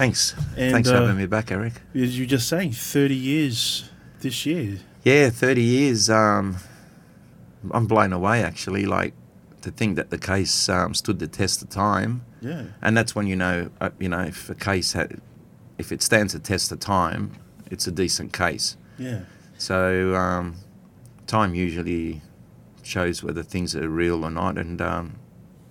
Thanks. And, Thanks for uh, having me back, Eric. As you were just saying, 30 years this year. Yeah, 30 years. Um, I'm blown away, actually. Like, to think that the case um, stood the test of time. Yeah. And that's when you know, uh, you know, if a case had, if it stands the test of time, it's a decent case. Yeah. So, um, time usually shows whether things are real or not. And um,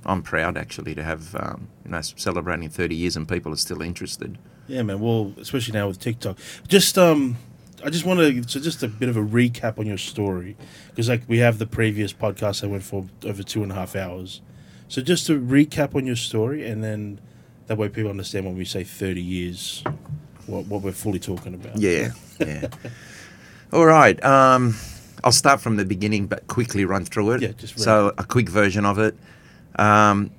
I'm proud, actually, to have, um, you know, celebrating 30 years and people are still interested. Yeah, man. Well, especially now with TikTok. Just um, I just want to so just a bit of a recap on your story because like we have the previous podcast that went for over two and a half hours. So just to recap on your story, and then that way people understand when we say thirty years, what what we're fully talking about. Yeah, yeah. All right. Um, I'll start from the beginning, but quickly run through it. Yeah, just so a quick version of it. Um,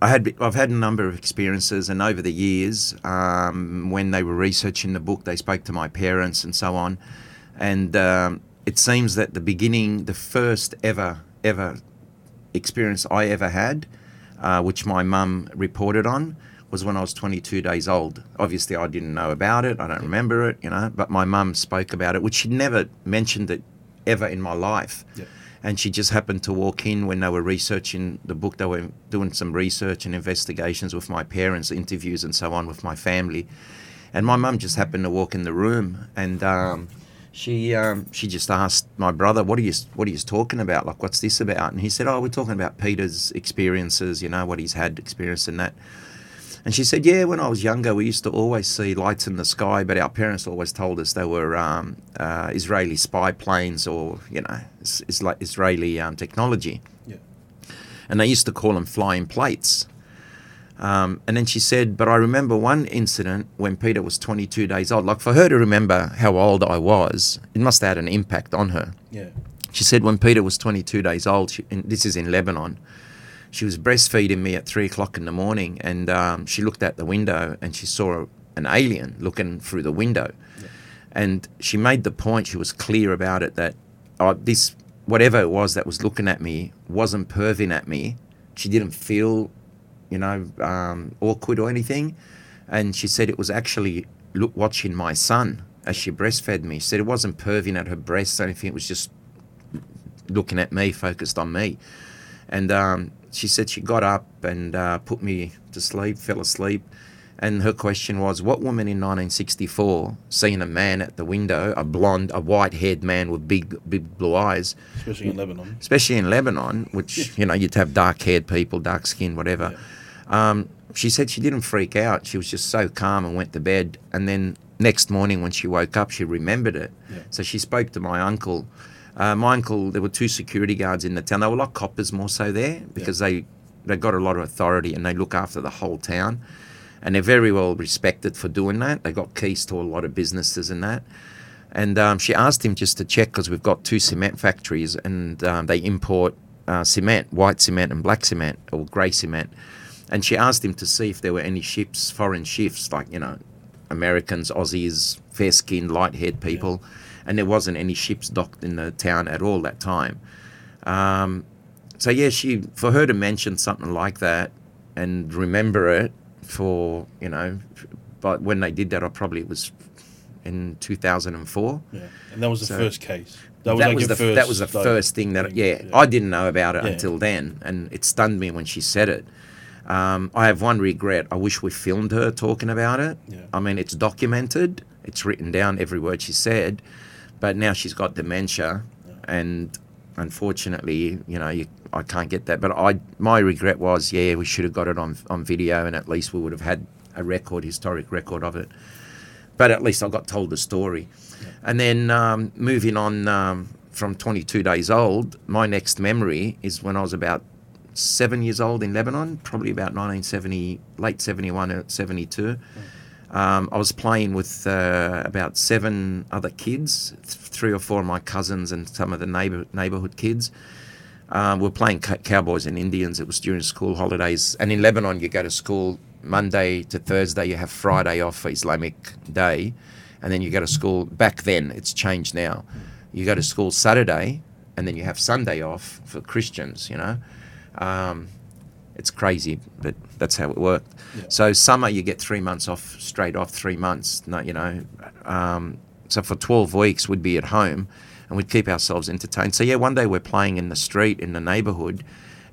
I had I've had a number of experiences, and over the years, um, when they were researching the book, they spoke to my parents and so on, and um, it seems that the beginning, the first ever ever experience I ever had, uh, which my mum reported on, was when I was 22 days old. Obviously, I didn't know about it. I don't remember it, you know. But my mum spoke about it, which she never mentioned it ever in my life. And she just happened to walk in when they were researching the book. They were doing some research and investigations with my parents, interviews and so on with my family. And my mum just happened to walk in the room, and um, she um, she just asked my brother, "What are you What are you talking about? Like, what's this about?" And he said, "Oh, we're talking about Peter's experiences. You know, what he's had experience in that." And she said, "Yeah, when I was younger, we used to always see lights in the sky, but our parents always told us they were um, uh, Israeli spy planes or you know, it's, it's like Israeli um, technology." Yeah. and they used to call them flying plates. Um, and then she said, but I remember one incident when Peter was 22 days old. Like for her to remember how old I was, it must have had an impact on her. Yeah. She said when Peter was 22 days old, she, and this is in Lebanon, she was breastfeeding me at three o'clock in the morning, and um, she looked out the window and she saw an alien looking through the window, and she made the point. She was clear about it that oh, this whatever it was that was looking at me wasn't perving at me. She didn't feel, you know, um, awkward or anything, and she said it was actually look watching my son as she breastfed me. She said it wasn't perving at her breasts or anything. It was just looking at me, focused on me. And um, she said she got up and uh, put me to sleep, fell asleep. And her question was, what woman in 1964 seen a man at the window, a blonde, a white-haired man with big, big blue eyes, Especially in Lebanon. especially in Lebanon, which you know you'd have dark-haired people, dark skin, whatever. Um, she said she didn't freak out. She was just so calm and went to bed. And then next morning when she woke up, she remembered it. Yeah. So she spoke to my uncle. Uh, my uncle, there were two security guards in the town. They were like coppers more so there because they they got a lot of authority and they look after the whole town. And they're very well respected for doing that. They got keys to a lot of businesses and that. And um, she asked him just to check because we've got two cement factories and um, they import uh, cement, white cement and black cement or grey cement. And she asked him to see if there were any ships, foreign ships, like, you know, Americans, Aussies, fair skinned, light haired people. And there wasn't any ships docked in the town at all that time. Um, so, yeah, she for her to mention something like that and remember it for, you know, but when they did that, I probably it was in 2004 Yeah. And that was the So- first case. that, like was the first, that was the like, first thing that yeah, yeah. I didn't know about it Yeah. until then, and it stunned me when she said it. Um, I have one regret. I wish we filmed her talking about it. Yeah. I mean, it's documented. It's written down every word she said, but now she's got dementia, and unfortunately, you know, you, I can't get that. But I, my regret was, yeah, we should have got it on on video, and at least we would have had a record, historic record of it. But at least I got told the story. And then um, moving on um, from 22 days old, my next memory is when I was about seven years old in Lebanon, probably about 1970, late 71 or 72. Um, I was playing with uh, about seven other kids, th- three or four of my cousins and some of the neighbor neighborhood kids. Um, we were playing co- cowboys and Indians. It was during school holidays, and in Lebanon, you go to school Monday to Thursday. You have Friday off for Islamic Day, and then you go to school. Back then, it's changed now. You go to school Saturday, and then you have Sunday off for Christians. You know, um, It's crazy, but that's how it worked. Yeah. So summer you get three months off straight off, three months. No, you know, um, so for twelve weeks we'd be at home, and we'd keep ourselves entertained. So yeah, one day we're playing in the street in the neighbourhood,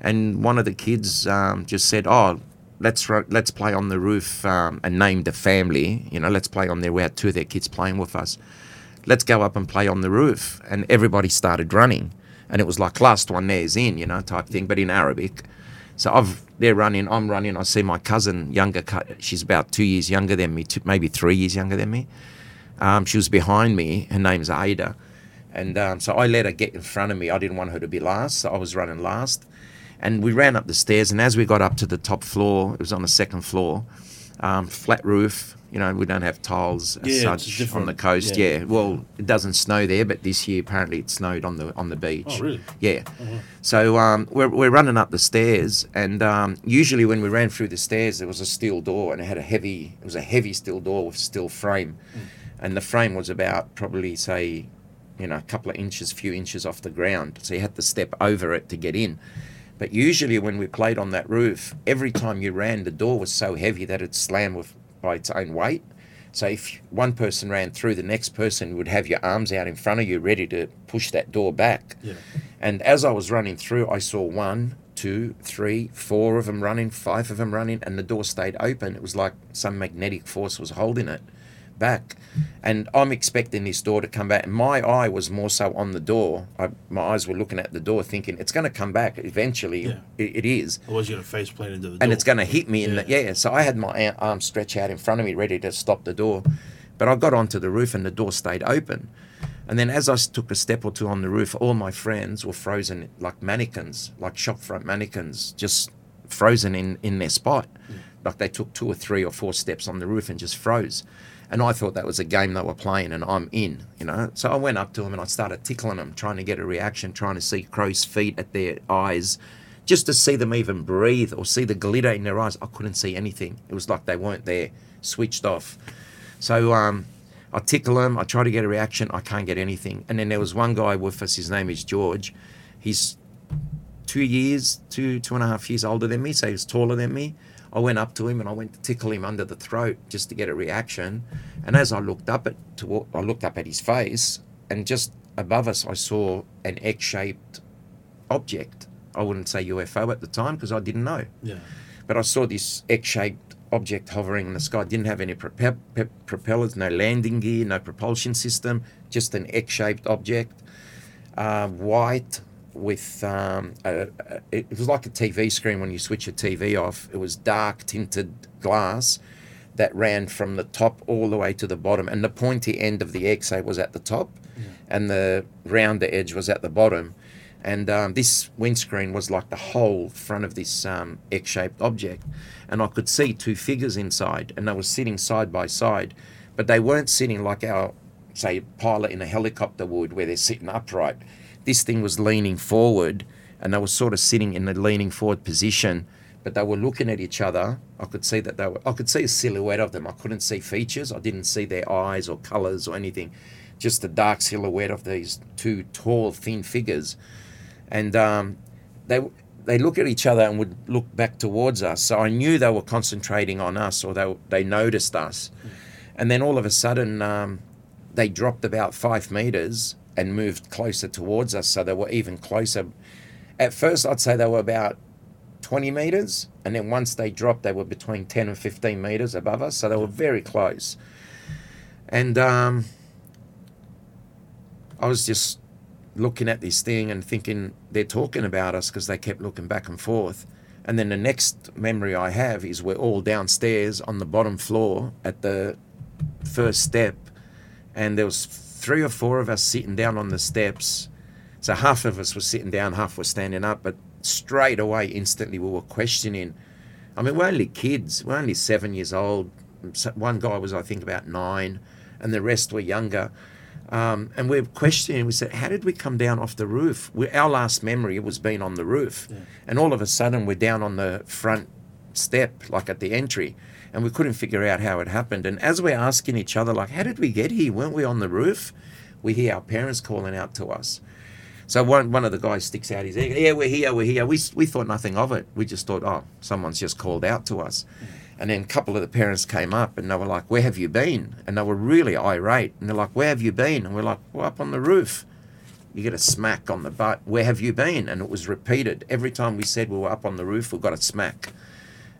and one of the kids um, just said, "Oh." Let's let's play on the roof um, and named a family. You know, let's play on there. We had two of their kids playing with us. Let's go up and play on the roof, and everybody started running, and it was like last one there's in, you know, type thing, but in Arabic. So I've they're running, I'm running. I see my cousin, younger, she's about two years younger than me, two, maybe three years younger than me. Um, she was behind me. Her name's Ada, and um, so I let her get in front of me. I didn't want her to be last, so I was running last. And we ran up the stairs, and as we got up to the top floor, it was on the second floor, um, flat roof. You know, we don't have tiles as Yeah, such on the coast. Yeah. Yeah. Well, it doesn't snow there, but this year apparently it snowed on the on the beach. Oh, really? Yeah. So um, we're, we're running up the stairs, and um, usually when we ran through the stairs, there was a steel door, and it had a heavy. It was a heavy steel door with steel frame, and the frame was about probably say, you know, a couple of inches, few inches off the ground. So you had to step over it to get in. But usually when we played on that roof, every time you ran, the door was so heavy that it slammed with by its own weight. So if one person ran through, the next person would have your arms out in front of you, ready to push that door back. Yeah. And as I was running through, I saw one, two, three, four of them running, five of them running, and the door stayed open. It was like some magnetic force was holding it back. And I'm expecting this door to come back. And my eye was more so on the door. I, my eyes were looking at the door, thinking it's going to come back eventually. Yeah. It, it is. Otherwise, you're gonna face plant into the door. And it's going to hit me in the yeah. So I had my arm stretched out in front of me, ready to stop the door. But I got onto the roof, and the door stayed open. And then as I took a step or two on the roof, all my friends were frozen like mannequins, like shopfront mannequins, just frozen in, in their spot. Like they took two or three or four steps on the roof and just froze. And I thought that was a game they were playing and I'm in, you know. So I went up to them and I started tickling them, trying to get a reaction, trying to see crow's feet at their eyes, just to see them even breathe or see the glitter in their eyes. I couldn't see anything. It was like they weren't there, switched off. So um, I tickle him. I try to get a reaction. I can't get anything. And then there was one guy with us. His name is George. He's two years, two two and a half years older than me, so he's taller than me. I went up to him and I went to tickle him under the throat just to get a reaction. And as I looked up at to, I looked up at his face, and just above us, I saw an X-shaped object. I wouldn't say UFO at the time because I didn't know Yeah. but I saw this X-shaped object hovering in the sky. Didn't have any prope- pe- propellers, no landing gear, no propulsion system. Just an X-shaped object, uh, white with um, a, a, it was like a TV screen when you switch a TV off. It was dark tinted glass that ran from the top all the way to the bottom, and the pointy end of the X-ray was at the top, and the rounder edge was at the bottom. And um, this windscreen was like the whole front of this um, X-shaped object, and I could see two figures inside, and they were sitting side by side, but they weren't sitting like our, say, pilot in a helicopter would, where they're sitting upright. This thing was leaning forward, and they were sort of sitting in the leaning forward position, but they were looking at each other. I could see that they were. I could see a silhouette of them. I couldn't see features. I didn't see their eyes or colors or anything. Just the dark silhouette of these two tall, thin figures and um, they they look at each other and would look back towards us. So I knew they were concentrating on us, or they they noticed us. And then all of a sudden, um, they dropped about five meters and moved closer towards us. So they were even closer. At first, I'd say they were about 20 meters, and then once they dropped, they were between 10 and 15 meters above us. So they were very close. And um, I was just looking at this thing and thinking they're talking about us because they kept looking back and forth. And then the next memory I have is we're all downstairs on the bottom floor at the first step, and there was three or four of us sitting down on the steps. So half of us were sitting down, half were standing up, but straight away, instantly, we were questioning. I mean, we're only kids. We're only seven years old. One guy was, I think, about nine, and the rest were younger. Um, and we're questioning. We said, "How did we come down off the roof? We, our last memory was being on the roof, and all of a sudden we're down on the front step, like at the entry, and we couldn't figure out how it happened. And as we're asking each other, like, how did we get here? Weren't we on the roof? We hear our parents calling out to us. So one one of the guys sticks out his head. Yeah, we're here, we're here. We we thought nothing of it. We just thought, oh, someone's just called out to us. And then a couple of the parents came up and they were like, "Where have you been?" And they were really irate. And they're like, "Where have you been?" And we're like, "We're up on the roof." You get a smack on the butt. Where have you been? And it was repeated every time we said we were up on the roof. We got a smack.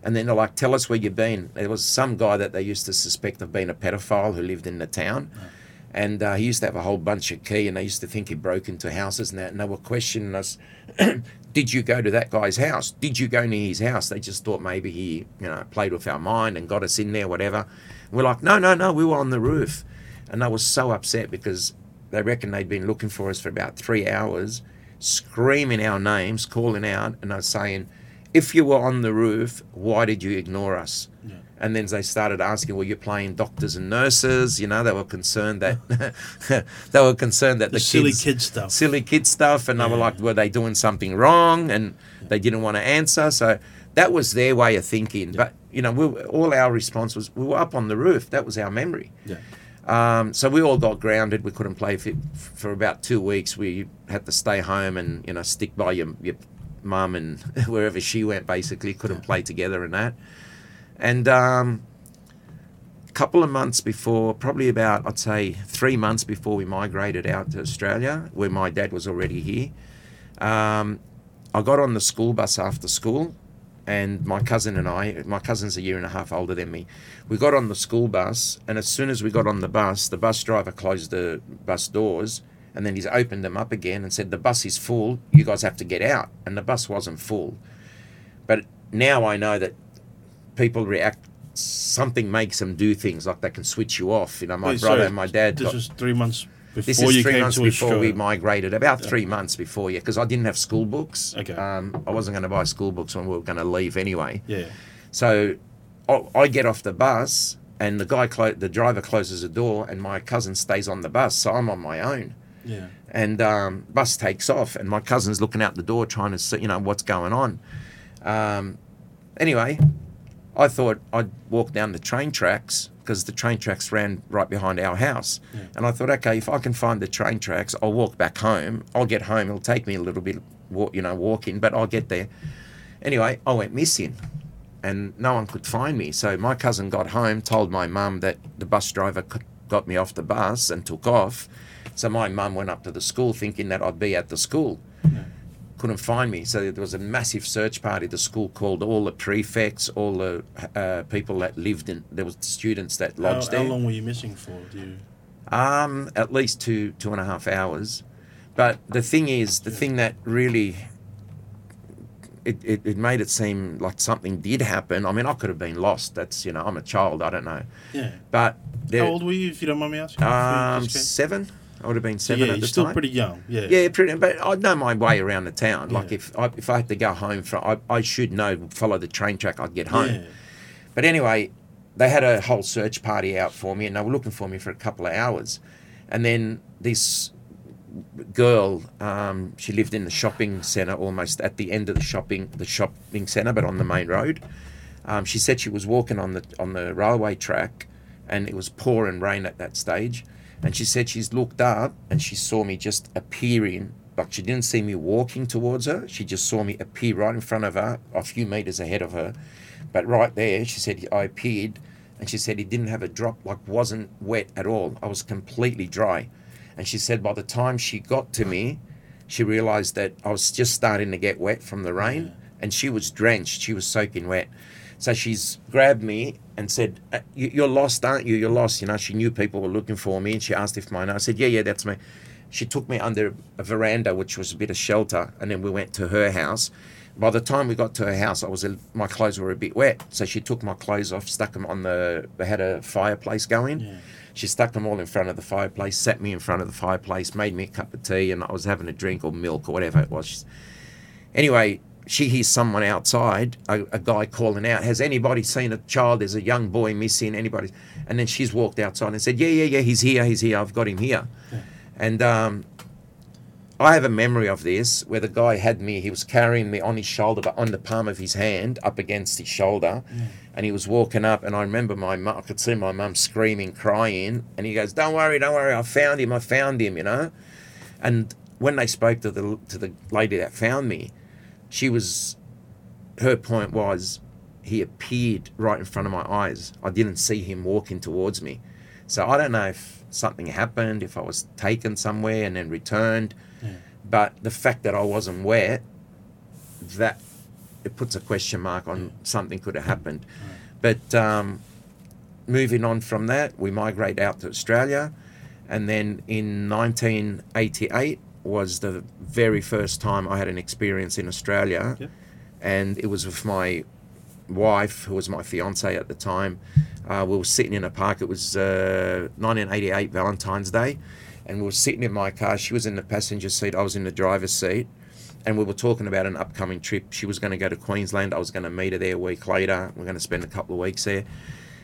And then they're like, "Tell us where you've been." There was some guy that they used to suspect of being a pedophile who lived in the town, and uh, he used to have a whole bunch of key, and they used to think he broke into houses and that. And they were questioning us, "Did you go to that guy's house? Did you go near his house?" They just thought maybe he, you know, played with our mind and got us in there, whatever. And we're like, "No, no, no, we were on the roof," and they were so upset because they reckoned they'd been looking for us for about three hours, screaming our names, calling out, and they were saying, "If you were on the roof, why did you ignore us?" Yeah. And then they started asking, "Well, you're playing doctors and nurses." You know, they were concerned that they were concerned that The, the, silly kids, kid stuff. silly kid stuff, and they were like, "Were they doing something wrong?" And they didn't want to answer. So that was their way of thinking. But you know, we, were- all our response was, "We were up on the roof." That was our memory. Yeah. Um, so we all got grounded. We couldn't play for, for about two weeks. We had to stay home and you know stick by your your mum and wherever she went. Basically, couldn't play together and that. And um, a couple of months before, probably about I'd say three months before we migrated out to Australia, where my dad was already here. Um, I got on the school bus after school, and my cousin and I, my cousin's a year and a half older than me, we got on the school bus, and as soon as we got on the bus, the bus driver closed the bus doors, and then he's opened them up again and said, "The bus is full. You guys have to get out." And the bus wasn't full, but now I know that people react. Something makes them do things like they can switch you off. You know, my Wait, brother sorry, and my dad. This got- was three months before this is you three came months before we migrated. About three months before, yeah, because I didn't have school books. Okay. Um, I wasn't going to buy school books when we were going to leave anyway. yeah. So I, I get off the bus, and the guy, clo- the driver, closes the door, and my cousin stays on the bus. So I'm on my own, Yeah. and um, bus takes off, and my cousin's looking out the door trying to see, you know, what's going on. Um, anyway, I thought I'd walk down the train tracks because the train tracks ran right behind our house. Yeah. And I thought, okay, if I can find the train tracks, I'll walk back home. I'll get home. It'll take me a little bit, walk, you know, walking, but I'll get there. Anyway, I went missing and no one could find me. So my cousin got home, told my mum that the bus driver got me off the bus and took off. So my mum went up to the school thinking that I'd be at the school. Couldn't find me. So there was a massive search party. The school called all the prefects, all the uh, people that lived in. There was students that lodged how there. How long were you missing for? Do you? Um, at least two two and a half hours. But the thing is, the thing that really it, it, it made it seem like something did happen. I mean, I could have been lost. That's you know, I'm a child. I don't know. Yeah. But How old were you, if you don't mind me asking? um, seven. I would have been seven yeah, at you're the still time. pretty young. Yeah. Yeah, pretty. But I know my way around the town. Like Yeah. if I, if I had to go home from, I, I should know follow the train track. I'd get home. Yeah. But anyway, they had a whole search party out for me, and they were looking for me for a couple of hours. And then this girl, um, she lived in the shopping centre, almost at the end of the shopping the shopping centre, but on the main road. Um, she said she was walking on the on the railway track, and it was pouring rain at that stage. And she said she's looked up and she saw me just appearing. Like she didn't see me walking towards her. She just saw me appear right in front of her, a few meters ahead of her. But right there, she said I appeared, and she said he didn't have a drop, like wasn't wet at all. I was completely dry. And she said by the time she got to me, she realized that I was just starting to get wet from the rain, and she was drenched. She was soaking wet. So she's grabbed me and said, "Uh, you- "You're lost, aren't you? You're lost." You know, she knew people were looking for me, and she asked if mine. I said, "Yeah, yeah, that's me." She took me under a veranda, which was a bit of shelter, and then we went to her house. By the time we got to her house, I was my clothes were a bit wet, so she took my clothes off, stuck them on the. They had a fireplace going. Yeah. She stuck them all in front of the fireplace, sat me in front of the fireplace, made me a cup of tea, and I was having a drink or milk or whatever it was. Anyway, she hears someone outside, a, a guy calling out, Has anybody seen a child? There's a young boy missing. Anybody? And then she's walked outside and said, Yeah, yeah, yeah, he's here, he's here. I've got him here. And um, I have a memory of this where the guy had me, he was carrying me on his shoulder, but on the palm of his hand, up against his shoulder. And he was walking up, and I remember my mum, I could see my mum screaming, crying. And he goes, Don't worry, don't worry, I found him, I found him, you know. And when they spoke to the to the lady that found me, she was, her point was, he appeared right in front of my eyes. I didn't see him walking towards me, so I don't know if something happened, if I was taken somewhere and then returned, Yeah. but the fact that I wasn't wet, that it puts a question mark on something could have happened. But um, moving on from that, we migrate out to Australia, and then in 1988 was the very first time I had an experience in Australia, and it was with my wife, who was my fiance at the time. Uh, we were sitting in a park. It was uh, 1988 Valentine's Day, and we were sitting in my car. She was in the passenger seat. I was in the driver's seat, and we were talking about an upcoming trip. She was going to go to Queensland. I was going to meet her there a week later. We're going to spend a couple of weeks there.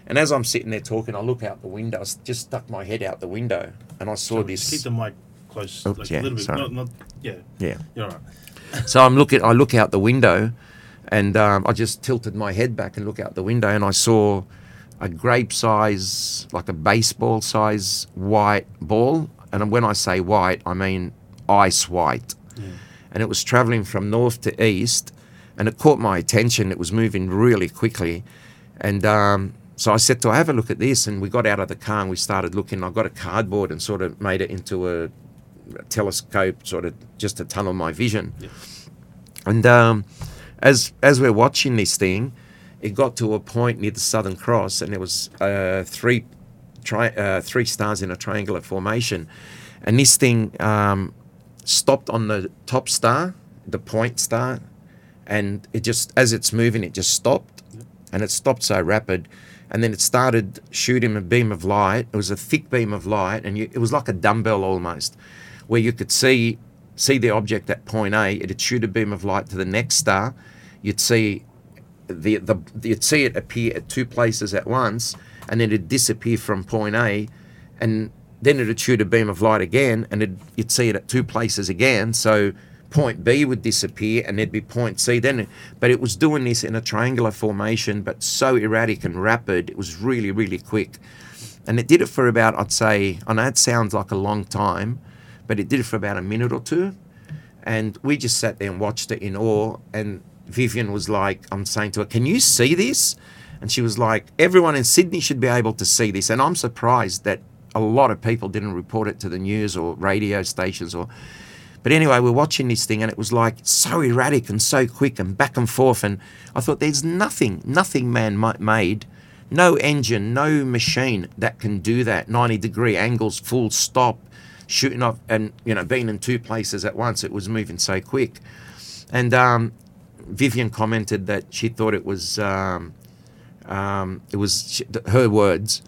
And as I'm sitting there talking, I look out the window. I just stuck my head out the window, and I saw So this. Keep the mic close, Oops, like yeah, a little bit. sorry. Not, not, yeah, yeah. you're all right. So I'm looking. I look out the window, and um, I just tilted my head back and look out the window, and I saw a grape size, like a baseball size white ball. And when I say white, I mean ice white. And it was traveling from north to east, and it caught my attention. It was moving really quickly, and um, so I said to her, have a look at this. And we got out of the car and we started looking. I got a cardboard and sort of made it into a telescope, sort of just to tunnel my vision. And um, as as we're watching this thing, it got to a point near the Southern Cross, and there was uh, three tri- uh, three stars in a triangular formation, and this thing um, stopped on the top star, the point star, and it just as it's moving, it just stopped, and it stopped so rapid. And then it started shooting a beam of light. It was a thick beam of light, and you, it was like a dumbbell almost, where you could see see the object at point A. It'd shoot a beam of light to the next star. You'd see the, the you'd see it appear at two places at once, and then it'd disappear from point A, and then it'd shoot a beam of light again, and it'd, you'd see it at two places again. So point B would disappear, and there'd be point C. Then, but it was doing this in a triangular formation, but so erratic and rapid. It was really, really quick, and it did it for about I'd say I know it sounds like a long time, but it did it for about a minute or two, and we just sat there and watched it in awe. And Vivian was like, I'm saying to her, Can you see this? And she was like, Everyone in Sydney should be able to see this. And I'm surprised that a lot of people didn't report it to the news or radio stations or. But anyway, we're watching this thing and it was like so erratic and so quick and back and forth. And I thought, there's nothing, nothing man made, no engine, no machine that can do that. 90 degree angles, full stop, shooting off and, you know, being in two places at once. It was moving so quick. And um, Vivian commented that she thought it was, um, um, it was she, her words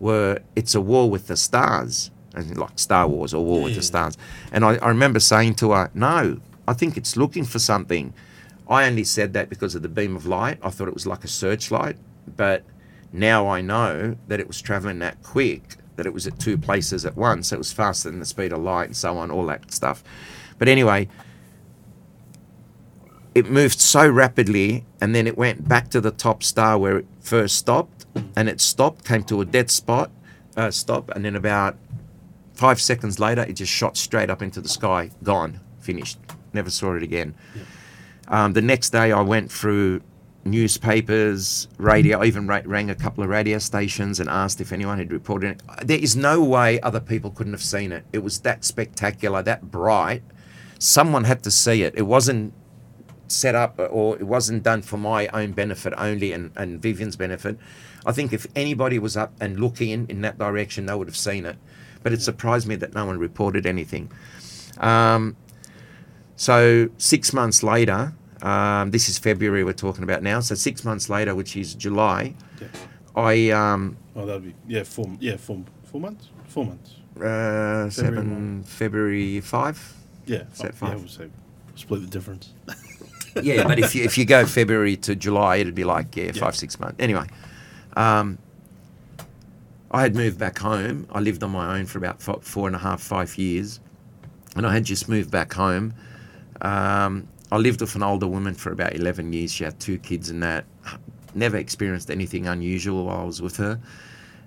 were, "It's a war with the stars," and like Star Wars or War with the Stars. And I, I remember saying to her, "No, I think it's looking for something." I only said that because of the beam of light. I thought it was like a searchlight, but now I know that it was traveling that quick, that it was at two places at once. It was faster than the speed of light and so on, all that stuff. But anyway, it moved so rapidly and then it went back to the top star where it first stopped and it stopped came to a dead spot uh, stop and then about five seconds later it just shot straight up into the sky gone finished never saw it again um, the next day i went through newspapers radio I even ra- rang a couple of radio stations and asked if anyone had reported it there is no way other people couldn't have seen it it was that spectacular that bright someone had to see it it wasn't set up or it wasn't done for my own benefit only and, and Vivian's benefit. I think if anybody was up and looking in, in that direction, they would have seen it. But it surprised me that no one reported anything. Um, so six months later, um, this is February we're talking about now. So six months later, which is July, Yeah. I um, Oh, that'd be yeah, four yeah, four four months, four months. uh, seven February five. Yeah, Is that yeah, we'll say split the difference. yeah, but if you, if you go February to July, it'd be like yeah, Yeah. five six months. Anyway, um, I had moved back home. I lived on my own for about fo- four and a half, five years, and I had just moved back home. Um, I lived with an older woman for about eleven years. She had two kids and that. Never experienced anything unusual while I was with her.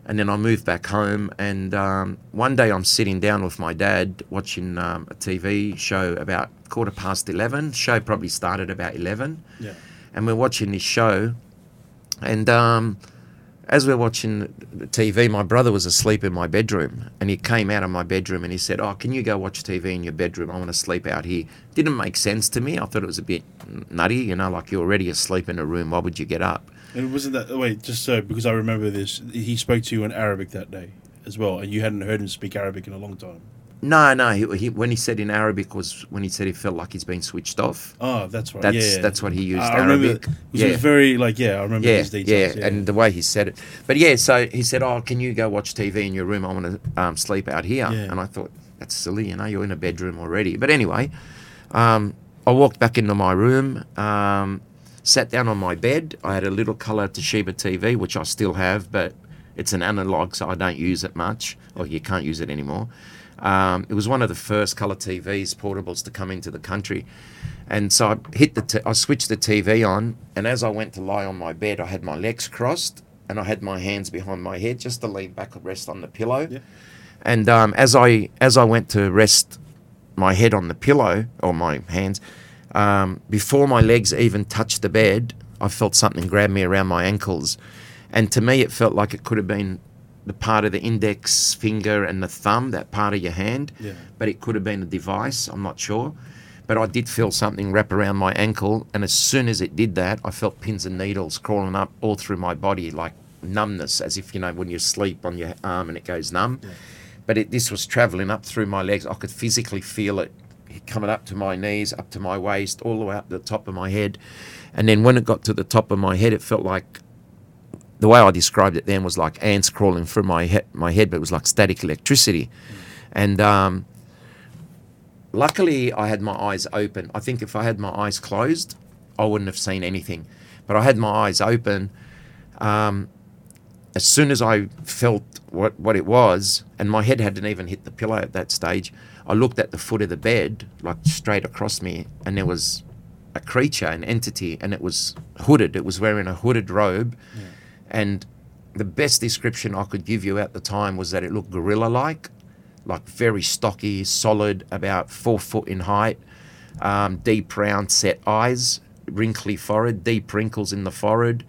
And then I moved back home. And um, one day I'm sitting down with my dad watching um, a TV show about quarter past 11. Show probably started about 11. Yeah. And we're watching this show. And um, as we're watching TV, my brother was asleep in my bedroom. And he came out of my bedroom and he said, Oh, can you go watch TV in your bedroom? I want to sleep out here. Didn't make sense to me. I thought it was a bit nutty, you know, like you're already asleep in a room. Why would you get up? And wasn't that wait? Just so because I remember this, he spoke to you in Arabic that day as well, and you hadn't heard him speak Arabic in a long time. No, no. He, he, when he said in Arabic was when he said he felt like he's been switched off. Oh, that's right. That's yeah, yeah. that's what he used. I I remember. Arabic. Because It was very like yeah, I remember yeah, details. yeah, and the way he said it. But yeah, so he said, "Oh, can you go watch TV in your room? I want to um, sleep out here." Yeah. And I thought that's silly, you know, you're in a bedroom already. But anyway, um, I walked back into my room, um, sat down on my bed. I had a little color Toshiba TV, which I still have, but it's an analog, so I don't use it much, or you can't use it anymore. Um, it was one of the first color TVs, portables, to come into the country. And so I hit the, t- I switched the TV on, and as I went to lie on my bed, I had my legs crossed and I had my hands behind my head just to lean back and rest on the pillow. Yeah. And um, as I as I went to rest my head on the pillow or my hands, um, before my legs even touched the bed, I felt something grab me around my ankles, and to me it felt like it could have been the part of the index finger and the thumb, that part of your hand, Yeah. but it could have been a device. I'm not sure. But I did feel something wrap around my ankle, and as soon as it did that, I felt pins and needles crawling up all through my body, like numbness, as if you know when you sleep on your arm and it goes numb. But it, this was traveling up through my legs. I could physically feel it coming up to my knees, up to my waist, all the way up to the top of my head. And then when it got to the top of my head, it felt like the way I described it then was like ants crawling through my he- my head, but it was like static electricity. And um, luckily, I had my eyes open. I think if I had my eyes closed, I wouldn't have seen anything. But I had my eyes open. Um, as soon as I felt what, what it was, and my head hadn't even hit the pillow at that stage, I looked at the foot of the bed, like straight across me, and there was a creature, an entity, and it was hooded. It was wearing a hooded robe. And the best description I could give you at the time was that it looked gorilla like, like very stocky, solid, about four foot in height, um, deep round set eyes, wrinkly forehead, deep wrinkles in the forehead,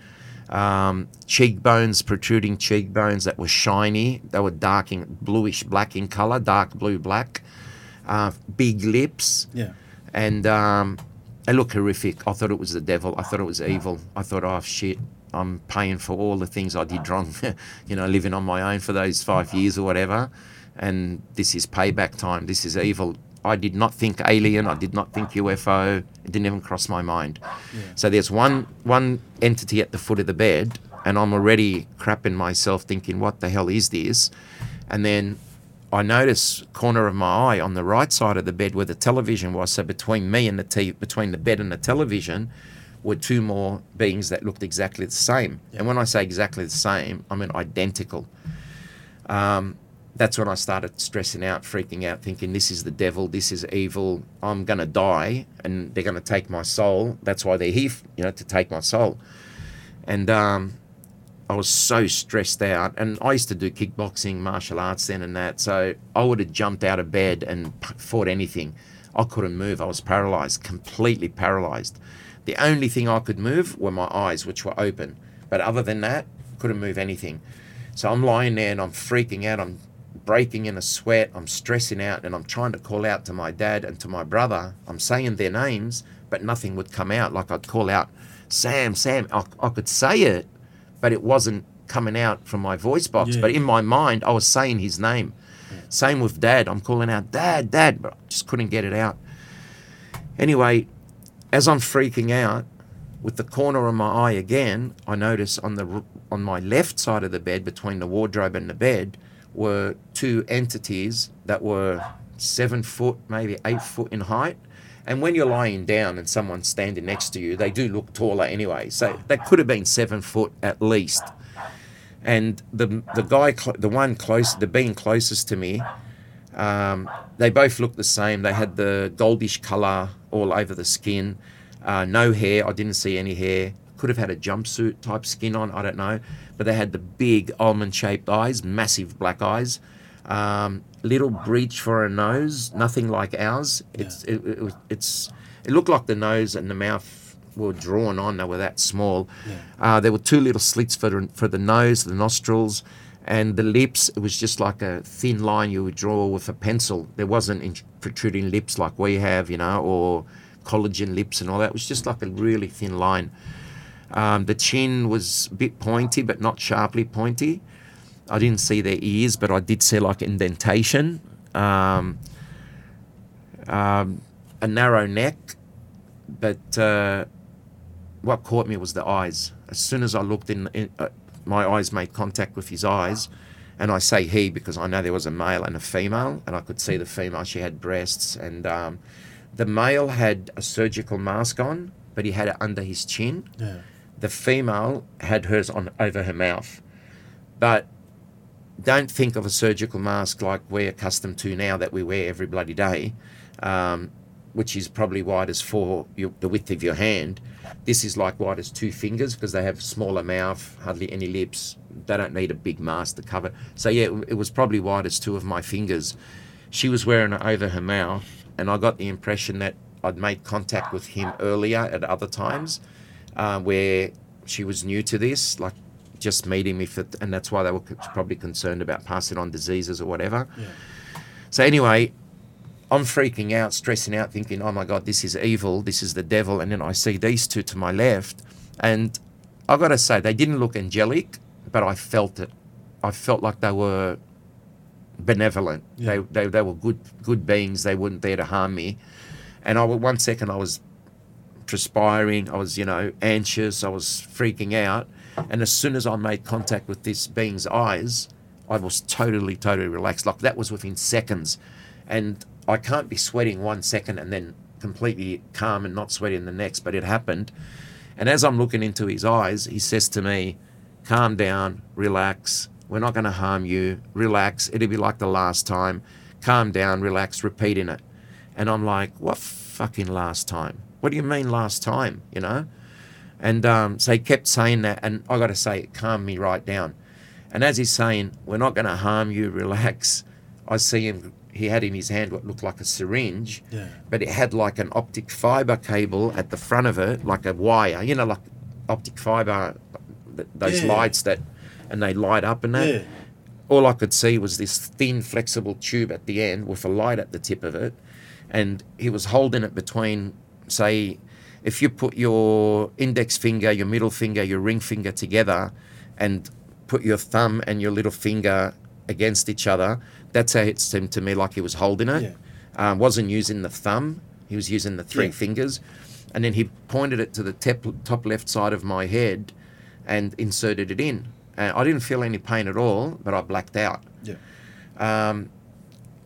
um, cheekbones, protruding cheekbones that were shiny. They were dark in bluish black in color, dark blue black, uh, big lips Yeah. and um, it looked horrific. I thought it was the devil. I thought it was evil. I thought, oh shit, I'm paying for all the things I did wrong. you know, living on my own for those five years or whatever, and this is payback time. This is evil. I did not think alien. I did not think UFO. It didn't even cross my mind. So there's one one entity at the foot of the bed, and I'm already crapping myself, thinking, what the hell is this? And then I notice corner of my eye on the right side of the bed where the television was. So between me and the t- between the bed and the television were two more beings that looked exactly the same. And when I say exactly the same, I mean identical. Um, that's when I started stressing out, freaking out, thinking this is the devil, this is evil. I'm gonna die, and they're gonna take my soul. That's why they're here, you know, to take my soul. And um, I was so stressed out, and I used to do kickboxing, martial arts then and that. So I would have jumped out of bed and fought anything. I couldn't move. I was paralyzed, completely paralyzed. The only thing I could move were my eyes, which were open. But other than that, couldn't move anything. So I'm lying there and I'm freaking out. I'm breaking in a sweat. I'm stressing out, and I'm trying to call out to my dad and to my brother. I'm saying their names, but nothing would come out. Like I'd call out, Sam, Sam. I, I could say it, but it wasn't coming out from my voice box. Yeah. But in my mind, I was saying his name. Same with dad. I'm calling out, Dad, Dad, but I just couldn't get it out. Anyway, as I'm freaking out, with the corner of my eye again, I notice on the on my left side of the bed, between the wardrobe and the bed, were two entities that were seven foot, maybe eight foot in height. And when you're lying down and someone's standing next to you, they do look taller anyway. So they could have been seven foot at least. And the the guy, the one close, the being closest to me, um, they both looked the same. They had the goldish color all over the skin, uh, no hair. I didn't see any hair. could have had a jumpsuit type skin on. I don't know, but they had the big almond shaped eyes, massive black eyes, um, little breach for a nose, nothing like ours. It's it, it, was- it's it looked like the nose and the mouth were drawn on. They were that small. Uh, there were two little slits for the, for the nose, the nostrils, and the lips. It was just like a thin line you would draw with a pencil. There wasn't in- protruding lips like we have, you know, or collagen lips and all that. It was just like a really thin line. Um, the chin was a bit pointy, but not sharply pointy. I didn't see their ears, but I did see like indentation. Um, um, a narrow neck, but uh, what caught me was the eyes. As soon as I looked in, in uh, my eyes made contact with his eyes, and I say he because I know there was a male and a female, and I could see the female. She had breasts, and um, the male had a surgical mask on, but he had it under his chin. Yeah. The female had hers on over her mouth, but don't think of a surgical mask like we're accustomed to now that we wear every bloody day, um, which is probably wide as four your, the width of your hand. This is like wide as two fingers because they have smaller mouth, hardly any lips. They don't need a big mask to cover. So yeah, it, was probably wide as two of my fingers. She was wearing it over her mouth, and I got the impression that I'd made contact with him earlier at other times, uh, where she was new to this, like just meeting me for, and that's why they were probably concerned about passing on diseases or whatever. Yeah. So anyway, I'm freaking out, stressing out, thinking, "Oh my God, this is evil. This is the devil." And then I see these two to my left, and I've got to say, they didn't look angelic, but I felt it. I felt like they were benevolent. Yeah. They, they they were good good beings. They weren't there to harm me. And I one second I was perspiring. I was you know anxious. I was freaking out. And as soon as I made contact with this being's eyes, I was totally totally relaxed. Like that was within seconds. And I can't be sweating one second and then completely calm and not sweating the next. But it happened. And as I'm looking into his eyes, he says to me, calm down, relax. We're not going to harm you. Relax. It'll be like the last time. Calm down, relax, repeating it. And I'm like, what fucking last time? What do you mean last time? You know? And um, so he kept saying that. And I got to say, it calmed me right down. And as he's saying, we're not going to harm you, relax, I see him, he had in his hand what looked like a syringe Yeah. but it had like an optic fiber cable at the front of it, like a wire, you know, like optic fiber, those Yeah. lights that, and they light up and that. Yeah. All I could see was this thin, flexible tube at the end with a light at the tip of it, and he was holding it between, say, if you put your index finger, your middle finger, your ring finger together, and put your thumb and your little finger against each other, that's how it seemed to me like he was holding it. Yeah. Um, wasn't using the thumb; he was using the three Yeah. fingers, and then he pointed it to the tep- top left side of my head, and inserted it in. And I didn't feel any pain at all, but I blacked out. Yeah. Um,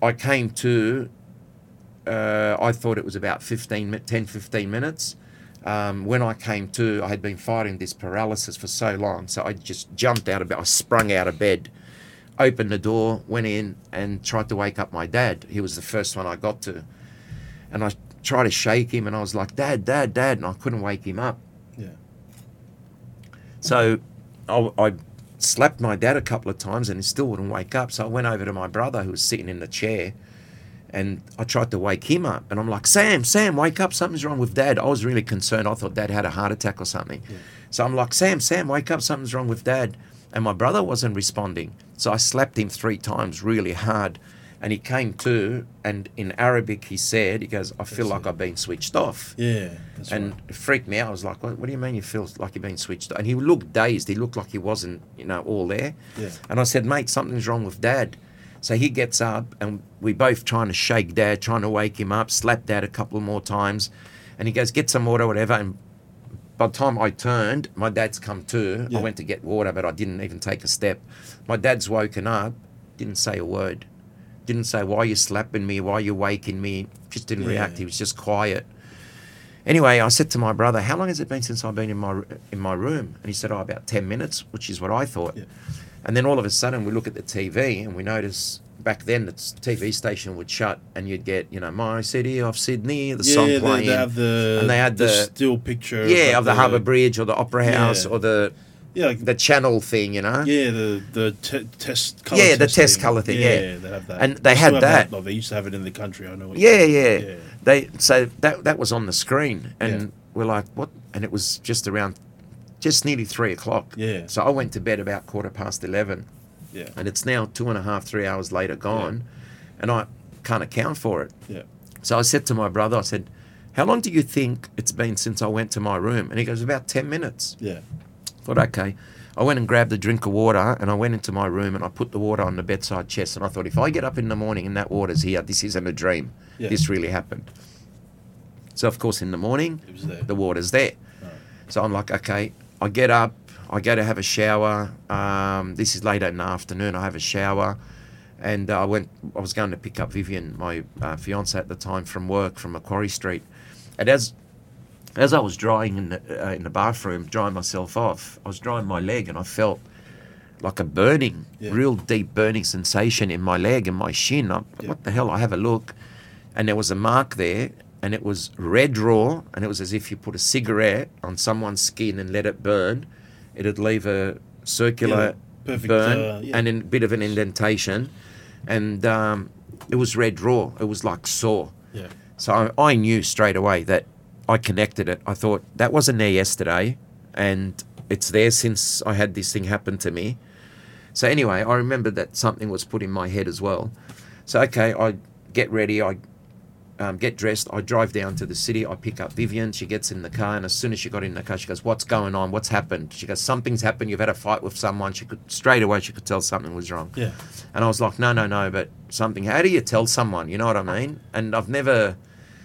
I came to, uh, I thought it was about 15, 10, 15 minutes. Um, when I came to, I had been fighting this paralysis for so long. So I just jumped out of bed. I sprung out of bed, opened the door, went in, and tried to wake up my dad. He was the first one I got to. And I tried to shake him, and I was like, Dad, Dad, Dad. And I couldn't wake him up. Yeah. So I, I slapped my dad a couple of times and he still wouldn't wake up. So I went over to my brother who was sitting in the chair and I tried to wake him up. And I'm like, Sam, Sam, wake up. Something's wrong with dad. I was really concerned. I thought dad had a heart attack or something. Yeah. So I'm like, Sam, Sam, wake up. Something's wrong with dad. And my brother wasn't responding. So I slapped him three times really hard. And he came to, and in Arabic, he said, he goes, I feel That's like it. I've been switched off Yeah. That's and right. it freaked me out. I was like, what, what do you mean you feel like you've been switched? on?" And he looked dazed. He looked like he wasn't, you know, all there. Yeah. And I said, mate, something's wrong with dad. So he gets up and we both trying to shake dad, trying to wake him up, slap dad a couple more times. And he goes, get some water, whatever. And by the time I turned, my dad's come to. Yeah. I went to get water, but I didn't even take a step. My dad's woken up, didn't say a word. Didn't say, why are you slapping me? Why are you waking me? Just didn't Yeah. react. He was just quiet. Anyway, I said to my brother, "How long has it been since I've been in my in my room?" And he said, "Oh, about ten minutes," which is what I thought. Yeah. And then all of a sudden, we look at the TV and we notice back then the TV station would shut and you'd get you know my city of Sydney the yeah, song playing they have the and they had the, the- still picture. yeah of the Harbour Bridge or the Opera House Yeah. or the Yeah, like, the channel thing you know yeah, the the te- test. Color Yeah, the test colour thing, yeah. they have that. And they still had that. Oh, they used to have it in the country. I know. Yeah, yeah. Yeah. They so that that was on the screen, and Yeah. we're like, what? And it was just around, just nearly three o'clock. Yeah. So I went to bed about quarter past eleven, Yeah, and it's now two and a half, three hours later gone, and I can't account for it. yeah, So I said to my brother, I said, "How long do you think it's been since I went to my room?" And he goes, "About ten minutes." yeah, thought, okay. I went and grabbed a drink of water and I went into my room and I put the water on the bedside chest and I thought, if I get up in the morning and that water's here, this isn't a dream. Yeah. This really happened. So, of course, in the morning, it was there. the water's there. Right. So I'm like, okay, I get up, I go to have a shower. Um, this is later in the afternoon. I have a shower, and uh, I went. I was going to pick up Vivian, my uh, fiance at the time, from work from Macquarie Street, and as as I was drying in the uh, in the bathroom, drying myself off, I was drying my leg, and I felt like a burning, Yeah. real deep burning sensation in my leg and my shin. I, Yeah. What the hell? I have a look, and there was a mark there, and it was red raw, and it was as if you put a cigarette on someone's skin and let it burn. It'd leave a circular Yeah, perfect, burn uh, yeah. and a bit of an indentation, and um, it was red raw. It was like sore. Yeah, So I, I knew straight away that I connected it. I thought that wasn't there yesterday, and it's there since I had this thing happen to me. So anyway, I remember that something was put in my head as well. So okay, I get ready. I um, get dressed. I drive down to the city. I pick up Vivian. She gets in the car, and as soon as she got in the car, she goes, "What's going on? What's happened?" She goes, "Something's happened. You've had a fight with someone." She could straight away. She could tell something was wrong. yeah, And I was like, no, no, no, but something. How do you tell someone? You know what I mean? And I've never.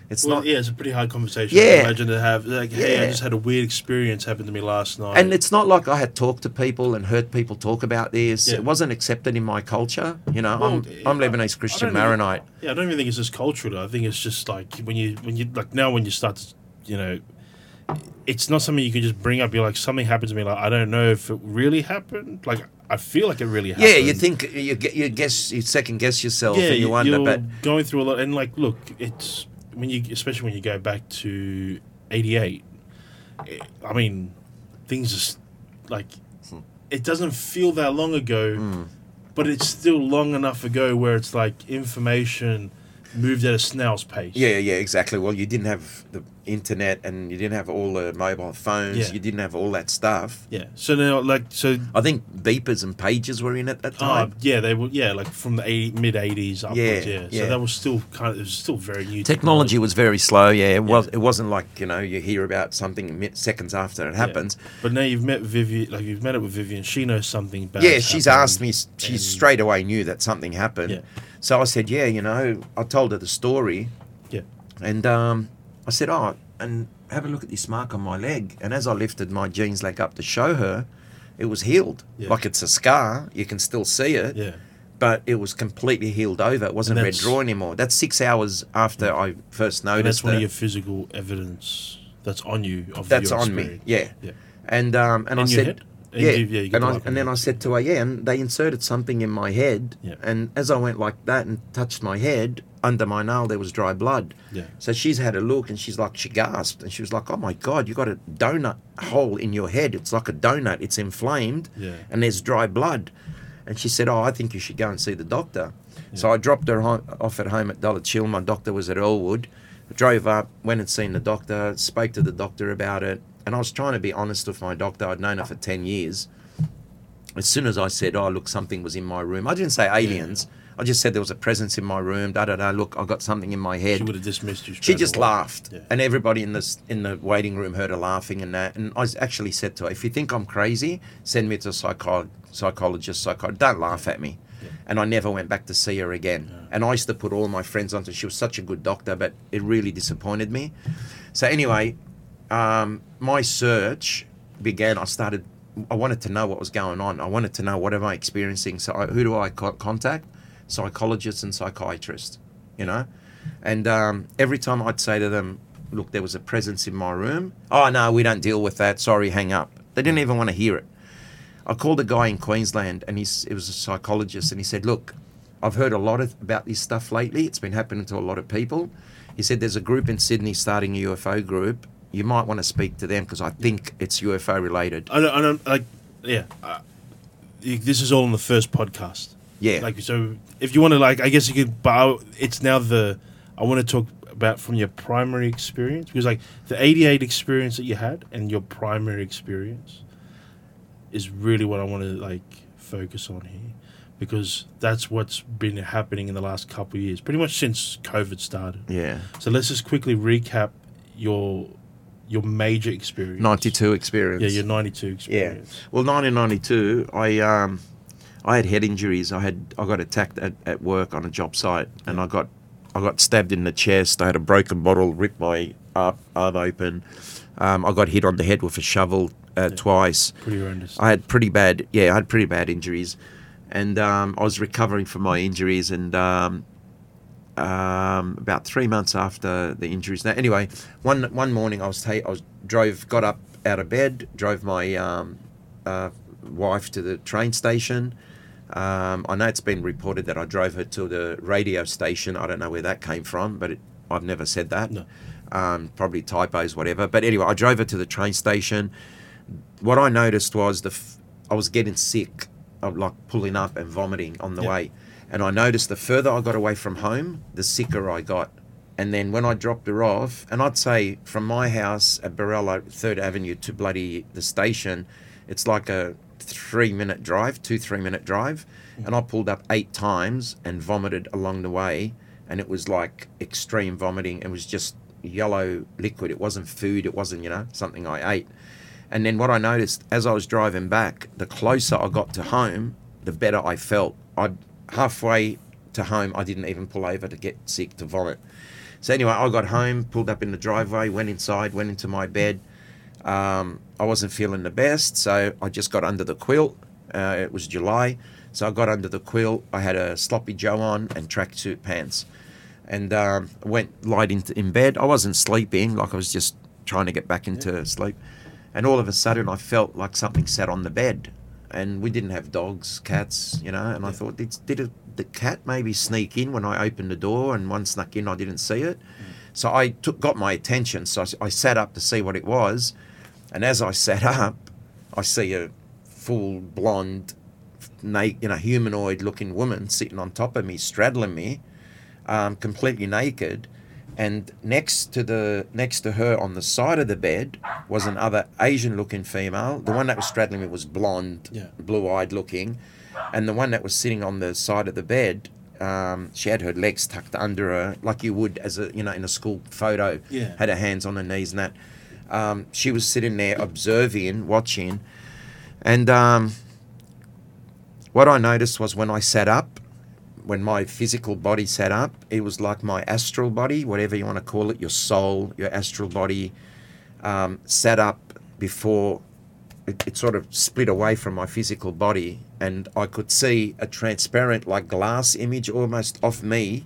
It's well, not. yeah, it's a pretty hard conversation. Yeah. Imagine to have like, hey, I just had a weird experience happen to me last night. And it's not like I had talked to people and heard people talk about this. Yeah. It wasn't accepted in my culture. You know, Well, I'm, I'm Lebanese Christian don't even- Maronite. Yeah, I don't even think it's just cultural. I think it's just like when you when you like now when you start to you know, it's not something you can just bring up. You're like something happened to me. Like I don't know if it really happened. Like I feel like it really happened. Yeah, you think you you guess you second guess yourself yeah, and you wonder, you're but going through a lot. And like, look, it's when you especially when you go back to '88. I mean, things just like Hmm. it doesn't feel that long ago, but it's still long enough ago where it's like information moved at a snail's pace. yeah, yeah, exactly. Well, you didn't have the internet and you didn't have all the mobile phones. Yeah. You didn't have all that stuff. Yeah. So now, like, so I think beepers and pages were in at that uh, time. yeah, they were yeah, like from the 80, mid '80s upwards. Yeah, Yeah, yeah. So that was still kind of it was still very new. Technology was very slow. Yeah, it was. It wasn't like you know you hear about something seconds after it happens. But now you've met Vivian, like you've met it with Vivian. She knows something bad. Yeah, she's asked me. She and- straight away knew that something happened. Yeah. So I said, yeah, you know, I told her the story, Yeah. and um, I said, oh, and have a look at this mark on my leg. And as I lifted my jeans leg up to show her, it was healed. Yeah. Like it's a scar. You can still see it, Yeah. but it was completely healed over. It wasn't And red draw anymore. That's six hours after I first And noticed that's one it. of your physical evidence that's on you of That's on me. Yeah. Yeah. And um, and In I said, head? Yeah, you- yeah, and I and then I said to her, yeah, and they inserted something in my head, Yeah. and as I went like that and touched my head under my nail, there was dry blood. Yeah. So she's had a look, and she's like, she gasped, and she was like, oh my god, you got a donut hole in your head. It's like a donut. It's inflamed, Yeah. and there's dry blood. And she said, oh, I think you should go and see the doctor. So I dropped her ho- off at home at Dulwich Hill. My doctor was at Earlwood. Drove up, went and seen the doctor, spoke to the doctor about it, and I was trying to be honest with my doctor. I'd known her for 10 years. As soon as I said, oh, look, something was in my room, I didn't say aliens. I just said there was a presence in my room, da da da. Look, I got something in my head. She would have dismissed you. She just away. laughed, Yeah. and everybody in this in the waiting room heard her laughing and that. And I actually said to her, "If you think I'm crazy, send me to a psycho- psychologist. Psychologist, don't laugh at me." And I never went back to see her again. And I used to put all my friends onto. She was such a good doctor, but it really disappointed me. So anyway, um, my search began. I started. I wanted to know what was going on. I wanted to know what am I experiencing. So I, who do I co- contact? Psychologists and psychiatrists. You know, and um, every time I'd say to them, "Look, there was a presence in my room." Oh no, we don't deal with that. Sorry, hang up. They didn't even want to hear it. I called a guy in Queensland, and he's it was a psychologist, and he said, "Look, I've heard a lot of, about this stuff lately. It's been happening to a lot of people. He said there's a group in Sydney starting a UFO group. You might want to speak to them because I think it's UFO related. I don't, I don't like. Yeah, uh, this is all in the first podcast. Yeah. Like so, if you want to, like, I guess you could. But it's now the. I want to talk about from your primary experience because, like, the '88 experience that you had and your primary experience is really what I want to like focus on here because that's what's been happening in the last couple of years, pretty much since COVID started. yeah. So let's just quickly recap your your major experience. 92 experience. Yeah, your 92 experience. Yeah. Well, 1992, I um, I had head injuries. I had I got attacked at, at work on a job site, and I got I got stabbed in the chest. I had a broken bottle, ripped my arm, arm open. Um, I got hit on the head with a shovel uh, twice. Pretty horrendous. I had pretty bad, yeah, I had pretty bad injuries, and um, I was recovering from my injuries, and um, um, about three months after the injuries. Now, anyway, one one morning I was ta- I was drove, got up out of bed, drove my um, uh, wife to the train station. Um, I know it's been reported that I drove her to the radio station. I don't know where that came from, but it, I've never said that. No. Um, probably typos, whatever. But anyway, I drove her to the train station. What I noticed was the f- I was getting sick, of like pulling up and vomiting on the Yeah. way, and I noticed the further I got away from home, the sicker I got. And then when I dropped her off, and I'd say from my house at Berala Third Avenue to bloody the station, it's like a three minute drive, two three minute drive, and I pulled up eight times and vomited along the way, and it was like extreme vomiting. It was just yellow liquid. It wasn't food. It wasn't you know something I ate. And then what I noticed as I was driving back, the closer I got to home, the better I felt. I halfway to home, I didn't even pull over to get sick to vomit. So anyway, I got home, pulled up in the driveway, went inside, went into my bed. Um, I wasn't feeling the best, so I just got under the quilt. Uh, it was July, so I got under the quilt. I had a sloppy Joe on and tracksuit pants, and um, went light into in bed. I wasn't sleeping, like I was just trying to get back into sleep. And all of a sudden, I felt like something sat on the bed, and we didn't have dogs, cats, you know. And I thought, did, did it, the cat maybe sneak in when I opened the door, and one snuck in, I didn't see it. So I took, got my attention. So I sat up to see what it was, and as I sat up, I see a full blonde, na- you know, humanoid-looking woman sitting on top of me, straddling me, um, completely naked. And next to the next to her on the side of the bed was another Asian-looking female. The one that was straddling me was blonde, Yeah. blue-eyed looking, and the one that was sitting on the side of the bed, um, she had her legs tucked under her, like you would as a you know in a school photo. Yeah. Had her hands on her knees and that. Um, she was sitting there observing, watching, and um, what I noticed was when I sat up, when my physical body sat up, it was like my astral body, whatever you want to call it, your soul, your astral body, um, sat up before it, it sort of split away from my physical body, and I could see a transparent, like glass image almost of me.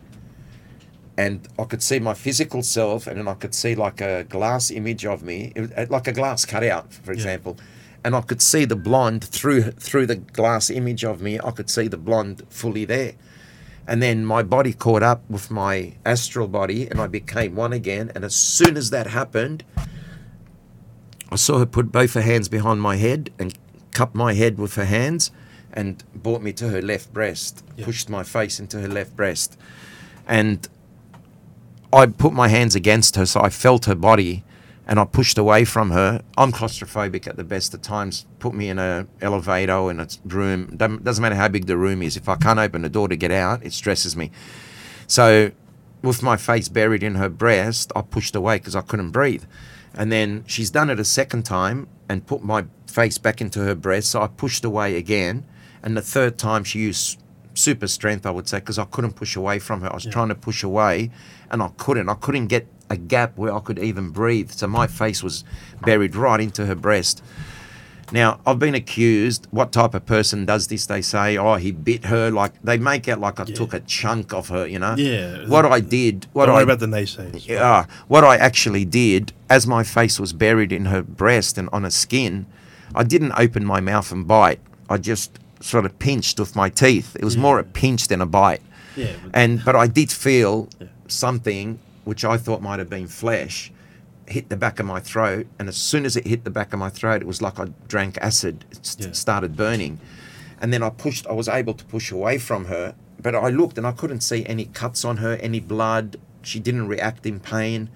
And I could see my physical self, and then I could see like a glass image of me, uh, like a glass cutout, for example. And I could see the blonde through through the glass image of me. I could see the blonde fully there. And then my body caught up with my astral body and I became one again. And as soon as that happened, I saw her put both her hands behind my head and cup my head with her hands and brought me to her left breast, Yeah. pushed my face into her left breast. And I put my hands against her, so I felt her body and I pushed away from her. I'm claustrophobic at the best of times. Put me in a elevator or in a room. Doesn't doesn't matter how big the room is. If I can't open the door to get out, it stresses me. So, with my face buried in her breast, I pushed away because I couldn't breathe. And then she's done it a second time and put my face back into her breast. So I pushed away again. And the third time she used super strength, I would say, because I couldn't push away from her. I was trying to push away and I couldn't. I couldn't get a gap where I could even breathe. So my face was buried right into her breast. Now, I've been accused. What type of person does this? They say, oh, he bit her. Like, they make out like I took a chunk of her, you know? Yeah. What I did, what Don't I worry about the naysayers. yeah, what I actually did, as my face was buried in her breast and on her skin, I didn't open my mouth and bite. I just sort of pinched with my teeth. It was more a pinch than a bite. Yeah. but- And but I did feel Yeah. Something which I thought might have been flesh hit the back of my throat, and as soon as it hit the back of my throat, it was like I drank acid. It st- Yeah. started burning, and then I pushed. I was able to push away from her, but I looked and I couldn't see any cuts on her, any blood. She didn't react in pain.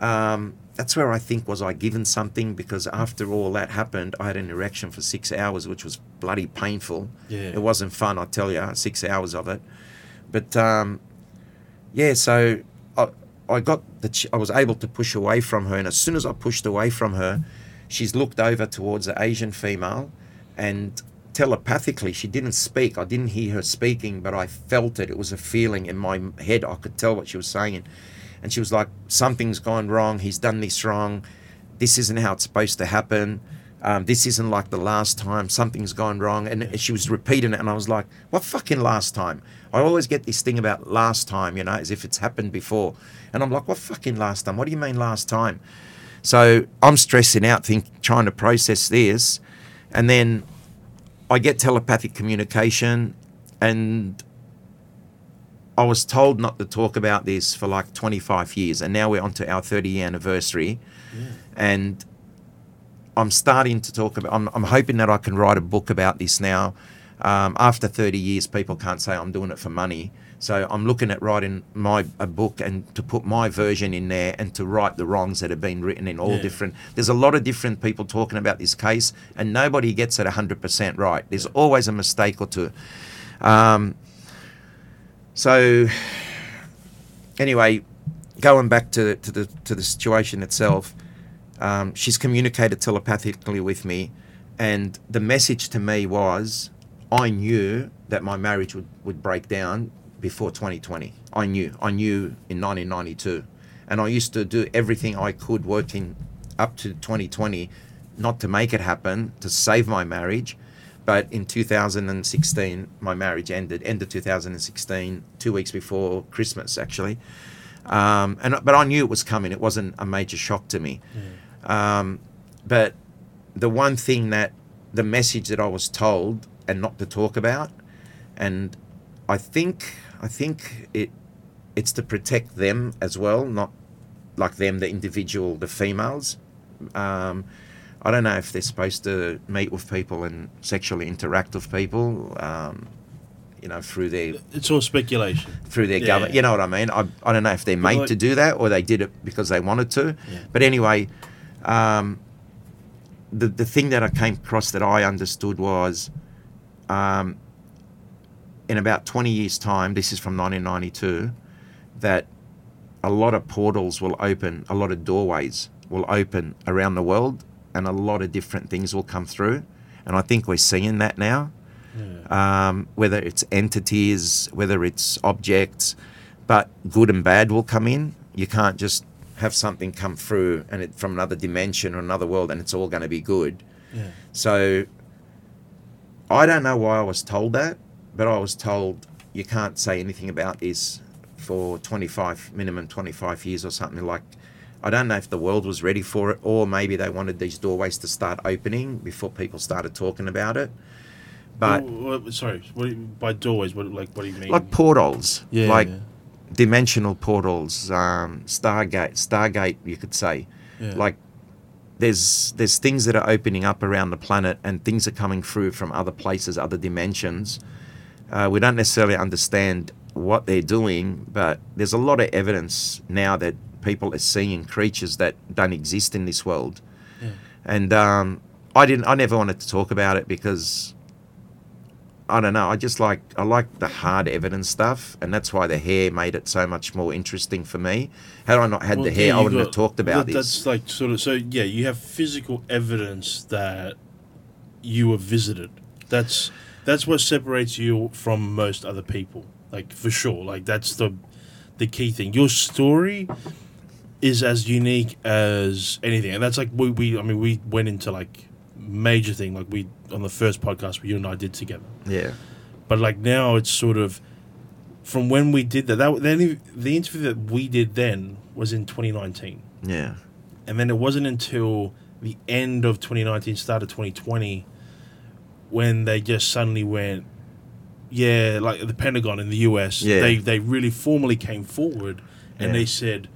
Um, that's where I think was I given something because after all that happened, I had an erection for six hours, which was bloody painful. Yeah. It wasn't fun, I tell you, six hours of it. But um, yeah, so I, I got the ch- I was able to push away from her, and as soon as I pushed away from her, she's looked over towards the Asian female, and telepathically she didn't speak. I didn't hear her speaking, but I felt it. It was a feeling in my head. I could tell what she was saying, and she was like, "Something's gone wrong. He's done this wrong. This isn't how it's supposed to happen." Um, this isn't like the last time something's gone wrong and she was repeating it and i was like what fucking last time i always get this thing about last time you know as if it's happened before. And i'm like what fucking last time? What do you mean last time? So i'm stressing out think trying to process this. And then i get telepathic communication and i was told not to talk about this for like 25 years. And now we're on to our 30 year anniversary. And I'm starting to talk about. I'm, I'm hoping that I can write a book about this now. Um, after 30 years, people can't say I'm doing it for money. So I'm looking at writing my a book and to put my version in there and to right the wrongs that have been written in all Yeah. different. There's a lot of different people talking about this case, and nobody gets it 100% right. There's always a mistake or two. Um, so anyway, going back to to the to the situation itself um, she's communicated telepathically with me, and the message to me was, I knew that my marriage would, would break down before 2020. I knew. I knew in 1992. And I used to do everything I could working up to 2020 not to make it happen, to save my marriage. But in 2016, my marriage ended, end of 2016, two weeks before Christmas, actually. Um, and but I knew it was coming. It wasn't a major shock to me. Um, but the one thing that the message that I was told and not to talk about, and I think I think it it's to protect them as well, not like them, the individual, the females. Um, I don't know if they're supposed to meet with people and sexually interact with people, um, you know, through their It's all speculation. through their Yeah. government. You know what I mean? I, I don't know if they're made like- to do that or they did it because they wanted to. Yeah. But anyway, um, the the thing that I came across that I understood was, um, in about twenty years' time, this is from 1992, that a lot of portals will open, a lot of doorways will open around the world, and a lot of different things will come through. And I think we're seeing that now Yeah. um, whether it's entities, whether it's objects, but good and bad will come in. You can't just have something come through and it from another dimension or another world and it's all going to be good. Yeah. So I don't know why I was told that, but I was told you can't say anything about this for 25 minimum 25 years or something like I don't know if the world was ready for it or maybe they wanted these doorways to start opening before people started talking about it. But Well, well, sorry, what you, by doorways, what like what do you mean? like portals, yeah, like yeah, dimensional portals, um, Stargate, Stargate, you could say. yeah. Like there's there's things that are opening up around the planet, and things are coming through from other places, other dimensions. Uh, we don't necessarily understand what they're doing, but there's a lot of evidence now that people are seeing creatures that don't exist in this world. Yeah. And um, I didn't. I never wanted to talk about it because I don't know. I just like I like the hard evidence stuff, and that's why the hair made it so much more interesting for me. Had I not had Well, the hair, I wouldn't have talked about that- this. That's like sort of so. Yeah, you have physical evidence that you were visited. That's that's what separates you from most other people. Like for sure. Like that's the the key thing. Your story is as unique as anything, and that's like we, we I mean we went into like major thing like we on the first podcast you and I did together. Yeah, But like now, it's sort of from when we did that. That the, the interview that we did then was in 2019, yeah, and then it wasn't until the end of 2019, start of 2020, when they just suddenly went, yeah, like the Pentagon in the US, Yeah. they they really formally came forward and Yeah. they said,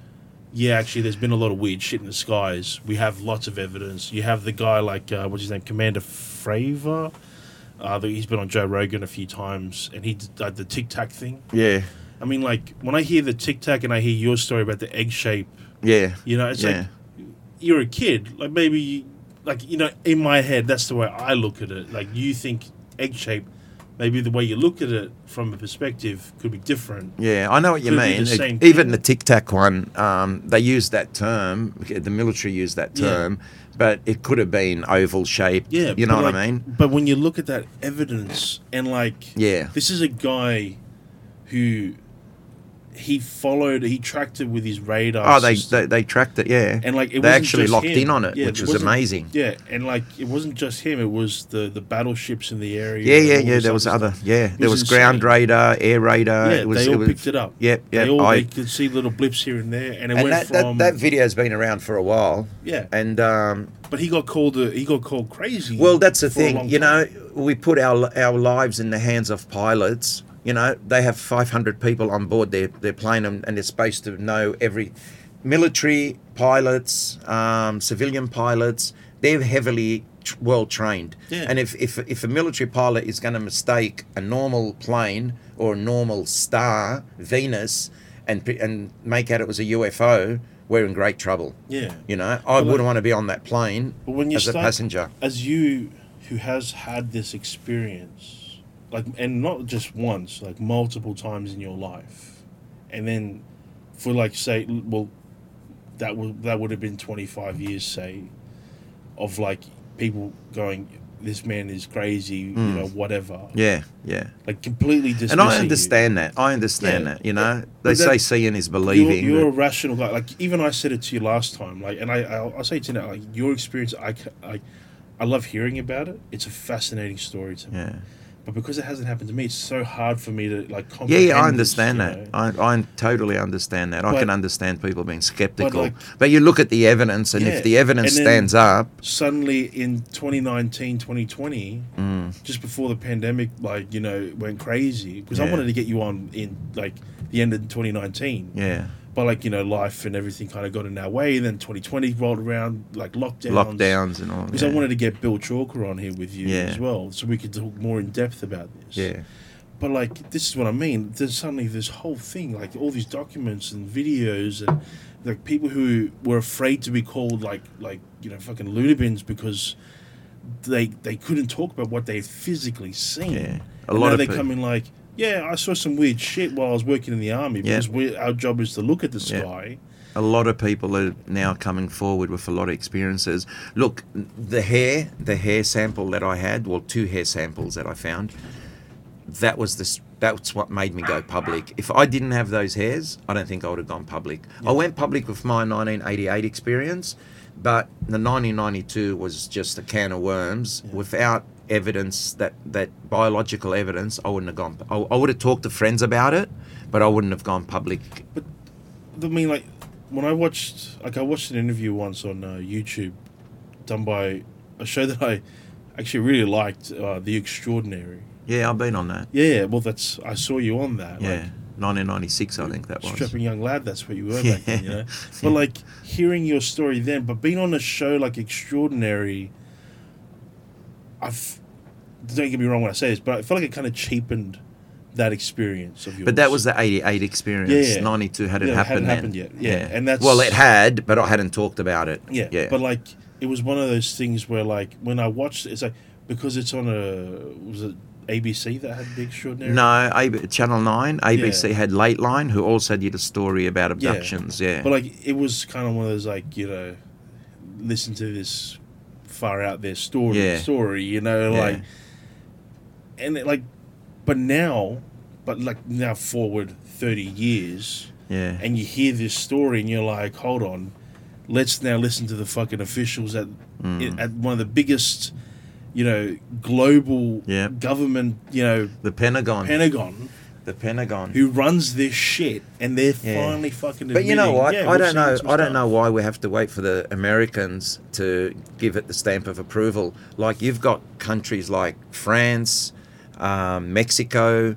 yeah, actually, there's been a lot of weird shit in the skies. We have lots of evidence. You have the guy like uh, what's his name, Commander Fravor. Uh, he's been on Joe Rogan a few times, and he did uh, the Tic Tac thing. Yeah, I mean, like when I hear the Tic Tac and I hear your story about the egg shape, yeah, you know, it's yeah. like you're a kid. Like maybe, you, like you know, in my head, that's the way I look at it. Like you think egg shape, maybe the way you look at it from a perspective could be different. Yeah, I know what you Could mean. the even the Tic Tac one, um, they used that term. The military used that Yeah. term, but it could have been oval shaped. Yeah, you know what like- I mean. But when you look at that evidence and like, Yeah, this is a guy who he followed, he tracked it with his radar. Oh, they, system. they they tracked it. Yeah, and like it they actually locked him. in on it, Yeah, which was amazing. Yeah, and like it wasn't just him; it was the the battleships in the area. Yeah, yeah, yeah. There was other other. stuff. Yeah, there was was ground radar, air radar. Yeah, it was, they all it was, picked it up. Yep, yep. They all I- they could see little blips here and there, and it and went that, from that that video's been around for a while. yeah. And um, But he got called a, he got called crazy. Well, that's the thing. You know, we put our our lives in the hands of pilots. You know, they have 500 people on board their, their plane and, and they're supposed to know every military pilots, um, civilian pilots. They're heavily tr- well trained. Yeah. And if, if, if a military pilot is going to mistake a normal plane or a normal star, Venus, and, and make out it was a UFO, we're in great trouble. yeah. You know, I like- wouldn't want to be on that plane But when you as a passenger. as you who has had this experience, like, and not just once, like multiple times in your life, and then for like say, well, that would that would have been twenty five years, say, of like people going, this man is crazy, you Mm. know, whatever, Yeah, yeah. like completely And I you. understand that. I understand Yeah. that. You know, they say seeing is You're, believing. you're a rational guy. Like even I said it to you last time. Like, and I I'll, I'll say it to you now. Like your experience, I I I love hearing about it. It's a fascinating story to me. yeah, But because it hasn't happened to me, it's so hard for me to like. yeah, yeah. I understand you that. know? I, I totally understand that. I can understand people being skeptical. like- but you look at the evidence, and Yeah, if the evidence stands up, Suddenly in 2019, 2020, mm, just before the pandemic, like you know, went crazy. Because I wanted to get you on in like the end of 2019. yeah, But like you know, life and everything kind of got in our way. Then 2020 rolled around, like lockdowns. lockdowns and all. Because yeah. I wanted to get Bill Chalker on here with you Yeah. as well, so we could talk more in depth about this. Yeah, But like, this is what I mean. There's suddenly this whole thing, like all these documents and videos, and like people who were afraid to be called like like you know fucking loonibins because they they couldn't talk about what they had physically seen. yeah. A And lot now of they people. come in like, yeah, I saw some weird shit while I was working in the army Yeah. because we, our job is to look at the Yeah. sky. a lot of people are now coming forward with a lot of experiences. Look, the hair, the hair sample that I had, well, two hair samples that I found, that was this. That's what made me go public. If I didn't have those hairs, I don't think I would have gone public. I went public with my 1988 experience, but the 1992 was just a can of worms. Yeah. Without evidence that that biological evidence, I wouldn't have gone. I, I would have talked to friends about it, but I wouldn't have gone public. But i mean, like when I watched, like I watched an interview once on uh, YouTube, done by a show that I actually really liked, uh, The Extraordinary. Yeah, I've been on that. Yeah, well, that's I saw you on that. Yeah, 1996, I think that was. strapping young lad. That's what you were back then, you know. But like hearing your story then, but being on a show like Extraordinary, I've don't get me wrong when I say this, but I feel like it kind of cheapened that experience of yours. But that was the 88 experience. Yeah, yeah. 92 hadn't Yeah, it happened hadn't then. happened yet. Yeah, and that's- Well, it had, but I hadn't talked about it. Yeah, Yeah. but like it was one of those things where like when I watched it, it's like because it's on a was it ABC that had the extraordinary. no, A- Channel 9, ABC had Lateline, who also did a story about Yeah. abductions. Yeah. but like it was kind of one of those like you know, listen to this far out there story Yeah. story, you know, Yeah. like and it, like, but now, but like now forward thirty years, yeah. and you hear this story and you're like, hold on, let's now listen to the fucking officials at Mm. at one of the biggest, you know, global Yeah. government, you know, the Pentagon. Pentagon, The Pentagon. who runs this shit, and they're Yeah. finally fucking. But you know what? yeah, I don't know. I don't stuff. know why we have to wait for the Americans to give it the stamp of approval. Like you've got countries like France, um, Mexico,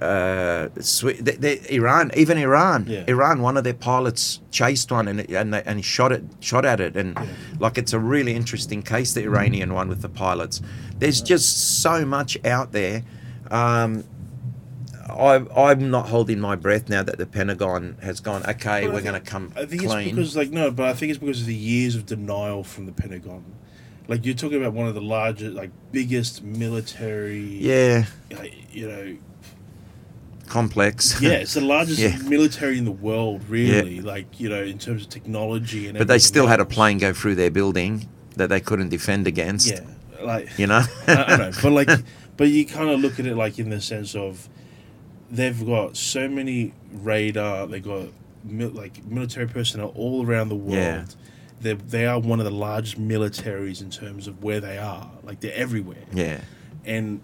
uh, the, Iran, even Iran. Yeah. Iran, one of their pilots chased one and and, they, and shot it, shot at it, and like it's a really interesting case, the Iranian one with the pilots. There's just so much out there. Um, I, I'm not holding my breath now that the Pentagon has gone. Okay, But we're going to come I think clean. it's because like no, but I think it's because of the years of denial from the Pentagon. Like you're talking about one of the largest, like biggest military. yeah, like, you know. complex. Yeah, it's the largest Yeah. military in the world, really. Like you know, in terms of technology and. but they still had a plane go through their building that they couldn't defend against. Yeah, like You know. I, I know, but like, but you kind of look at it like in the sense of they've got so many radar. They got mil- like military personnel all around the world. Yeah. They they are one of the largest militaries in terms of where they are. Like they're everywhere. yeah. And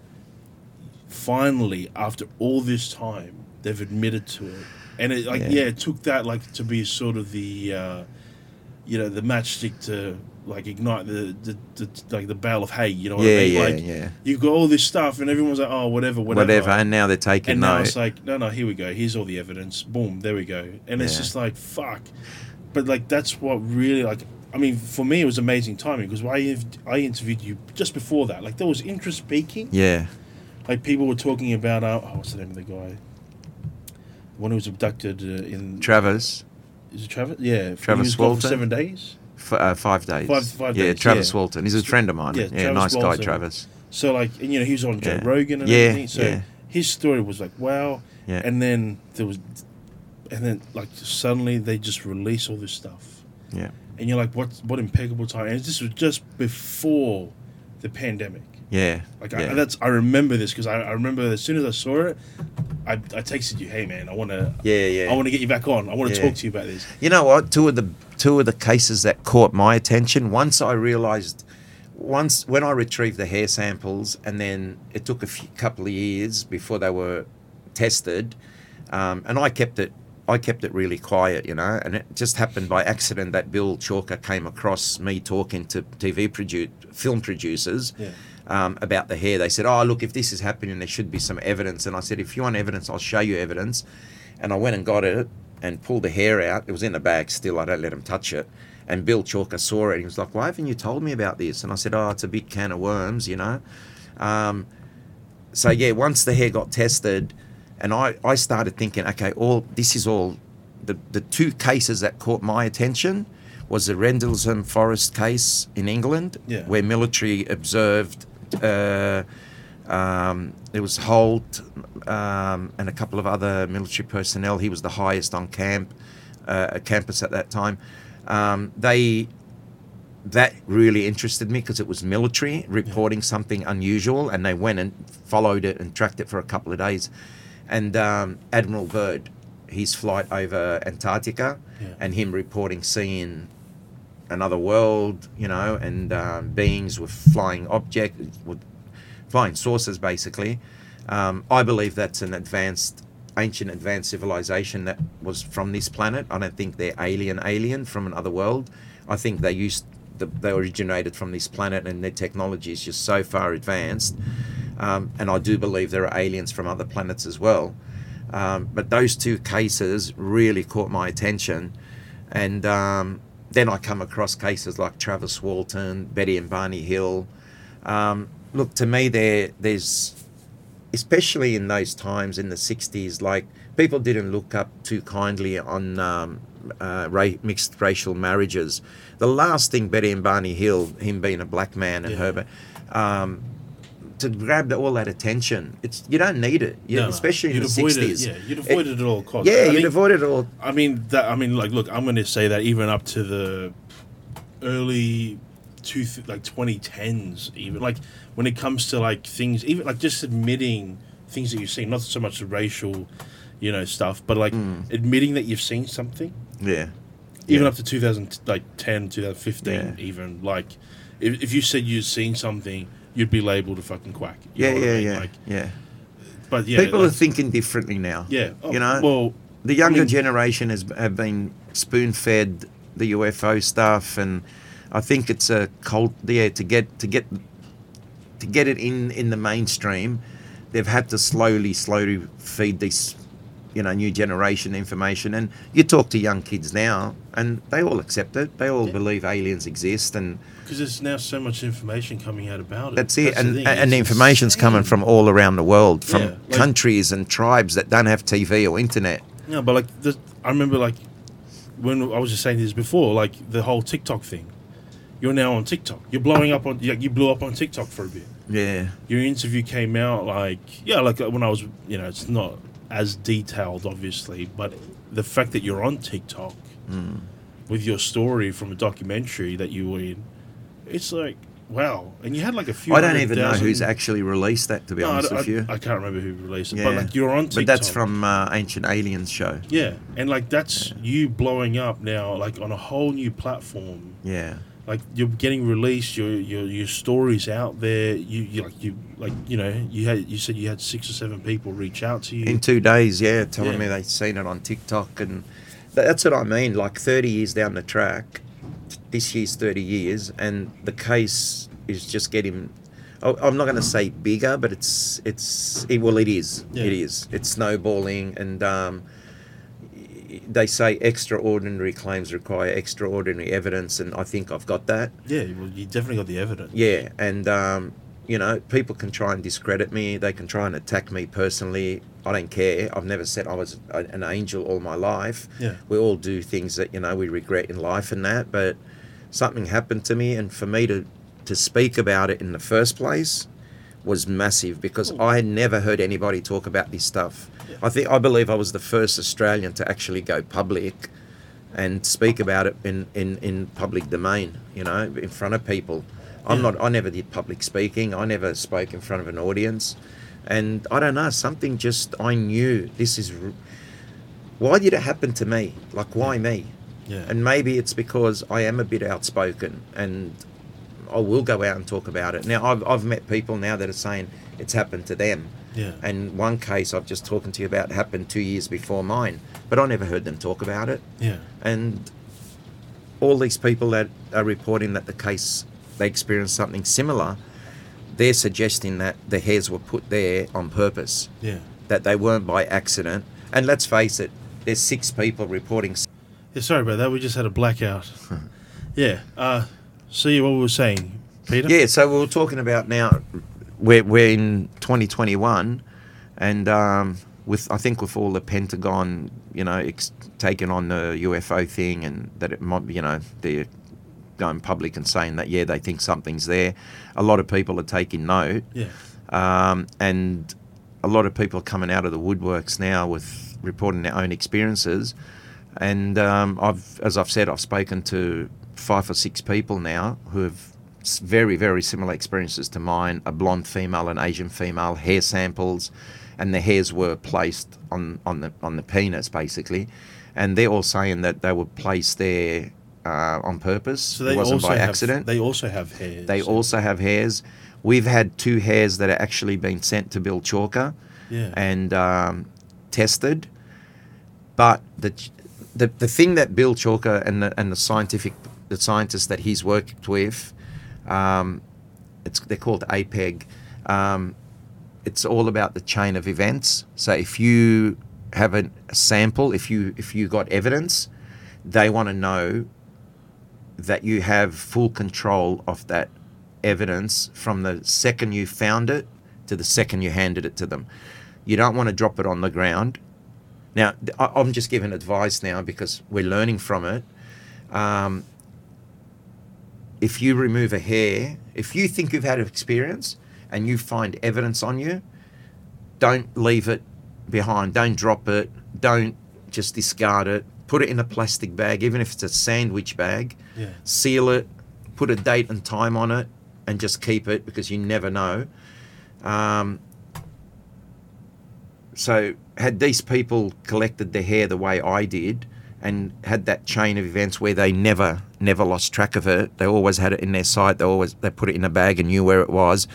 finally, after all this time, they've admitted to it. And it like Yeah. yeah, it took that like to be sort of the uh, you know the matchstick to like ignite the, the, the like the bale of hay. You know what Yeah, I mean? yeah, like yeah. you've got all this stuff, and everyone's like, oh, whatever, whatever. Whatever. And now they're taking And now note. it's like, no, no, here we go. Here's all the evidence. Boom, there we go. And it's just like, fuck. But like, that's what really like. I mean, for me, it was amazing timing because I I interviewed you just before that. Like, there was interest speaking. yeah. Like, people were talking about, uh, oh, what's the name of the guy? The one who was abducted uh, in. Travis, is it Travis? Yeah. Travis Walton? seven days. F- uh, five days. Five- five yeah, days, Travis yeah. Walton. He's a friend of mine. Yeah, Yeah, nice guy, Travis. So, like, and, you know, he was on Joe Yeah. Rogan and Yeah, everything. So, yeah. his story was like, wow. Yeah. And then there was. And then, like, suddenly they just release all this stuff. Yeah. and you're like, what what impeccable time! And this was just before the pandemic. Yeah. Like. I, that's I remember this because I, I remember as soon as I saw it, I, I texted you, hey man, I want to yeah, yeah. I want to get you back on. I want to talk to you about this. You know what? Two of the two of the cases that caught my attention. Once I realised, once when I retrieved the hair samples, and then it took a few, couple of years before they were tested, um, and I kept it. I kept it really quiet, you know, and it just happened by accident that Bill Chalker came across me talking to TV produ- film producers Yeah. um, about the hair. They said, "Oh, look, if this is happening, there should be some evidence." And I said, "If you want evidence, I'll show you evidence." And I went and got it and pulled the hair out. It was in the bag still. I don't let him touch it. And Bill Chalker saw it. He was like, "Why haven't you told me about this?" And I said, "Oh, it's a big can of worms, you know." Um, so yeah, once the hair got tested, and I, I started thinking, okay, all this is all the the two cases that caught my attention was the Rendlesham Forest case in England, Yeah. where military observed. Uh, um, there was Halt um, and a couple of other military personnel. He was the highest on camp, uh, campus at that time. Um, they that really interested me because it was military reporting something unusual, and they went and followed it and tracked it for a couple of days. And um, Admiral Byrd, his flight over Antarctica, Yeah. and him reporting seeing another world, you know, and um, beings with flying objects, with flying saucers, basically. Um, I believe that's an advanced, ancient, advanced civilization that was from this planet. I don't think they're alien, alien from another world. I think they used, the, they originated from this planet, and their technology is just so far advanced. Um, and I do believe there are aliens from other planets as well. Um, but those two cases really caught my attention, and um, then I come across cases like Travis Walton, Betty and Barney Hill. Um, look, to me, there there's, especially in those times in the '60s, like people didn't look up too kindly on um, uh, ra- mixed racial marriages. The last thing Betty and Barney Hill, him being a black man and Yeah. Herbert, um, to grab the, all that attention, it's you don't need it, you, No, especially in the avoid '60s. It, yeah, you'd avoid it, at all costs. Yeah, I you'd think- avoid it all. I mean that. I mean, like, look, I'm going to say that even up to the early two th- like 2010s, even like when it comes to like things, even like just admitting things that you've seen, not so much the racial, you know, stuff, but like mm. admitting that you've seen something, Yeah, even Yeah. up to 2000 like 10, 2015, Yeah. even like if, if you said you'd seen something, you'd be labeled a fucking quack. You yeah, what I yeah, mean? yeah, Like, yeah. But yeah, People are thinking differently now. yeah. Oh, you know, well, the younger mean- generation has have been spoon fed the UFO stuff, and I think it's a cult. Yeah, to get to get to get it in in the mainstream, they've had to slowly, slowly feed this, you know, new generation information. And you talk to young kids now, and they all accept it. They all Yeah. believe aliens exist, and because there's now so much information coming out about it. that's it. the and thing, and the information's coming from all around the world, from Yeah, like- countries and tribes that don't have TV or internet. Yeah, but like the, I remember like when I was just saying this before, like the whole TikTok thing. You're now on TikTok. You're blowing up on. You blew up on TikTok for a bit. Yeah. Your interview came out like yeah, like uh, when I was you know it's not as detailed obviously, but the fact that you're on TikTok Hmm. with your story from a documentary that you were in, it's like wow, and you had like a few. I don't even know who's actually released that, to be No, I, honest with I- you. I can't remember who released it, yeah. but like you're on TikTok. But that's from uh, Ancient Aliens show. Yeah, and like that's you blowing up now, like on a whole new platform. Yeah. Like you're getting released, your your your stories out there. You, you like you like you know you had you said you had six or seven people reach out to you. In two days, yeah, telling Yeah. me they'd seen it on TikTok. And that's what I mean. Like 30 years down the track, this year's 30 years, and the case is just getting. I'm not going to say bigger, but it's it's it, well, it is. Yeah. It is. It's snowballing, and um, they say extraordinary claims require extraordinary evidence, and I think I've got that. yeah, well, you definitely got the evidence. Yeah, and um, you know, people can try and discredit me. They can try and attack me personally. I don't care. I've never said I was a, an angel all my life. Yeah. We all do things that you know we regret in life and that, but something happened to me, and for me to to speak about it in the first place was massive because I had never heard anybody talk about this stuff. I think I believe I was the first Australian to actually go public and speak about it in, in, in public domain, you know, in front of people. I'm Yeah. not I never did public speaking. I never spoke in front of an audience. And I don't know, something just I knew this is why did it happen to me? Like why me? Yeah, And maybe it's because I am a bit outspoken and I will go out and talk about it. Now, I've, I've met people now that are saying it's happened to them. Yeah, And one case I've just talking to you about happened two years before mine, but I never heard them talk about it. yeah, And all these people that are reporting that the case they experienced something similar, they're suggesting that the hairs were put there on purpose, yeah. that they weren't by accident. And let's face it, there's six people reporting Yeah, sorry about that. We just had a blackout. yeah. Uh, see what we were saying, Peter. Yeah, so we were talking about now. We're we're in 2021, and um, with I think with all the Pentagon, you know, ex- taking on the UFO thing, and that it might you know, they're going public and saying that yeah, they think something's there. A lot of people are taking note, Yeah. um, and a lot of people are coming out of the woodworks now with reporting their own experiences. And um, I've, as I've said, I've spoken to five or six people now who have very, very similar experiences to mine: a blonde female, an Asian female, hair samples, and the hairs were placed on on the on the penis basically, and they're all saying that they were placed there uh, on purpose. So they it wasn't also by have, accident. They also have hair. They also have hairs. We've had two hairs that are actually been sent to Bill Chalker Yeah. and um, tested. But the, the the thing that Bill Chalker and the and the scientific the scientists that he's worked with, um, it's they're called APEG. Um, it's all about the chain of events. So if you have a, sample, if you if you got evidence, they want to know that you have full control of that evidence from the second you found it to the second you handed it to them. You don't want to drop it on the ground. Now, I'm just giving advice now because we're learning from it. Um, if you remove a hair, if you think you've had an experience and you find evidence on you, don't leave it behind. Don't drop it. Don't just discard it. Put it in a plastic bag, even if it's a sandwich bag Yeah. seal it, put a date and time on it, and just keep it because you never know. Um, so, had these people collected their hair the way I did and had that chain of events where they never, never lost track of it, they always had it in their sight, they always they put it in a bag and knew where it was.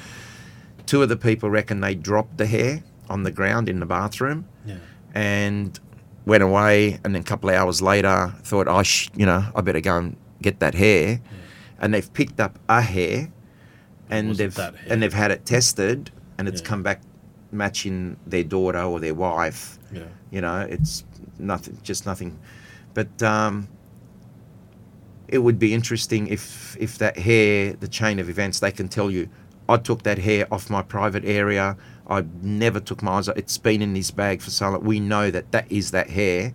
Two of the people reckon they dropped the hair on the ground in the bathroom Yeah. and went away. And then a couple of hours later, thought, I, sh- you know, I better go and get that hair. And they've picked up a hair, and they've hair. and they've had it tested, and it's Yeah. come back matching their daughter or their wife. Yeah. You know, it's nothing, just nothing. But um, it would be interesting if if that hair, the chain of events, they can tell you, I took that hair off my private area. I never took my eyes. It's been in this bag for so long. We know that that is that hair,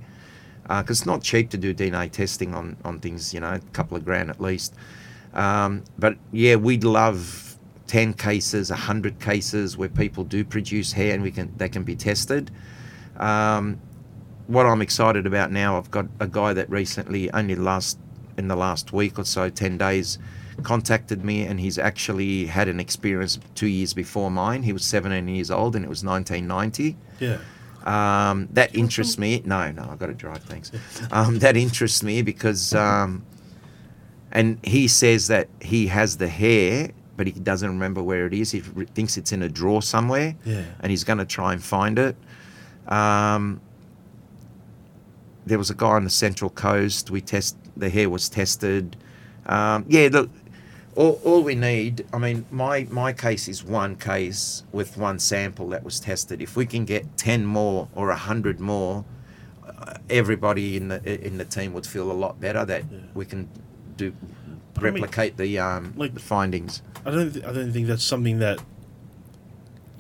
because it's not cheap to do DNA testing on on things. You know, a couple of grand at least. Um, but yeah, we'd love ten cases, hundred cases where people do produce hair and we can they can be tested. Um, what I'm excited about now, I've got a guy that recently, only last in the last week or so, ten days, contacted me, and he's actually had an experience two years before mine. He was 17 years old, and it was 1990. Yeah. Um, that interests me. No, no, I've got to drive. Thanks. Um, that interests me because, um, and he says that he has the hair, but he doesn't remember where it is. He re- thinks it's in a drawer somewhere, Yeah. and he's going to try and find it. Um, there was a guy on the Central Coast. We test the hair was tested. Um, yeah, look, all, all we need. I mean, my my case is one case with one sample that was tested. If we can get ten more or a hundred more, uh, everybody in the in the team would feel a lot better that Yeah. we can do But I mean, replicate the um like- the findings. I don't. Th- I don't think that's something that.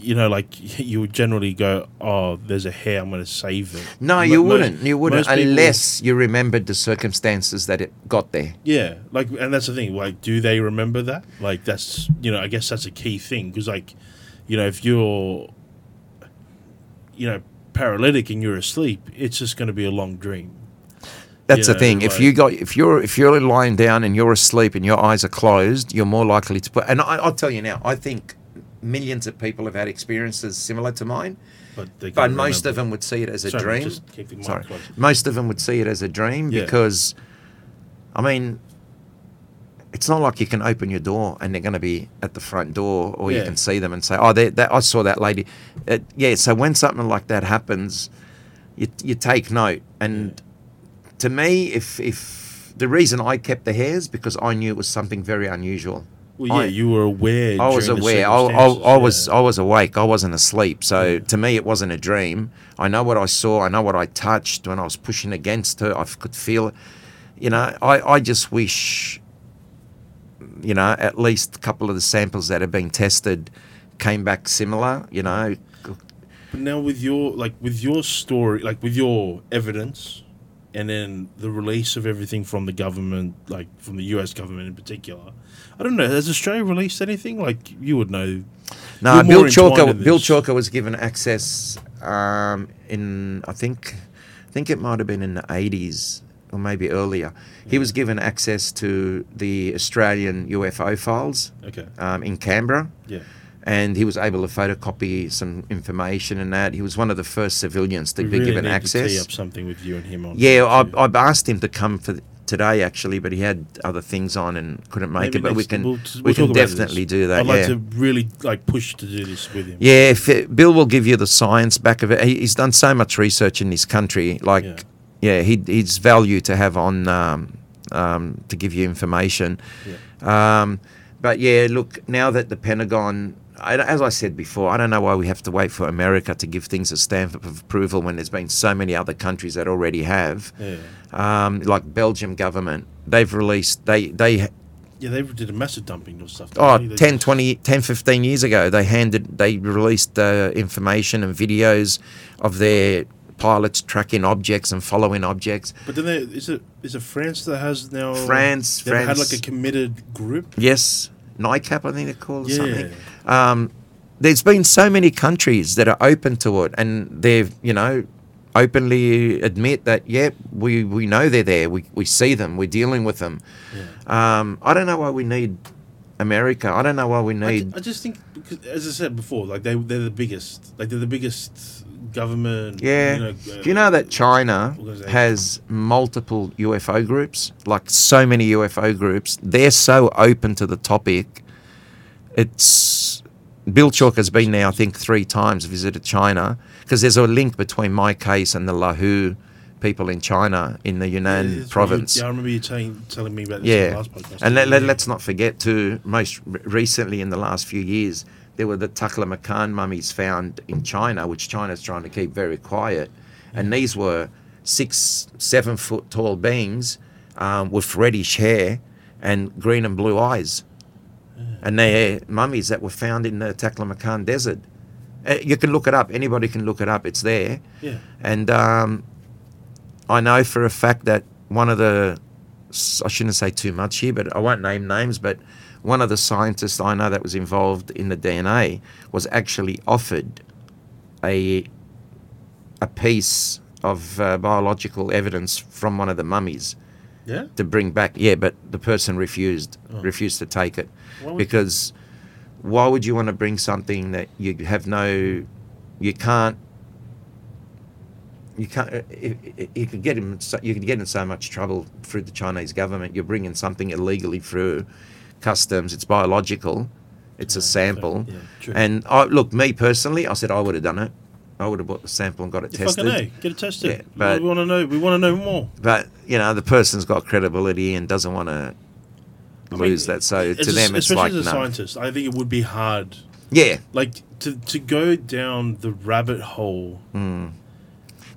You know, like you would generally go, "Oh, there's a hair. I'm going to save it." No, you most- wouldn't. You wouldn't most people- unless you remembered the circumstances that it got there. Yeah, like, and that's the thing. Like, do they remember that? Like, that's you know, I guess that's a key thing because, like, you know, if you're, you know, paralytic and you're asleep, it's just going to be a long dream. That's You the thing. know, if you got if you're if you're lying down and you're asleep and your eyes are closed, you're more likely to put. And I, I'll tell you now, I think millions of people have had experiences similar to mine, But they but most of them would see it as a Sorry, dream. just keep the mic Sorry, close. most of them would see it as a dream Yeah. because, I mean. It's not like you can open your door and they're going to be at the front door, or you can see them and say, "Oh, that I saw that lady." Uh, yeah, so when something like that happens, you, you take note. And to me, if if the reason I kept the hairs because I knew it was something very unusual. Well, yeah, I- you were aware. I was aware. I, I, I was yeah. I was awake. I wasn't asleep. So Yeah. to me, it wasn't a dream. I know what I saw. I know what I touched when I was pushing against her. I could feel it. You know, I, I just wish, you know, at least a couple of the samples that have been tested came back similar. You know, But now with your like with your story, like with your evidence, and then the release of everything from the government, like from the U.S. government in particular, I don't know. Has Australia released anything? Like you would know. No, You're Bill Chalker. Bill. Chalker was given access um, in I think I think it might have been in the eighties or maybe earlier. He was given access to the Australian UFO files Okay. um, in Canberra, Yeah. and he was able to photocopy some information and that. He was one of the first civilians to We be really given need To access. tee up something with you and him on. Yeah, I. I've asked him to come for today actually, but he had other things on and couldn't make Maybe it. But we can we'll- we we'll can talk this. definitely do that. I'd yeah. like to really like push to do this with him. Yeah, if it, Bill will give you the science back of it. He, he's done so much research in this country. Like, Yeah. yeah, he, he's value to have on um, um, to give you information. Um, but yeah, look, now that the Pentagon, I, as I said before, I don't know why we have to wait for America to give things a stamp of approval when there's been so many other countries that already have. Yeah. Um, like Belgium government, they've released they they Yeah, they did a massive dumping of stuff. Oh, didn't they? 10, 20, 10, 15 years ago, they handed, they released uh, information and videos of their pilots tracking objects and following objects. But then there, is it is it France that has now France, They've had like a committed group. Yes, NICAP, I think they call it Yeah. something. Um, there's been so many countries that are open to it, and they've, you know, openly admit that, yeah, we, we know they're there. We, we see them. We're dealing with them. Yeah. Um, I don't know why we need America. I don't know why we need. I just think, because, as I said before, like they they're the biggest, like they're the biggest government. Yeah. You know, Do you know that China has multiple UFO groups? Like so many UFO groups. They're so open to the topic. It's Bill Chalk has been there, I think, three times, visited China, because there's a link between my case and the Lahu people in China in the Yunnan Yeah, province. You, yeah, I remember you telling, telling me about this in Yeah, the last podcast. and let, let's not forget too. Most recently, in the last few years, there were the Taklamakan mummies found in China, which China's trying to keep very quiet, and these were six, seven foot tall beings um, with reddish hair and green and blue eyes, and they're mummies that were found in the Taklamakan desert. Uh, You can look it up. Anybody can look it up. It's there. Yeah. And um, I know for a fact that one of the, I shouldn't say too much here, but I won't name names, but one of the scientists I know that was involved in the DNA was actually offered a, a piece of uh, biological evidence from one of the mummies Yeah. to bring back. Yeah, but the person refused, Oh. refused to take it because why would you want to bring something that you have no, you can't, you can't, uh, you could get him, so- you could get in so much trouble through the Chinese government. You're bringing something illegally through customs. It's biological. It's a sample. Yeah. And I, look, me personally, I said I would have done it. I would have bought the sample and got it You tested. fucking A, get it tested. Yeah, but- we want to know. We want to know more. But you know, the person's got credibility and doesn't want to I lose mean, that. So to a- them, it's especially like as a no. scientist, I think it would be hard, Yeah, like to to go down the rabbit hole. Hmm.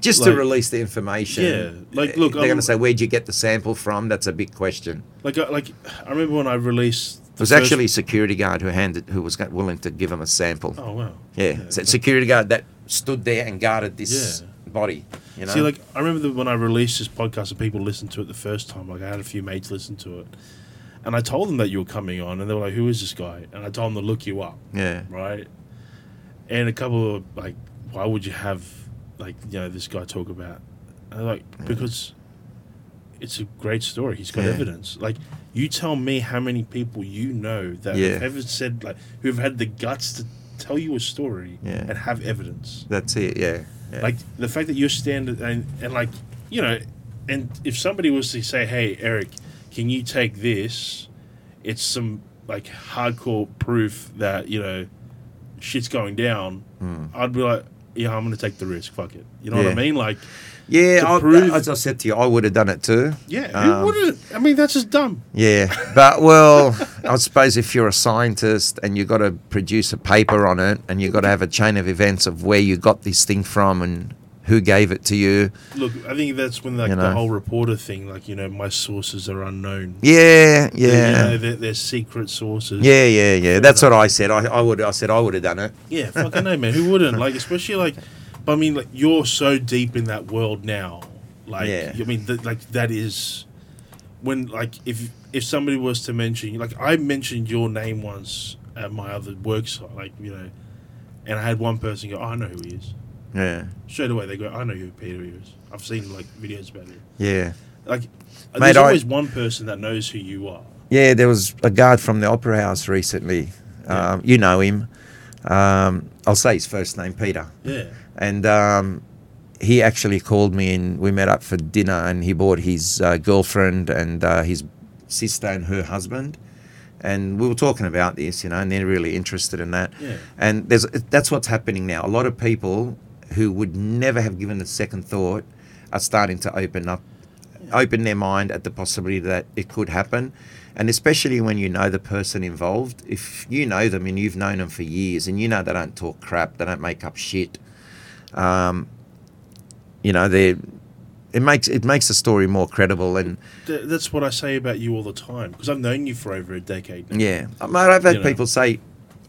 just to release the information. Yeah, like, look, they're going to say, "Where'd you get the sample from?" That's a big question. Like like I remember when I released. It was actually a security guard who handed, who was willing to give him a sample. Oh wow. yeah, so security guard that stood there and guarded this Yeah. body. You know, See, like I remember when I released this podcast and people listened to it the first time. Like I had a few mates listen to it, and I told them that you were coming on, and they were like, "Who is this guy?" And I told them to look you up, yeah, right? And a couple of like, why would you have like you know this guy talk about? Like because it's a great story. He's got Yeah. evidence. Like you tell me how many people you know that Yeah. have ever said like who've had the guts to tell you a story Yeah. and have evidence. that's it. Yeah, yeah. Like the fact that you're standing and, and like, you know, and if somebody was to say, hey, Eric, can you take this? It's some like hardcore proof that, you know, shit's going down. I'd be like, yeah, I'm to take the risk. Fuck it. You know what I. Mean? Like, yeah. I, prove- as I said to you, I would have done it too. yeah, Um, who wouldn't? I mean, that's just dumb. Yeah, but well, I suppose if you're a scientist and you've got to produce a paper on it and you've got to have a chain of events of where you got this thing from and who gave it to you. Look, I think that's when like You the whole reporter thing, like, you know, my sources are unknown. Yeah, yeah. You yeah. know, they're, they're secret sources. Yeah, yeah, yeah. That's what I said. I, I would. I said I would have done it. Yeah, fucking no, man. Who wouldn't? Like, especially like, but I mean, like, you're so deep in that world now. Like, Yeah. I mean, th- like that is when, like, if if somebody was to mention, like, I mentioned your name once at my other work site, like, you know, and I had one person go, oh, "I know who he is." Yeah, Straight away, they go, "I know who Peter is. I've seen like videos about him." yeah, Like, Mate, there's I- always one person that knows who you are. yeah. There was a guard from the Opera House recently. Yeah. Um, you know him. Um, I'll say his first name, Peter. Yeah, and um, he actually called me and we met up for dinner and he brought his uh, girlfriend and uh, his sister and her husband and we were talking about this you know and they're really interested in that Yeah. and there's that's what's happening now a lot of people who would never have given a second thought are starting to open up open their mind at the possibility that it could happen and especially when you know the person involved if you know them and you've known them for years and you know they don't talk crap they don't make up shit um, you know they it makes it makes the story more credible and that's what I say about you all the time because I've known you for over a decade. Now. yeah I've had You know. people say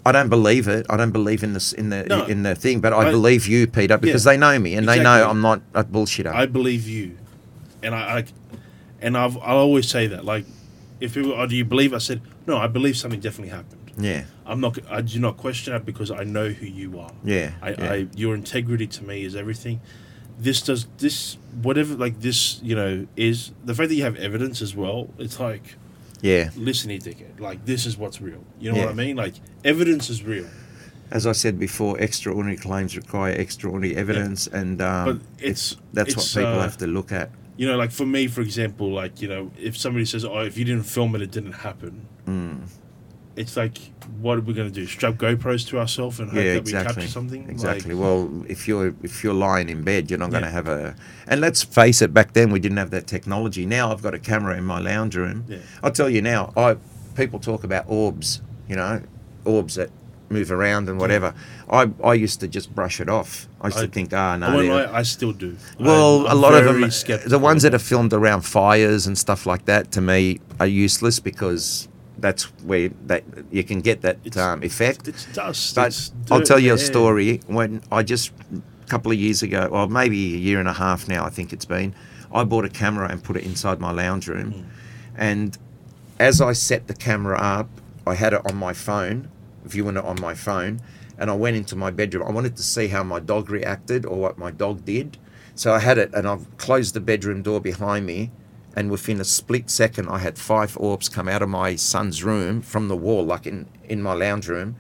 I don't believe it. I don't believe in this in the No. in the thing, but I, I- believe you, Peter, because Yeah. they know me and they know I'm not a bullshitter. I believe you, and I, I and I've I'll always say that. Like, if people, oh, do you believe? I said, no, I believe something definitely happened. yeah, I'm not. I do not question it because I know who you are. yeah, I, yeah. I your integrity to me is everything. This does this whatever like this you know is the fact that you have evidence as well. It's like yeah. listen here, dickhead. Like this is what's real. You know Yeah. what I mean? Like evidence is real. As I said before, extraordinary claims require extraordinary evidence, and um, But it's- that's it's, what people uh, have to look at. You know, like for me, for example, like you know, if somebody says, "Oh, if you didn't film it, it didn't happen," Mm. It's like, what are we going to do? Strap GoPros to ourselves and hope yeah, that we capture something? Exactly. Like, well, if you're if you're lying in bed, you're not going to have a. And let's face it, back then we didn't have that technology. Now I've got a camera in my lounge room. Yeah. I'll tell you now. I people talk about orbs. You know, orbs that move around and whatever. I I used to just brush it off. I used I- to think, ah, no. I I still do. well, I'm- a lot of them, skeptical the ones that are filmed around fires and stuff like that, to me, are useless because that's where that you can get that um, effect. It's dust. But it's I'll tell you a in the air. story. When I just a couple of years ago, or maybe a year and a half now, I think it's been. I bought a camera and put it inside my lounge room, Hmm. and as I set the camera up, I had it on my phone, viewing it on my phone, and I went into my bedroom. I wanted to see how my dog reacted or what my dog did. So I had it, and I've closed the bedroom door behind me, and within a split second, I had five orbs come out of my son's room from the wall, like in, in my lounge room,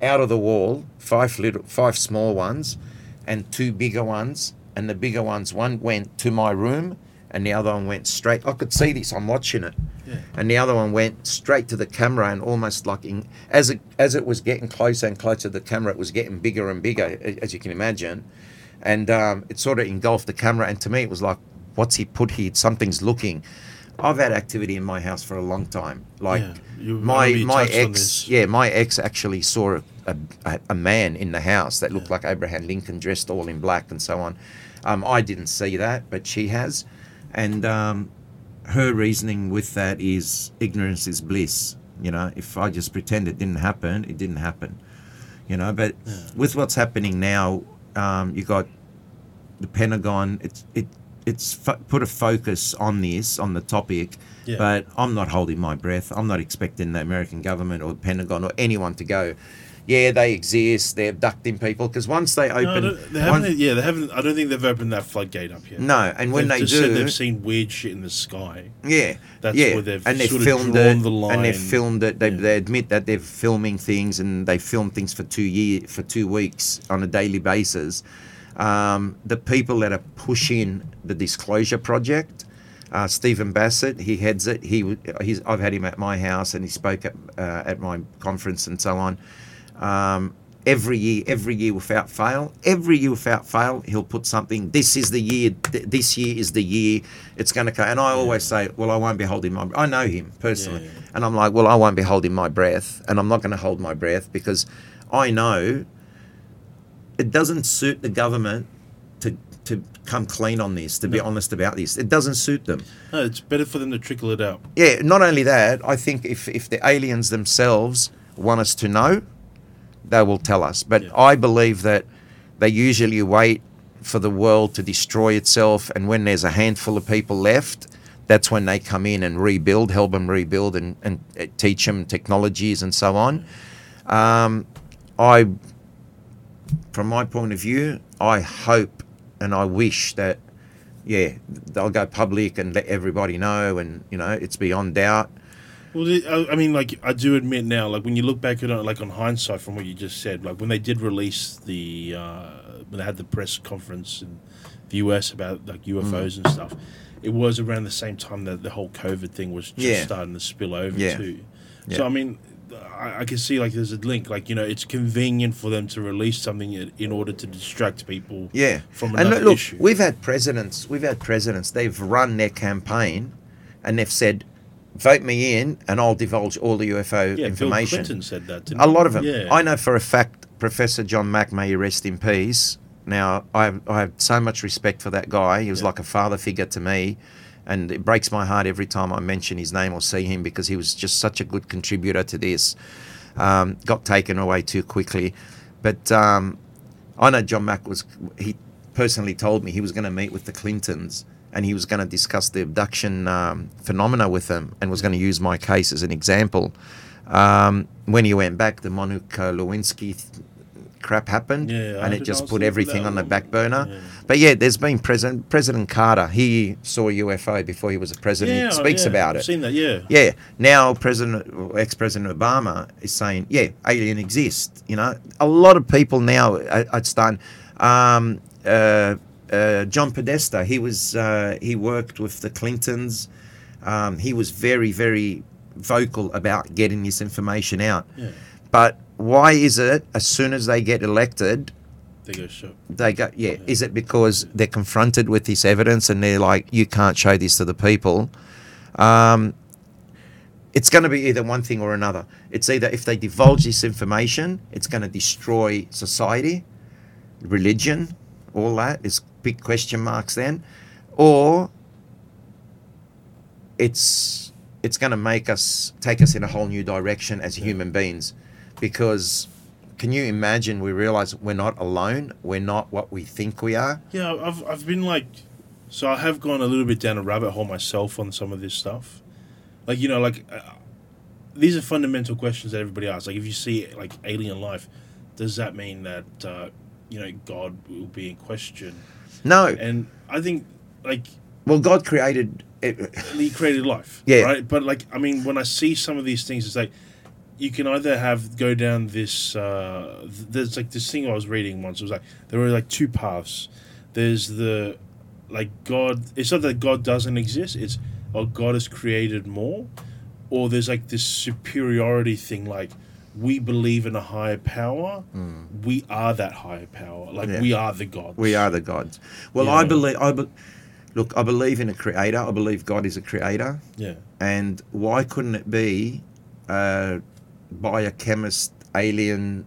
out of the wall, five little, five small ones, and two bigger ones. And the bigger ones, one went to my room, and the other one went straight. I could see this. I'm watching it, Yeah. and the other one went straight to the camera, and almost like in, as it as it was getting closer and closer to the camera, it was getting bigger and bigger, as you can imagine, and um, it sort of engulfed the camera. And to me, it was like, "What's he put here? Something's looking." I've had activity in my house for a long time. Like Yeah, my my ex, yeah, my ex actually saw a, a, a man in the house that looked like Abraham Lincoln, dressed all in black and so on. Um, I didn't see that, but she has, and um, her reasoning with that is ignorance is bliss. You know, if I just pretend it didn't happen, it didn't happen. You know, but with what's happening now, um, you got the Pentagon. It's it it's fo- put a focus on this on the topic, Yeah. but I'm not holding my breath. I'm not expecting the American government or the Pentagon or anyone to go. Yeah, they exist. They're abducting people because once they open, they- they haven't. yeah, they haven't. I don't think they've opened that floodgate up yet. no, and when They've they do, they've seen weird shit in the sky. Yeah, That's yeah, where they've and they've filmed it, the and they've filmed it. They, Yeah. they admit that they're filming things, and they film things for two year for two weeks on a daily basis. Um, the people that are pushing the disclosure project, uh, Stephen Bassett, he heads it. He, he's, I've had him at my house, and he spoke at, uh, at my conference and so on. Um, every year, every year without fail, every year without fail, he'll put something. This is the year. Th- this year is the year. It's going to come. And I always say, well, I won't be holding my. I know him personally, Yeah, yeah. and I'm like, well, I won't be holding my breath, and I'm not going to hold my breath because I know it doesn't suit the government to to come clean on this. To be honest about this, it doesn't suit them. No, it's better for them to trickle it out. Yeah, not only that, I think if, if the aliens themselves want us to know, they will tell us. But Yeah. I believe that they usually wait for the world to destroy itself, and when there's a handful of people left, that's when they come in and rebuild, help them rebuild, and, and uh, teach them technologies and so on. Um, I, from my point of view, I hope and I wish that yeah, they'll go public and let everybody know, and you know, it's beyond doubt. Well, I, I mean, like I do admit now, like when you look back at it, like on hindsight from what you just said, like when they did release the uh, when they had the press conference in the US about like UFOs and stuff, it was around the same time that the whole COVID thing was just Yeah. starting to spill over Yeah. too. Yeah. So I mean, I, I can see like there's a link. Like you know, it's convenient for them to release something in, in order to distract people. Yeah, From and another look, issue. we've had presidents, we've had presidents. They've run their campaign, and they've said, "Vote me in, and I'll divulge all the UFO Yeah, Bill information." Clinton said that. A he? lot of them. Yeah. I know for a fact, Professor John Mack, may rest in peace. Now, I have, I have so much respect for that guy. He was Yeah. like a father figure to me. And it breaks my heart every time I mention his name or see him because he was just such a good contributor to this. Um, got taken away too quickly. But um, I know John Mack was, he personally told me he was going to meet with the Clintons and he was going to discuss the abduction um, phenomena with them and was going to use my case as an example. Um, when he went back, the Monica Lewinsky th- crap happened Yeah, and it just put everything on the back burner. Yeah. But yeah, there's been President President Carter. He saw UFO before he was a president. Yeah, he speaks yeah, about I've it. Seen that? Yeah. Yeah. Now, President, ex-President Obama is saying, yeah, alien exists. You know, a lot of people now are, are starting. Um, uh, uh, John Podesta, he was uh, he worked with the Clintons. Um, he was very, very vocal about getting this information out. Yeah. But why is it as soon as they get elected, They go show. they go, yeah, is it because they're confronted with this evidence and they're like, you can't show this to the people? Um, it's going to be either one thing or another. It's either if they divulge this information, it's going to destroy society, religion, all that is big question marks then, or it's it's going to make us take us in a whole new direction as human beings, because can you imagine? We realize we're not alone. We're not what we think we are. Yeah, I've I've been like, so I have gone a little bit down a rabbit hole myself on some of this stuff. Like you know, like uh, these are fundamental questions that everybody asks. Like if you see like alien life, does that mean that uh, you know God will be in question? No, And I think like well, God created. It, he created life. Yeah. Right. But like, I mean, when I see some of these things, it's like you can either have go down this. Uh, th- there's like this thing I was reading once. It was like there were like two paths. There's the like God. It's not that God doesn't exist. It's oh God has created more, or there's like this superiority thing. Like we believe in a higher power. We are that higher power. Like. Yeah. we are the gods. we are the gods. Well, Yeah. I believe. I be, look. I believe in a creator. I believe God is a creator. Yeah. And why couldn't it be a biochemist alien,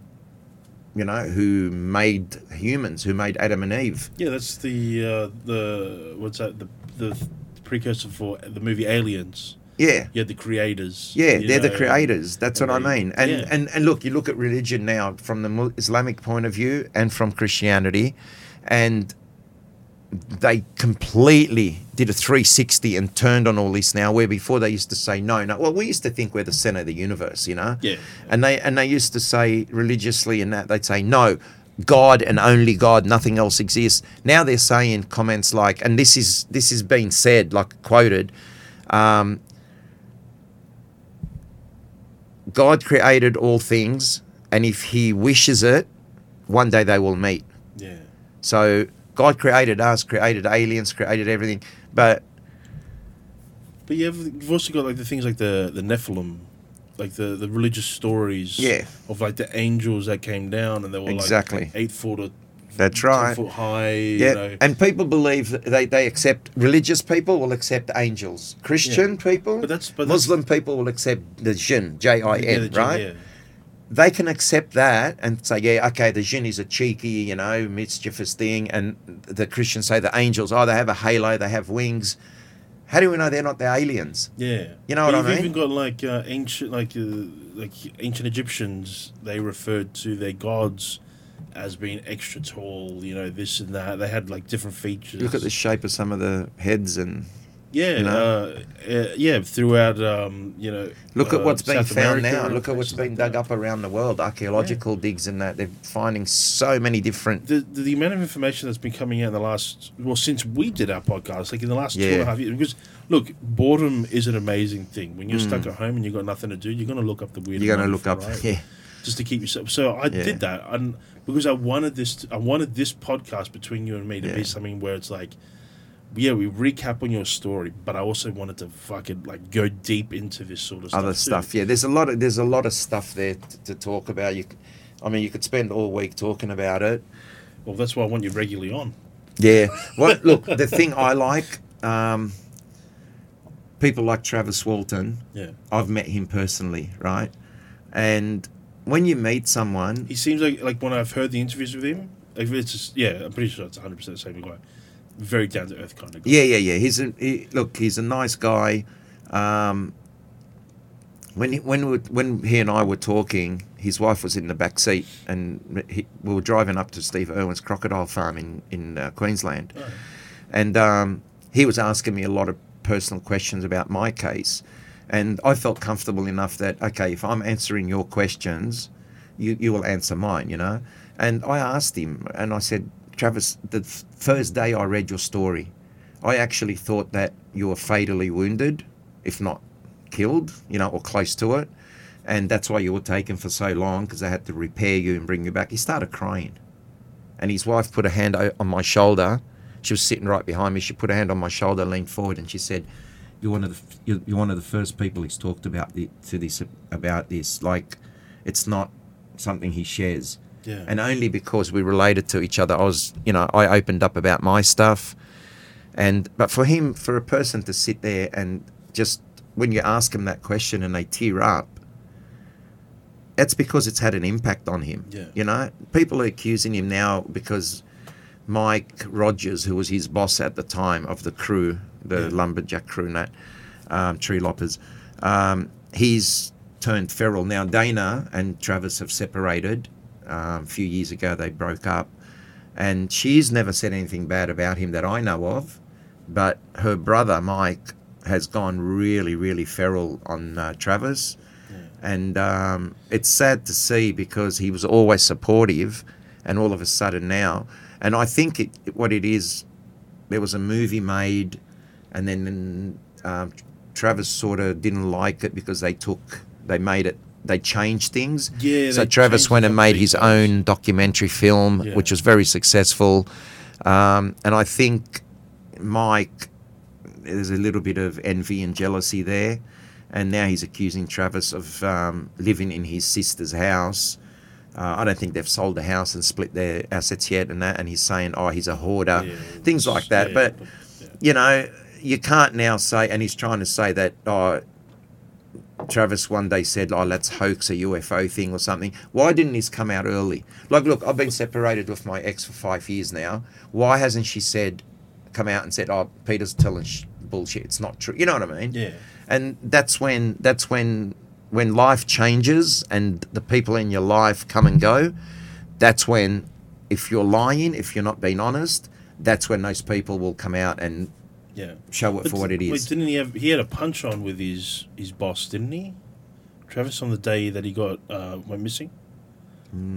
you know, who made humans, who made Adam and Eve? Yeah, that's the uh, the what's that the the precursor for the movie Aliens. Yeah. yeah, the creators. Yeah, they're the creators. That's what I mean. And, yeah. and and look, you look at religion now from the Islamic point of view and from Christianity, and they completely did a 360 and turned on all this now. Where before they used to say no, no. Well, we used to think we're the center of the universe, you know. Yeah. And they and they used to say religiously and that they'd say no. God and only God, nothing else exists. Now they're saying comments like, and this is this is being said, like quoted, um, God created all things, and if He wishes it, one day they will meet. Yeah. So God created us, created aliens, created everything, but But you have, you've also got like the things like the the Nephilim, like the the religious stories. Yeah. Of like the angels that came down and they were Exactly. like eight foot or That's 10 right. foot high. yeah, You know. and people believe that they, they accept religious people will accept angels, Christian people, But that's- but that's- Muslim people will accept the jinn, J I Yeah, N, right? Yeah. They can accept that and say, yeah, okay, the jinn is a cheeky, you know, mischievous thing, and the Christians say the angels, oh, they have a halo, they have wings. How do we know they're not the aliens? Yeah, You know what You've I mean? even got like uh, ancient, like uh, like ancient Egyptians. They referred to their gods as being extra tall. You know, this and that. They had like different features. Look at the shape of some of the heads and yeah, you know? uh, uh, yeah. Throughout, um, you know, Look at uh, what's being South found America now. Look at what's been dug up around the world. Archaeological digs and that. They're finding so many different. The, the the amount of information that's been coming out in the last well since we did our podcast, like in the last two Yeah. and a half years. Because look, boredom is an amazing thing. When you're stuck Mm. at home and you've got nothing to do, you're going to look up the weird. You're going to look up. right? Yeah. just to keep yourself. So I Yeah. did that, and because I wanted this, I wanted this podcast between you and me to Yeah. be something where it's like, yeah, we recap on your story, but I also wanted to fucking like go deep into this sort of Other stuff. stuff. Yeah. There's a lot of there's a lot of stuff there t- to talk about. You, I mean, you could spend all week talking about it. Well, that's why I want you regularly on. Yeah. What? look, the thing I like, um, people like Travis Walton. Yeah, I've met him personally, right? And when you meet someone, he seems like like when I've heard the interviews with him, like it's just yeah, I'm pretty sure it's 100 percent the same guy. Very down to earth kind of guy. Yeah, yeah, yeah. He's a he, look. He's a nice guy. Um, when he, when we, when he and I were talking, his wife was in the back seat, and he, we were driving up to Steve Irwin's crocodile farm in in uh, Queensland, Oh, and um, he was asking me a lot of personal questions about my case, and I felt comfortable enough that okay, if I'm answering your questions, you you will answer mine, you know. And I asked him, and I said, Travis, the first day I read your story, I actually thought that you were fatally wounded, if not killed, you know, or close to it. And that's why you were taken for so long because they had to repair you and bring you back. He started crying. And his wife put a hand on my shoulder. She was sitting right behind me. She put a hand on my shoulder, leaned forward, and she said, you're one of the you're one of the first people he's talked about the, to this about this. Like, it's not something he shares, Yeah. and only because we related to each other. I was, you know, I opened up about my stuff, and but for him, for a person to sit there and just when you ask him that question and they tear up, that's because it's had an impact on him. Yeah. You know, people are accusing him now because Mike Rogers, who was his boss at the time of the crew, the Yeah. lumberjack crew, that um, tree loppers, um, he's turned feral now. Dana and Travis have separated. Um, a few years ago, they broke up, and she's never said anything bad about him that I know of. But her brother Mike has gone really, really feral on uh, Travis, and um, it's sad to see because he was always supportive, and all of a sudden now, and I think it, what it is, there was a movie made, and then um, Travis sort of didn't like it because they took, they made it, they changed things. Yeah, So went and made his own documentary film, Yeah. which was very successful, um, and I think Mike, there's a little bit of envy and jealousy there, and now he's accusing Travis of um, living in his sister's house. Uh, I don't think they've sold the house and split their assets yet, and that. And he's saying, "Oh, he's a hoarder," Yeah, things like that. yeah, but yeah. you know, you can't now say, and he's trying to say that, oh, Travis one day said, oh, let's hoax a UFO thing or something. Why didn't this come out early? Like, look, I've been separated with my ex for five years now. Why hasn't she said, come out and said, oh, Peter's telling sh- bullshit. It's not true. You know what I mean? Yeah. And that's when, that's when, when life changes and the people in your life come and go. That's when, if you're lying, if you're not being honest, that's when those people will come out and Yeah. show it But for what it is. wait, didn't he have? He had a punch on with his his boss, didn't he? Travis on the day that he got uh, went missing.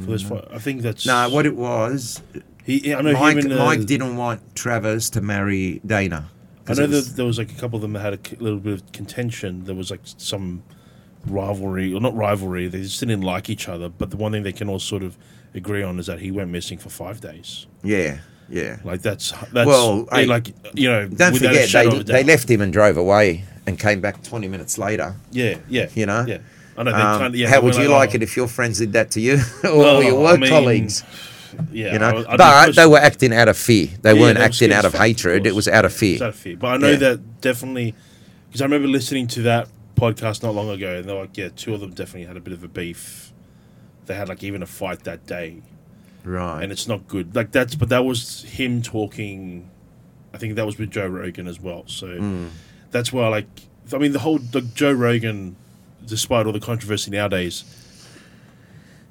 For this fight, I think that's No, what it was, he. I know Mike, and uh, Mike didn't want Travis to marry Dana. I know was- that there was like a couple of them that had a little bit of contention. There was like some rivalry, or not rivalry. They just didn't like each other. But the one thing they can all sort of agree on is that he went missing for five days. yeah, yeah. Like that's that's Well, I- like you know. Don't forget, they, they left him and drove away and came back 20 minutes later. Yeah, yeah, You know? Yeah, I know. Um, kind of, yeah, how would you like oh, it if your friends did that to you or well, your I work mean, colleagues? Yeah, You know, I- but they were acting out of fear. They Yeah, weren't acting out of fuck, of hatred. It was out of fear. out of fear. But I know Yeah. that definitely because I remember listening to that podcast not long ago, and they're like, yeah, two of them definitely had a bit of a beef. They had like even a fight that day, Right. and it's not good. Like that's, but that was him talking. I think that was with Joe Rogan as well. So Mm. that's why, like, I mean, the whole the Joe Rogan, despite all the controversy nowadays,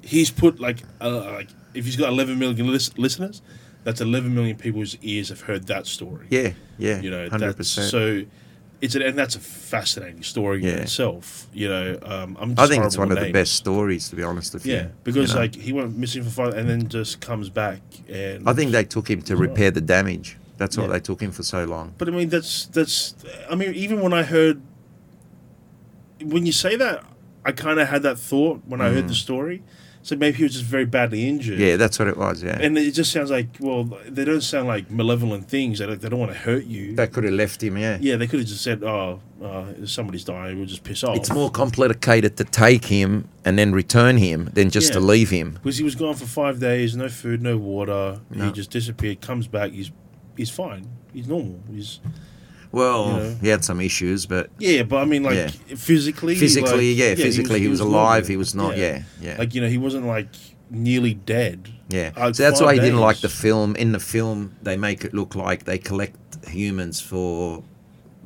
he's put like, uh, like if he's got 11 million lis- listeners, that's 11 million people's ears have heard that story. yeah, yeah. You know, 100%. that's so. It's an, and that's a fascinating story in itself. You know, um, I'm. Just I think it's one of the best stories, to be honest with you. Yeah, because you know. like he went missing for five, and then just comes back, and I think they took him to repair the damage. That's what Yeah. they took him for so long. But I mean, that's that's. I mean, even when I heard, when you say that, I kind of had that thought when I heard the story. So maybe he was just very badly injured. Yeah, that's what it was. Yeah, And it just sounds like well, they don't sound like malevolent things. They don't, they don't want to hurt you. that could have left him. Yeah. yeah, they could have just said, "Oh, uh, somebody's dying. We'll just piss off." It's more complicated to take him and then return him than just to leave him. because he was gone for five days, no food, no water. No. He just disappeared. Comes back. He's he's fine. He's normal. He's Well, You know. he had some issues, but yeah, but I mean, like Yeah. physically, physically, like, yeah, physically he was, normal. alive. He was not. Yeah, yeah, Like you know, he wasn't like nearly dead. yeah. uh, so that's why he didn't like the film. In the film, they make it look like they collect humans for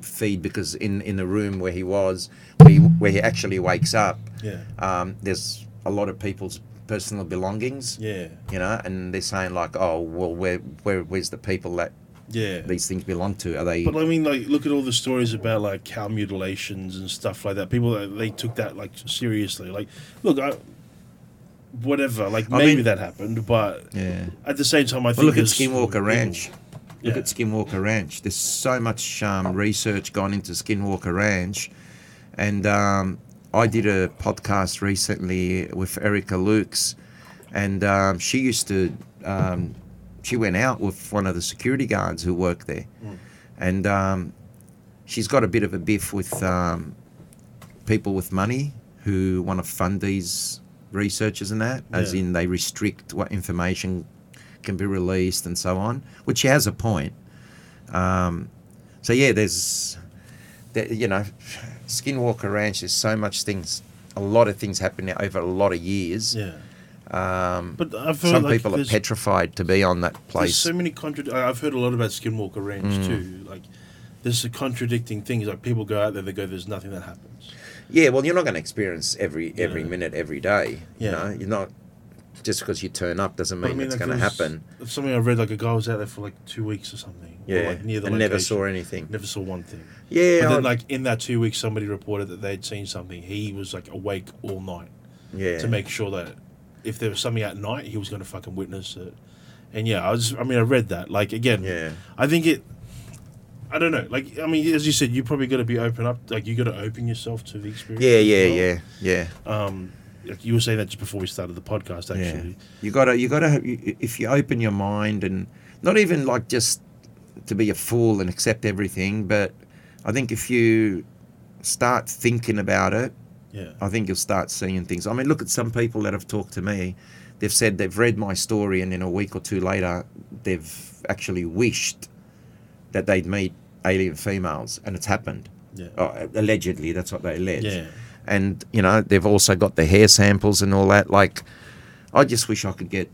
feed because in in the room where he was, where he, where he actually wakes up, Yeah, um, there's a lot of people's personal belongings. yeah, You know, and they're saying like, oh, well, where where where's the people that yeah. these things belong to? Are they? But I mean, like, look at all the stories about like cow mutilations and stuff like that. People they took that like seriously. Like, look, I, whatever. Like, I maybe mean- that happened, but yeah. at the same time, I think Well, look at Skinwalker Ranch. Look at Skinwalker Ranch. There's so much um, research gone into Skinwalker Ranch, and um, I did a podcast recently with Erica Lukes, and um, she used to. She went out with one of the security guards who worked there, and um, she's got a bit of a biff with um, people with money who want to fund these researchers and that, as in they restrict what information can be released and so on, which she has a point. Um, so yeah, there's, there, you know, Skinwalker Ranch. There's so much things, a lot of things happening over a lot of years. Yeah. Um, But I've heard some like, people are petrified to be on that There's place. so many contra- I- I've heard a lot about Skinwalker Ranch Mm. too. Like, there's a contradicting things. Like people go out there, they go, "There's nothing that happens." Yeah, well, you're not going to experience every every Yeah. minute, every day. Yeah. You know, you're not just because you turn up doesn't But mean, it's going to happen. Something I read, like a guy was out there for like two weeks or something. Yeah, like, near the and never saw anything. Never saw one thing. Yeah, but then, I- like in that two weeks, somebody reported that they'd seen something. He was like awake all night yeah. to make sure that if there was something at night, he was going to fucking witness it. And yeah, I was. I mean, I read that. Like again, Yeah. I think it. I don't know. Like I mean, as you said, you probably got to be open up. Like you got to open yourself to the experience. Yeah, yeah, well. yeah, yeah. Um, like you were saying that just before we started the podcast. Actually, Yeah. You gotta, you gotta. If you open your mind and not even like just to be a fool and accept everything, but I think if you start thinking about it, yeah, I think you'll start seeing things. I mean, look at some people that have talked to me. They've said they've read my story, and then a week or two later, they've actually wished that they'd meet alien females, and it's happened. yeah, Uh, allegedly, that's what they allege. yeah. And you know, they've also got the hair samples and all that. Like, I just wish I could get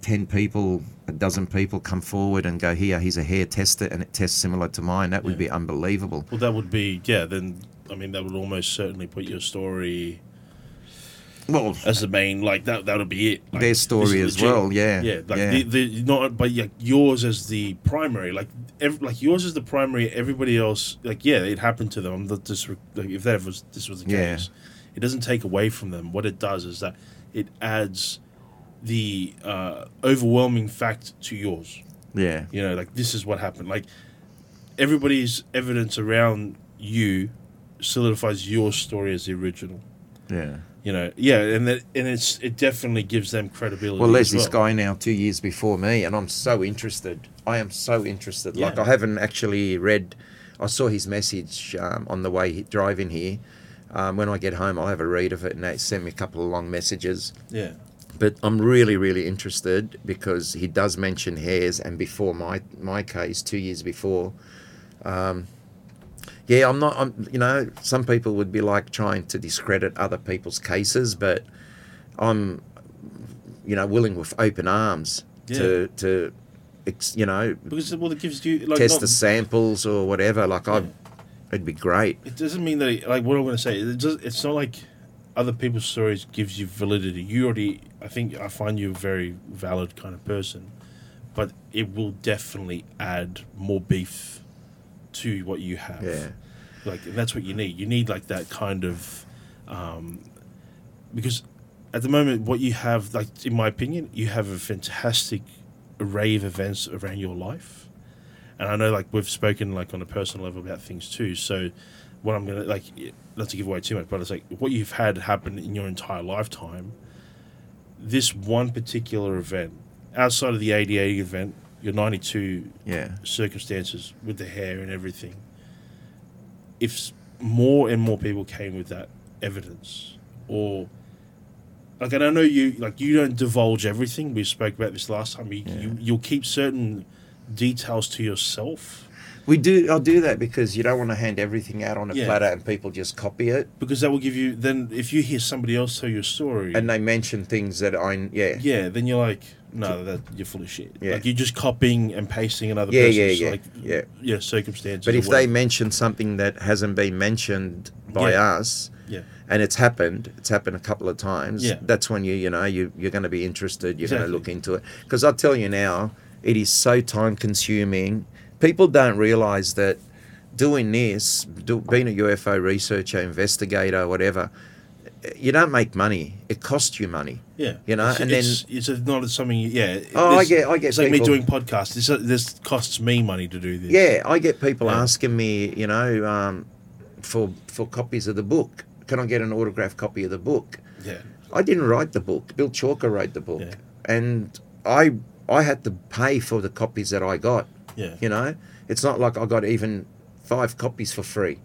ten people, a dozen people, come forward and go, "Here, here's a hair, tester, and it tests similar to mine." That would Yeah. be unbelievable. Well, that would be yeah. Then I mean, that would almost certainly put your story Well, as the main. Like that. That would be it. Like, their story as legit. well. Yeah, Yeah, like yeah. The, the not, but yours as the primary. Like, ev- like yours is the primary. Everybody else, like, yeah, it happened to them. That this, like, if that was this was the Yeah. case, it doesn't take away from them. What it does is that it adds the uh, overwhelming fact to yours. yeah. You know, like this is what happened. Like everybody's evidence around you solidifies your story as the original. Yeah. You know, yeah, and that, and it's it definitely gives them credibility. Well, there's as this guy now two years before me, and I'm so interested. I am so interested. Like I haven't actually read. I saw his message um, on the way he- driving here. Um, when I get home, I'll have a read of it, and they send me a couple of long messages. Yeah, But I'm really, really interested because he does mention hairs, and before my my case, two years before. Um, yeah, I'm not. I'm, you know, some people would be like trying to discredit other people's cases, but I'm, you know, willing with open arms to to, you know, because well, it gives you like test not- the samples or whatever. Like I, it'd be great. It doesn't mean that it, like what I'm going to say. It just, it's not like other people's stories gives you validity. You already, I think, I find you a very valid kind of person, but it will definitely add more beef to what you have. Yeah. like and that's what you need. You need like that kind of, um, because at the moment, what you have, like in my opinion, you have a fantastic array of events around your life and I know like we've spoken like on a personal level about things too. So what I'm gonna like not to give away too much, but it's like what you've had happen in your entire lifetime. This one particular event, outside of the 80 event, your 92 Yeah. circumstances with the hair and everything. If more and more people came with that evidence, or like, and I know you like you don't divulge everything. We spoke about this last time. You, you you'll keep certain details to yourself We do. I'll do that because you don't want to hand everything out on a Yeah. platter and people just copy it. because that will give you. Then if you hear somebody else tell your story, and they mention things that I yeah yeah, then you're like, no, that you're full of shit. Yeah. Like you're just copying and pasting another Yeah, person's yeah, yeah, like yeah. yeah circumstances. but if they mention something that hasn't been mentioned by Yeah. us yeah. and it's happened it's happened a couple of times Yeah. that's when you you know you you're going to be interested you're going to look into it because I'll tell you now it is so time consuming people don't realize that doing this do, being a UFO researcher investigator whatever you don't make money it costs you money Yeah, You know, it's, and then- it's, it's not something. Yeah. Oh, I get- I get It's like me doing podcasts. This this costs me money to do this. Yeah, I get people Yeah. asking me, you know, um, for for copies of the book. Can I get an autographed copy of the book? yeah, I didn't write the book. Bill Chalker wrote the book, Yeah. and I I had to pay for the copies that I got. yeah, You know, it's not like I got even five copies for free.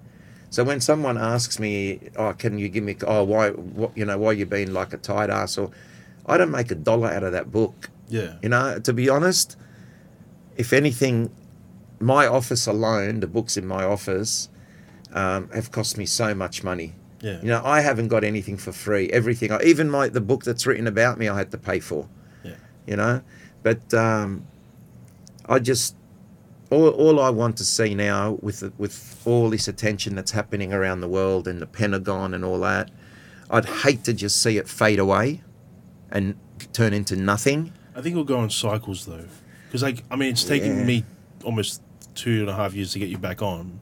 So when someone asks me, "Oh, can you give me? Oh, why? What? You know, why you being like a tight ass?" Or I don't make a dollar out of that book. Yeah. You know, to be honest, if anything, my office alone, the books in my office, um, have cost me so much money. Yeah. You know, I haven't got anything for free. Everything, I, even my the book that's written about me, I had to pay for. Yeah. You know, but um, I just all, all I want to see now with the, with all this attention that's happening around the world and the Pentagon and all that, I'd hate to just see it fade away, and turn into nothing. I think we'll go in cycles though, because like I mean, it's taken Yeah. me almost two and a half years to get you back on,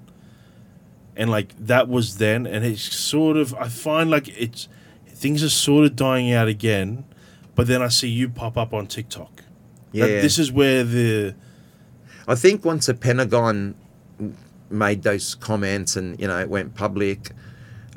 and like that was then, and it's sort of I find like it's things are sort of dying out again, but then I see you pop up on TikTok. Yeah, That- this is where the I think once the Pentagon made those comments and you know it went public,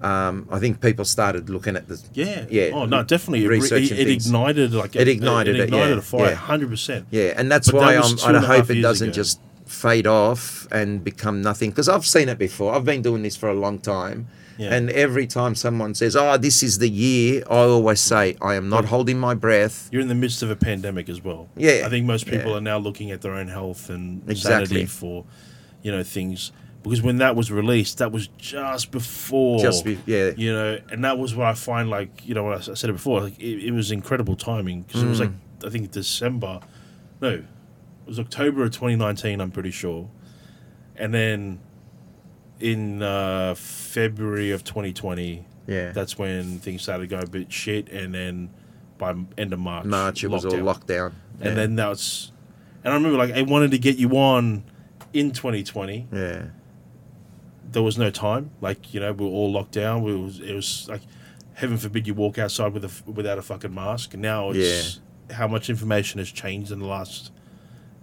um, I think people started looking at the yeah Yeah, oh no definitely it, it, it ignited like It ignited it, ignited yeah, a fire yeah. hundred percent Yeah, and that's But why was I'm, I and a half hope it doesn't ago. just fade off and become nothing. Because I've seen it before. I've been doing this for a long time. Yeah. And every time someone says, oh, this is the year, I always say, I am not holding my breath. You're in the midst of a pandemic as well. Yeah, I think most people yeah. are now looking at their own health and Exactly. sanity for, you know, things. Because when that was released, that was just before. Just be, yeah. You know, and that was what I find like, you know, what I said it before, like it, it was incredible timing because it was like, Mm. I think December, no, it was October of 2019, I'm pretty sure. And then in uh, February of 2020, Yeah. that's when things started going a bit shit. And then by end of March, March, it was all lockdown. locked down. And then that's, and I remember like I wanted to get you on in 2020. yeah. There was no time. Like you know, we were all locked down. We was it was like, heaven forbid you walk outside with a without a fucking mask. Now it's how much information has changed in the last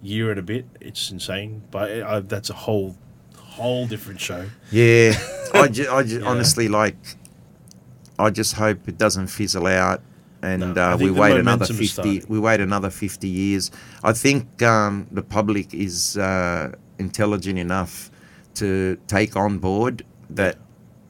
year and a bit. It's insane. But it, I, that's a whole whole different show. Yeah, I, ju- I ju- Yeah. honestly like. I just hope it doesn't fizzle out, and No, uh, we wait another fifty. We wait another fifty years. I think um, the public is uh, intelligent enough to take on board that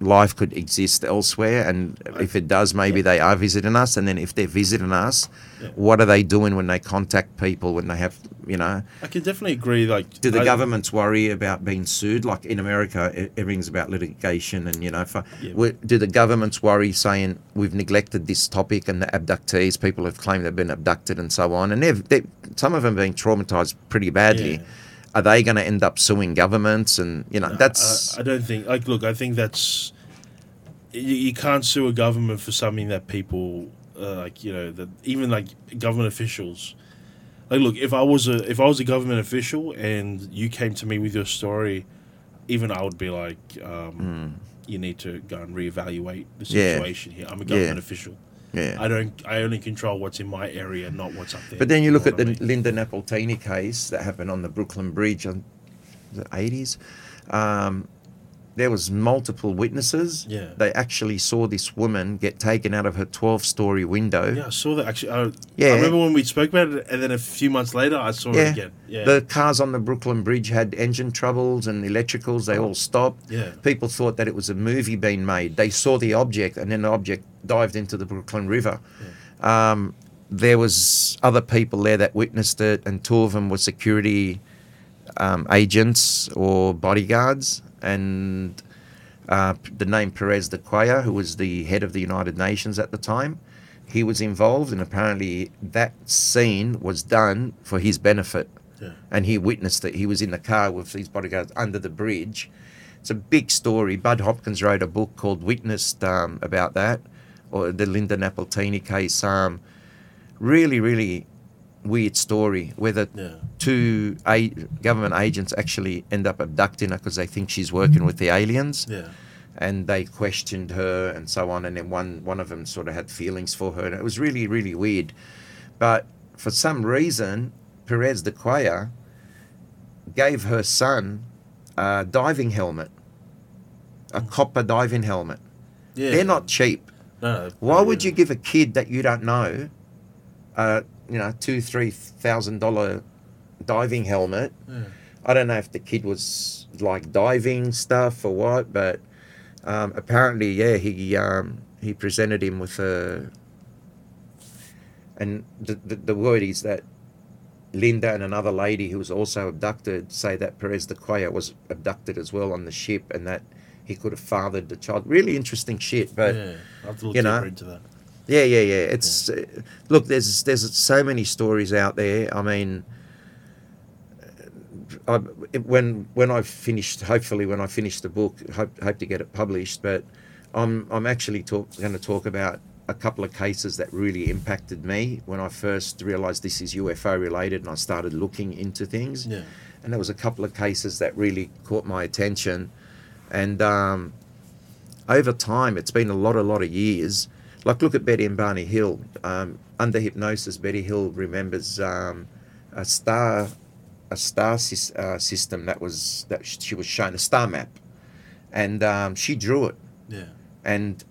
life could exist elsewhere, and if it does, maybe they are visiting us. And then if they're visiting us, Yeah. what are they doing when they contact people? When they have, you know, I can definitely agree. Like, do the I- governments worry about being sued? Like in America, everything's about litigation, and you know, for, Yeah. do the governments worry saying we've neglected this topic and the abductees, people have claimed they've been abducted and so on, and they've, they've some of them being traumatized pretty badly. Yeah. Are they going to end up suing governments? And you know, that's I, I don't think like look. I think that's you, you can't sue a government for something that people uh, like. You know that even like government officials. Like, look, if I was a if I was a government official and you came to me with your story, even I would be like, um, you need to go and reevaluate the Hmm. Yeah. situation here. I'm a government Yeah. official. yeah. I don't. I only control what's in my area, not what's up there. But then you look know at the I mean? Linda Napolitano case that happened on the Brooklyn Bridge in the 80s. Um, there was multiple witnesses. Yeah. They actually saw this woman get taken out of her 12-story window. Yeah, I saw that actually. I, Yeah. I remember when we spoke about it, and then a few months later, I saw Yeah. it again. Yeah, The cars on the Brooklyn Bridge had engine troubles and electricals. They all stopped. yeah, People thought that it was a movie being made. They saw the object, and then the object dived into the Brooklyn River. Um, there was other people there that witnessed it, and two of them were security um, agents or bodyguards. And uh, the name Perez de Cuellar, who was the head of the United Nations at the time, he was involved, and apparently that scene was done for his benefit yeah. and he witnessed it. He was in the car with these bodyguards under the bridge. It's a big story. Bud Hopkins wrote a book called Witnessed um, about that, or the Linda Napolitano case. Um, really, really weird story where the Yeah. two a- government agents actually end up abducting her because they think she's working with the aliens Yeah. and they questioned her and so on and then one one of them sort of had feelings for her and it was really really weird but for some reason Perez de Cuellar gave her son a diving helmet a mm. copper diving helmet Yeah. they're not cheap No. why would you give a kid that you don't know a you know two three thousand dollar diving helmet Yeah. I don't know if the kid was like diving stuff or what, but um, apparently, yeah, he um, he presented him with a. And the, the, the word is that Linda and another lady who was also abducted say that Perez de Cuellar was abducted as well on the ship and that he could have fathered the child. Really interesting shit, but yeah, I'll have to look you know, into that. Yeah, yeah, yeah. It's uh, look. There's there's so many stories out there. I mean, I, when when I finished, hopefully when I finish the book, hope hope to get it published. But I'm I'm actually talk, going to talk about a couple of cases that really impacted me when I first realised this is UFO related, and I started looking into things. Yeah. And there was a couple of cases that really caught my attention, and um, over time, it's been a lot, a lot of years. Like, look at Betty and Barney Hill. Um, under hypnosis, Betty Hill remembers um, a star, a star sys- uh, system that was that she was shown a star map, and um, she drew it. Yeah. And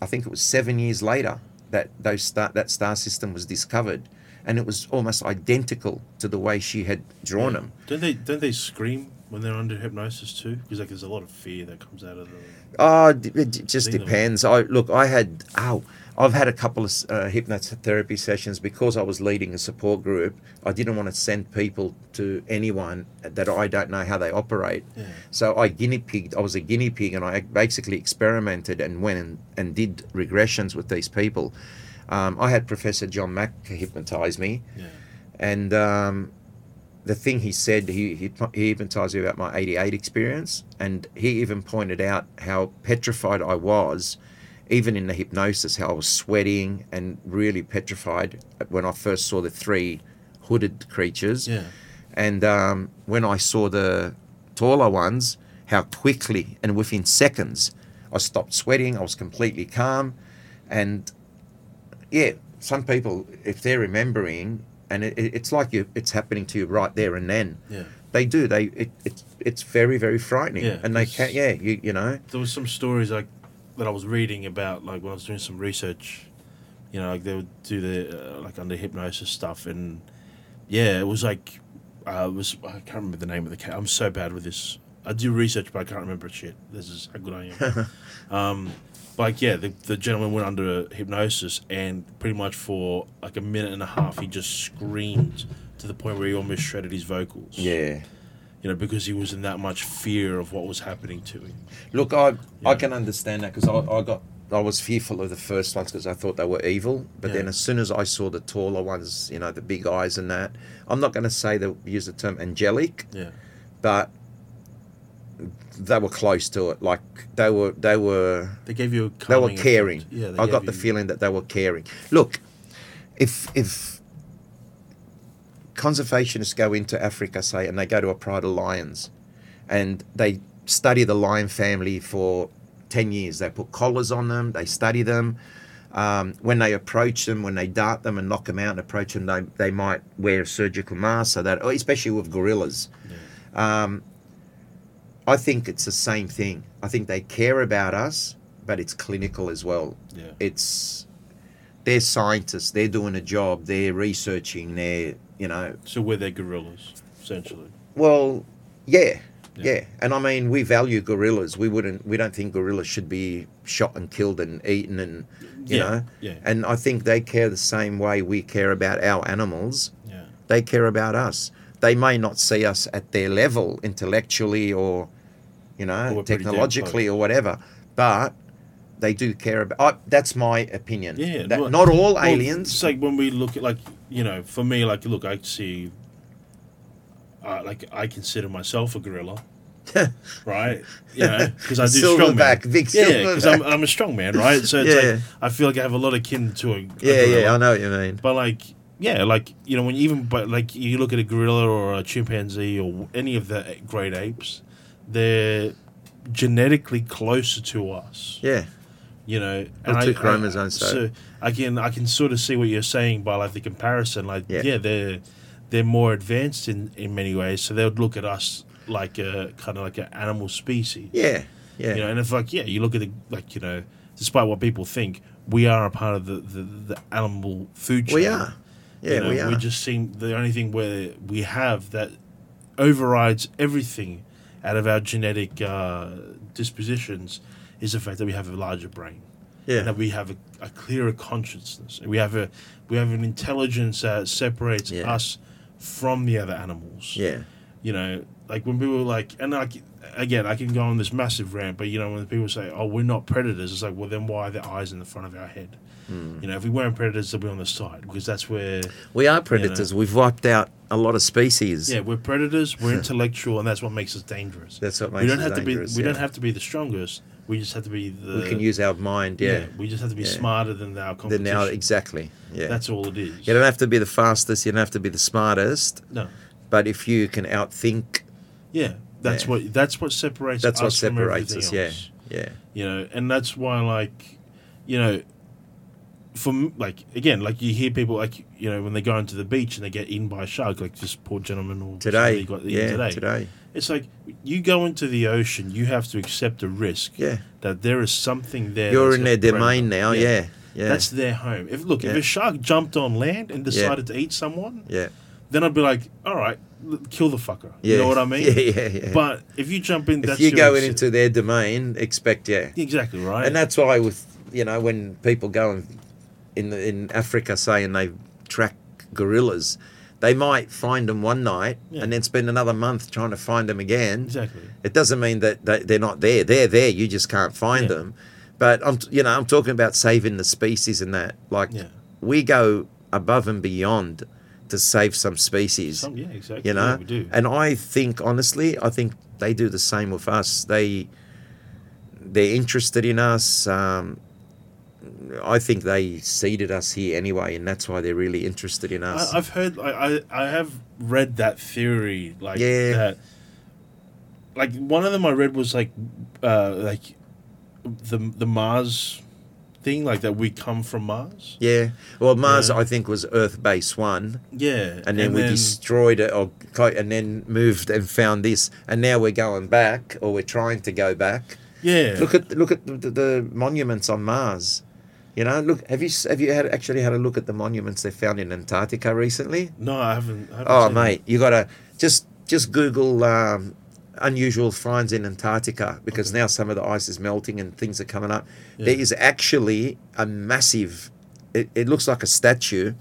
I think it was seven years later that those star, that star system was discovered, and it was almost identical to the way she had drawn them. Don't they don't they scream when they're under hypnosis too? Because like there's a lot of fear that comes out of them. Oh, it just depends. I look. I had. Oh, I've had a couple of uh, hypnotherapy sessions because I was leading a support group. I didn't want to send people to anyone that I don't know how they operate. Yeah. So I guinea pigged. I was a guinea pig, and I basically experimented and went and, and did regressions with these people. Um, I had Professor John Mack hypnotize me, Yeah. and um, the thing he said, he, he, he hypnotized me about my 88 experience, and he even pointed out how petrified I was, even in the hypnosis, how I was sweating and really petrified when I first saw the three hooded creatures. Yeah. And um, when I saw the taller ones, how quickly and within seconds I stopped sweating, I was completely calm. And yeah, some people, if they're remembering, and it, it- it's like you, it's happening to you right there and then. Yeah. They do. They it, it's it's very very frightening, Yeah, and they can't. Yeah, you you know. There was some stories like that I was reading about like when I was doing some research. You know, like they would do the uh, like under hypnosis stuff, and yeah, it was like uh, it was I can't remember the name of the cat. I'm so bad with this. I do research, but I can't remember shit. This is how good I am. um, like yeah, the, the gentleman went under hypnosis, and pretty much for like a minute and a half, he just screamed to the point where he almost shredded his vocals. Yeah. you know, because he was in that much fear of what was happening to him. Look, I I can understand that because I, I got I was fearful of the first ones because I thought they were evil. But then as soon as I saw the taller ones, you know, the big eyes and that, I'm not going to say they use the term angelic, Yeah, but they were close to it. Like they were they were they gave you a they were caring. effect. Yeah, I got the you- feeling that they were caring. Look, if if conservationists go into Africa, say, and they go to a pride of lions, and they study the lion family for ten years, they put collars on them, they study them. Um, when they approach them, when they dart them and knock them out and approach them, they, they might wear a surgical mask, so that, especially with gorillas. Um, I think it's the same thing. I think they care about us, but it's clinical as well. Yeah, It's they're scientists. They're doing a job. They're researching. They're you know so we're their gorillas essentially. well yeah, Yeah. yeah and I mean we value gorillas. We wouldn't. We don't think gorillas should be shot and killed and eaten and you yeah, know. yeah, And I think they care the same way we care about our animals. yeah, They care about us. They may not see us at their level intellectually or, you know, damn technologically or whatever, but they do care about. I, that's my opinion. yeah. That well- not all well, aliens. It's like when we look at like you know, for me, like look, I see. Uh, like I consider myself a gorilla, right? You know, because I do strongman. big yeah, because I'm. I'm a strongman, right? So it's Yeah. like I feel like I have a lot of kin to a, a yeah, gorilla. yeah, I know what you mean. But like, yeah, like you know, when you even but like you look at a gorilla or a chimpanzee or any of the eh, great apes, they're genetically closer to us. Yeah, You know, Or two chromosomes, so so- I can I can sort of see what you're saying by like the comparison. Like, Yeah. yeah, they're they're more advanced in in many ways, so they would look at us like a kind of like an animal species. yeah, yeah. You know, and if like yeah, you look at the like you know, despite what people think, we are a part of the the, the animal food chain. we are. Yeah, You know, we are. We just seem the only thing where we have that overrides everything out of our genetic uh, dispositions is the fact that we have a larger brain Yeah. that we have a, a clearer consciousness. We have a we have an intelligence that separates Yeah. us from the other animals. Yeah. You know, like when people like, and I, c- again, I can go on this massive rant, but you know, when people say, "Oh, we're not predators," it's like, well, then why are the eyes in the front of our head? Hmm. You know, if we weren't predators, they'd be on the side because that's where, We are predators. We've wiped out a lot of species. yeah, we're predators. We're intellectual, and that's what makes us dangerous. That's what makes we don't us have dangerous, to be. We yeah. don't have to be the strongest. We just have to be the. We can use our mind. Yeah. we just have to be Yeah. smarter than our competition. now, exactly. Yeah. That's all it is. you don't have to be the fastest. You don't have to be the smartest. no. But if you can outthink, Yeah, that's Yeah. what that's what separates. that's what separates us. else. Yeah. Yeah. you know, and that's why, like, you know, for like again, like you hear people like you know when they go into the beach and they get eaten by a shark, like this poor gentleman or Today. got Yeah. today. Today. It's like you go into the ocean, you have to accept a risk Yeah. that there is something there. You're in their domain now. Yeah. Yeah. That's their home. If look, if a shark jumped on land and decided to eat someone, yeah. then I'd be like, all right, kill the fucker. Yeah. You know what I mean? Yeah. Yeah. Yeah. But if you jump in, if you your go ex- into their domain, expect yeah. exactly right, And that's why with you know when people go in in, the, in Africa saying they track gorillas, they might find them one night Yeah. and then spend another month trying to find them again. exactly. It doesn't mean that they, they're not there. They're there. You just can't find Yeah. them. But I'm you know I'm talking about saving the species and that like Yeah. we go above and beyond to save some species Some, yeah, exactly. you know we do. and i think honestly i think they do the same with us they they're interested in us um, i think they seeded us here anyway and that's why they're really interested in us I, I've heard, I, I, I have read that theory, like Yeah. that. Like one of them I read was like, uh, like the the Mars thing, like that we come from Mars. yeah well mars Yeah. i think was earth base one Yeah, and then we destroyed it or and then moved and found this and now we're going back or we're trying to go back yeah, Look at look at the, the monuments on Mars. You know, look. Have you have you had actually had a look at the monuments they found in Antarctica recently? no, I haven't. I haven't Oh, mate, you gotta just just Google um, unusual finds in Antarctica because now some of the ice is melting and things are coming up. Yeah. There is actually a massive. It, it looks like a statue,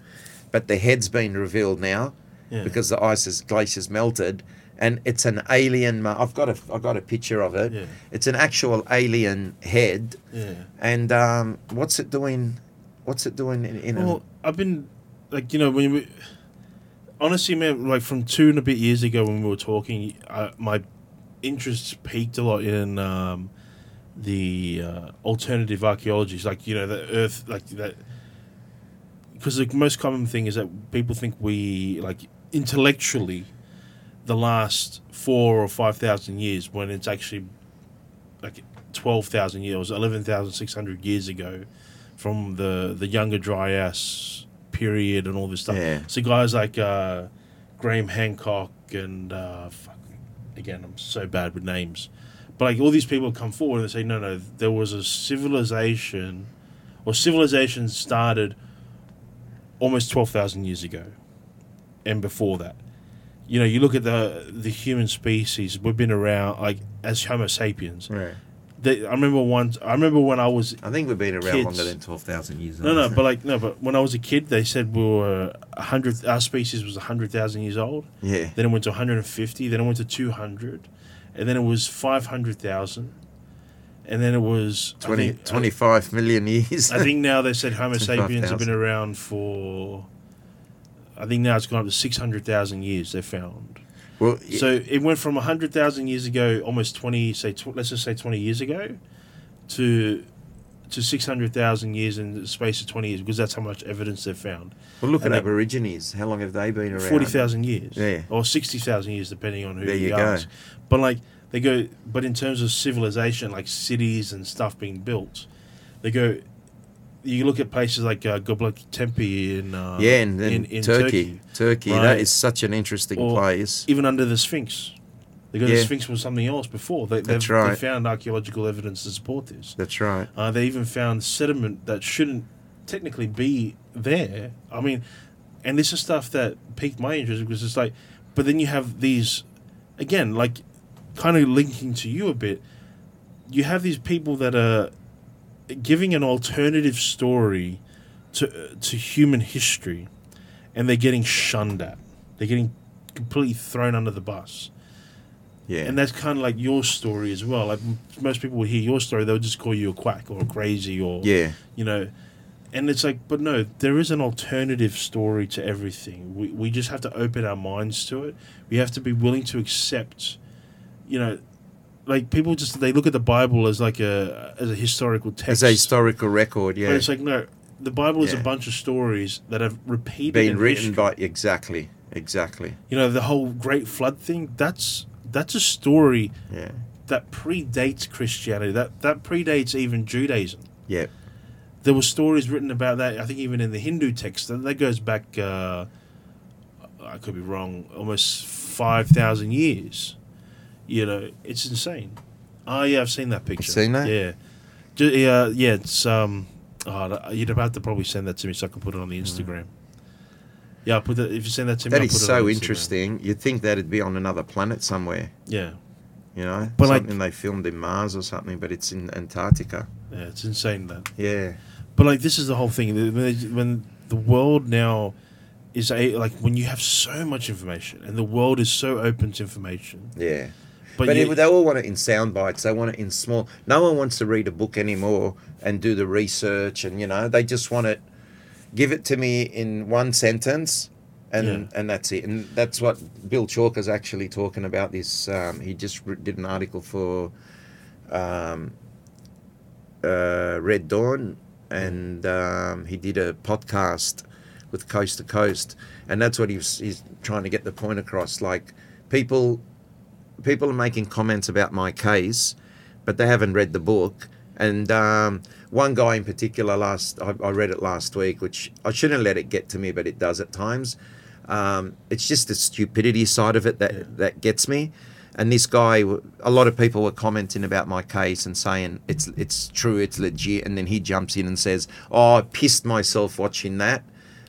but the head's been revealed now Yeah. because the ice is glaciers melted, and it's an alien. ma- I've got a I've got a picture of it. Yeah. It's an actual alien head, Yeah. and um, what's it doing? What's it doing in? in Well, I've been like you know when we honestly man like from two and a bit years ago when we were talking, I, my interest peaked a lot in um, the uh, alternative archaeologies, like you know the Earth, like that. Because the most common thing is that people think we like intellectually, the last four or five thousand years, when it's actually like twelve thousand years, eleven thousand six hundred years ago, from the the younger Dryas period and all this stuff. Yeah. So guys like uh, Graham Hancock and uh, fuck, again, I'm so bad with names, but like all these people come forward and they say, no, no, there was a civilization, or civilization started almost twelve thousand years ago, and before that. You know, you look at the the human species. We've been around, like as Homo sapiens. Right. They, I remember once. I remember when I was I think we've been around Kids. longer than twelve thousand years. no, no, but like no, but when I was a kid, they said we were a hundred. Our species was hundred thousand years old. yeah, Then it went to one hundred and fifty. Then it went to two hundred, and then it was five hundred thousand, and then it was I 20, think- uh, 25 million years. I, I think now they said Homo sapiens have been around for. I think now it's gone up to six hundred thousand years. they've found. well, So it went from hundred thousand years ago, almost twenty, say, tw- let's just say twenty years ago, to to six hundred thousand years in the space of twenty years, because that's how much evidence they've found. well, look at and that- Aborigines. How long have they been around? Forty thousand years, Yeah. or sixty thousand years, depending on who There you, you go. ask. But like they go, but in terms of civilization, like cities and stuff being built, they go. You look at places like uh, Göbekli Tepe in uh, Yeah, and in, in Turkey. Turkey. Right. That is such an interesting Or place. even under the Sphinx. They go, Yeah. the Sphinx was something else before. They, they've, they found archaeological evidence to support this. That's right. Uh, they even found sediment that shouldn't technically be there. I mean, and this is stuff that piqued my interest because it's like, but then you have these again, like kind of linking to you a bit, you have these people that are giving an alternative story to to human history, and they're getting shunned at. They're getting completely thrown under the bus. Yeah. And that's kind of like your story as well. Like most people will hear your story, they'll just call you a quack or crazy or yeah. you know. And it's like, but no, there is an alternative story to everything. We we just have to open our minds to it. We have to be willing to accept, you know, like people just they look at the Bible as like a as a historical text. As a historical record, But yeah. it's like no, the Bible is a bunch of stories that have repeated Been written history. by exactly, exactly. you know the whole Great Flood thing. That's that's a story Yeah. that predates Christianity. That that predates even Judaism. Yeah. There were stories written about that. I think even in the Hindu text that, that goes back. Uh, I could be wrong. Almost five thousand years. You know, it's insane. Oh yeah, I've seen that picture. seen that? Yeah, Ju- yeah, yeah. It's um. Oh, you'd have to probably send that to me so I can put it on the Instagram. Yeah, put that. If you send that to me, Mm. That I'll is put it on so Instagram. interesting. You'd think that'd be on another planet somewhere. Yeah, You know, But, like- something they filmed in Mars or something, but it's in Antarctica. yeah, it's insane that. Yeah. But like this is the whole thing. When they- when the world now is a like when you have so much information and the world is so open to information. Yeah. But, But, you, they all want it in sound bites. They want it in small. No one wants to read a book anymore and do the research, and you know, they just want it. Give it to me in one sentence, and Yeah. and that's it. And that's what Bill Chalker's actually talking about. This um, he just did an article for um, uh, Red Dawn, and um, he did a podcast with Coast to Coast, and that's what he was, he's trying to get the point across. Like people people are making comments about my case, but they haven't read the book. And um, one guy in particular, last I, I read it last week, which I shouldn't let it get to me, but it does at times. Um, it's just the stupidity side of it that Yeah. that gets me. And this guy, a lot of people were commenting about my case and saying it's it's true, it's legit. And then he jumps in and says, "Oh, I pissed myself watching that."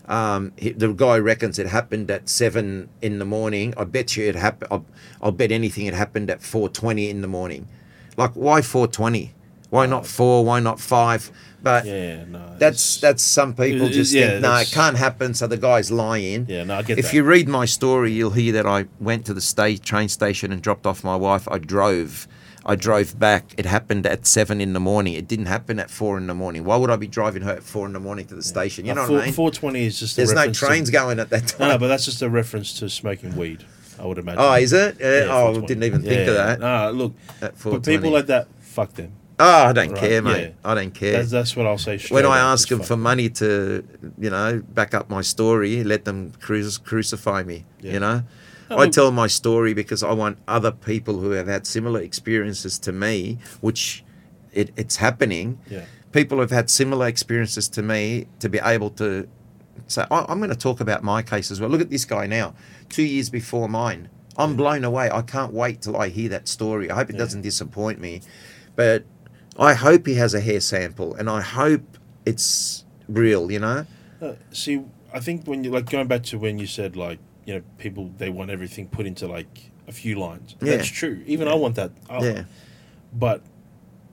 Um, he, the guy reckons it happened at seven in the morning. I bet you it happened. I'll, I'll bet anything it happened at four twenty in the morning. Like, why four twenty? Why not four? Why not five? But yeah, no, that's that's some people just yeah, think, no, it can't happen. So the guy's lying. yeah, no, I get If that. you read my story, you'll hear that I went to the sta- train station and dropped off my wife. I drove. I drove back. It happened at seven in the morning. It didn't happen at four in the morning. Why would I be driving her at four in the morning to the station? You know what I mean? Four twenty is just. a There's no reference to- trains going at that time. no, but that's just a reference to smoking weed. I would imagine. oh, is it? Yeah, Yeah, oh, I didn't even think of that. No, look, At but people like that, fuck them. Oh, I don't Right, care, mate. yeah. I don't care. That's, that's what I'll say. When I ask them for money to, you know, back up my story, let them cru- crucify me. Yeah. You know, No, I tell my story because I want other people who have had similar experiences to me, which it, it's happening. Yeah. People who've had similar experiences to me to be able to say, I, I'm going to talk about my case as well. Look at this guy now, two years before mine. I'm blown away. I can't wait till I hear that story. I hope it Yeah. doesn't disappoint me, but I hope he has a hair sample, and I hope it's real. You know? Uh, see, I think when you like going back to when you said like you know people they want everything put into like a few lines. Yeah. That's true. Even I want that. I- Yeah. But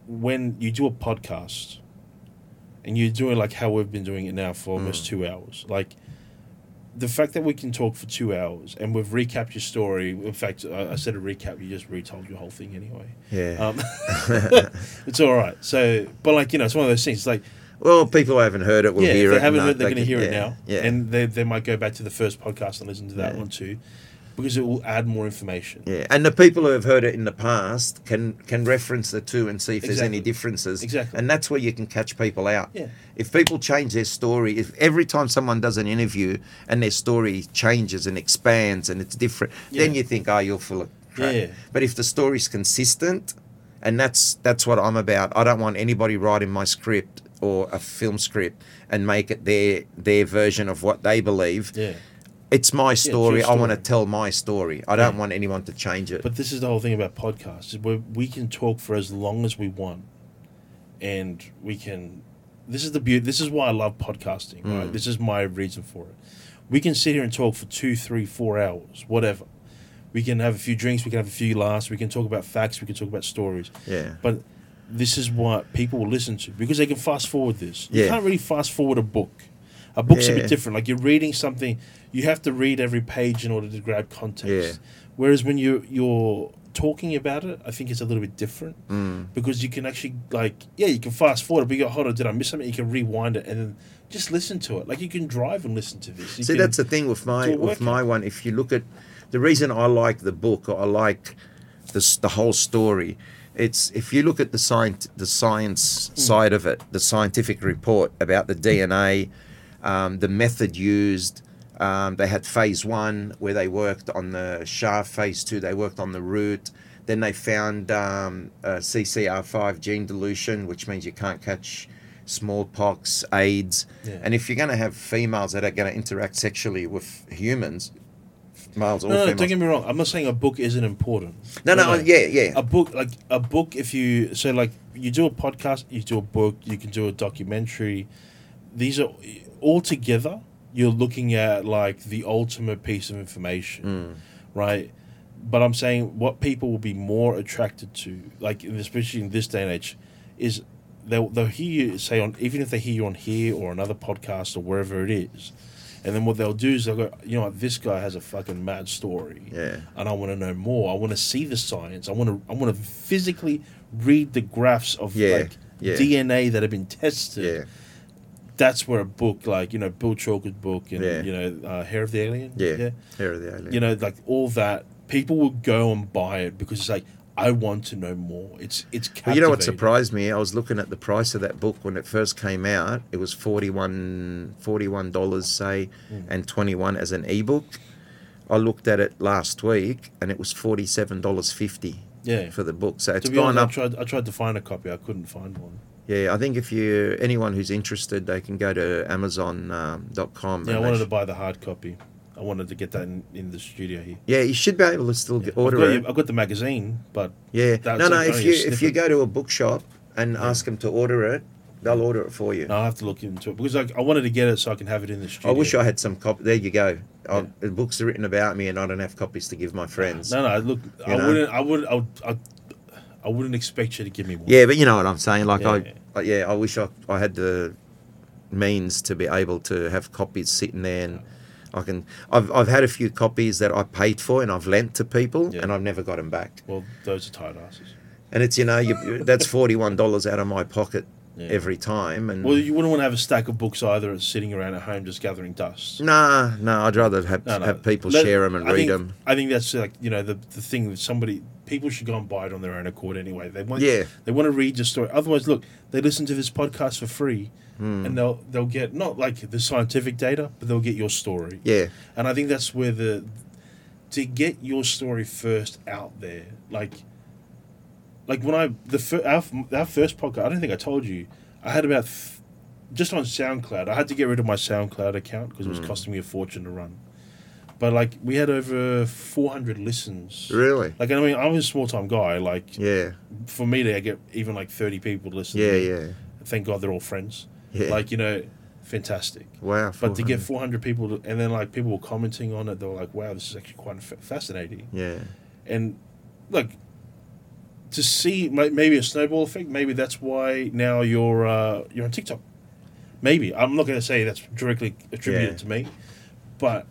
when you do a podcast and you're doing like how we've been doing it now for almost Mm. two hours, like the fact that we can talk for two hours and we've recapped your story. In fact, I, I said a recap. You just retold your whole thing anyway. Yeah. Um, it's all right. So, but like you know, it's one of those things. It's like well, people who haven't heard it will yeah, hear if they it. haven't heard, they're they going to hear it now, Yeah. and they they might go back to the first podcast and listen to that Yeah. one too, because it will add more information. Yeah, and the people who have heard it in the past can can reference the two and see if there's any differences. Exactly. And that's where you can catch people out. Yeah. If people change their story, if every time someone does an interview and their story changes and expands and it's different, then you think, oh, you're full of crap. Yeah. But if the story's consistent, and that's that's what I'm about. I don't want anybody writing my script or a film script and make it their their version of what they believe. Yeah. It's my it's your story. I want to tell my story. I don't Yeah. want anyone to change it. But this is the whole thing about podcasts: is where we can talk for as long as we want, and we can. This is the beauty. This is why I love podcasting. Right. Mm. This is my reason for it. We can sit here and talk for two, three, four hours, whatever. We can have a few drinks. We can have a few laughs. We can talk about facts. We can talk about stories. Yeah. But this is what people will listen to because they can fast forward this. You can't really fast forward a book. A book's a bit different. Like you're reading something, you have to read every page in order to grab context. Yeah. Whereas when you you're talking about it, I think it's a little bit different Mm. because you can actually like yeah, you can fast forward, but you go, hold on, did I miss something? You can rewind it and then just listen to it. Like you can drive and listen to this. You See, that's the thing with my with my one. If you look at the reason I like the book, or I like this the whole story. It's if you look at the science the science Hmm. side of it, the scientific report about the DNA, um, the method used. Um, they had phase one where they worked on the shaft. Phase two, they worked on the root. Then they found um, uh, CCR5 gene deletion, which means you can't catch smallpox, AIDS. Yeah. And if you're going to have females that are going to interact sexually with humans, males or no, no, females. don't get me wrong. I'm not saying a book isn't important. no, no, yeah, yeah. a book like a book if you so like you do a podcast you do a book you can do a documentary these are all together you're looking at like the ultimate piece of information Mm. right but i'm saying what people will be more attracted to like especially in this day and age is they'll, they'll hear you say on even if they hear you on here or another podcast or wherever it is and then what they'll do is they'll go you know what this guy has a fucking mad story Yeah. and I want to know more. I want to see the science. I want to I want to physically read the graphs of Yeah, like yeah. DNA that have been tested. Yeah, That's where a book like you know Bill Chalker's book and Yeah. you know uh, Hair of the Alien. yeah. Hair of the alien. You know like all that people will go and buy it because it's like I want to know more. It's it's Well, you know what surprised me? I was looking at the price of that book when it first came out. It was 41 $41, say, Mm. and 21 as an ebook. I looked at it last week and it was $47.50 Yeah. for the book. So it's gone honest, up. I tried I tried to find a copy. I couldn't find one. Yeah, I think if you anyone who's interested, they can go to Amazon.com. Um, dot com Yeah, I wanted they to buy the hard copy. I wanted to get that in, in the studio here. Yeah, you should be able to still get, I've got, it. I've got the magazine, but Yeah, That's no, no. If you if you go to a bookshop and ask them to order it, they'll order it for you. no, I have to look into it because I, I wanted to get it so I can have it in the studio. I wish I had some copy. There you go. Yeah. The books are written about me, and I don't have copies to give my friends. No, no. Look, I know? wouldn't. I would. I, would I, I wouldn't expect you to give me one. Yeah, but you know what I'm saying. Like Yeah, I, yeah. I, yeah, I wish I, I had the means to be able to have copies sitting there, and I can. I've I've had a few copies that I paid for and I've lent to people, Yeah. and I've never got them back. Well, those are tight asses. And it's you know you, that's forty one dollars out of my pocket Yeah. every time, and Well, you wouldn't want to have a stack of books either, sitting around at home just gathering dust. nah, nah, I'd rather have No, no. have people Let- share them and I read think, them. I think that's like you know the the thing that somebody people should go and buy it on their own accord anyway. They want Yeah. they want to read your story. Otherwise, look, they listen to this podcast for free, Hmm. and they'll they'll get not like the scientific data, but they'll get your story. Yeah, And I think that's where the to get your story first out there, like like when I the fir- our, our first podcast, I don't think I told you, I had about th- just on SoundCloud. I had to get rid of my SoundCloud account because it was Mm. costing me a fortune to run. But like we had over four hundred listens. really. Like I mean, I'm a small time guy. Like Yeah, for me to get even like thirty people to listen. yeah, yeah, Thank God they're all friends. Yeah. Like you know, fantastic. wow. But to get 400. 400 people, to, and then like people were commenting on it, they were like, "Wow, this is actually quite fa- fascinating." yeah, And look, to see may- maybe a snowball effect, maybe that's why now you're uh, you're on TikTok. Maybe I'm not going to say that's directly attributed Yeah. to me, but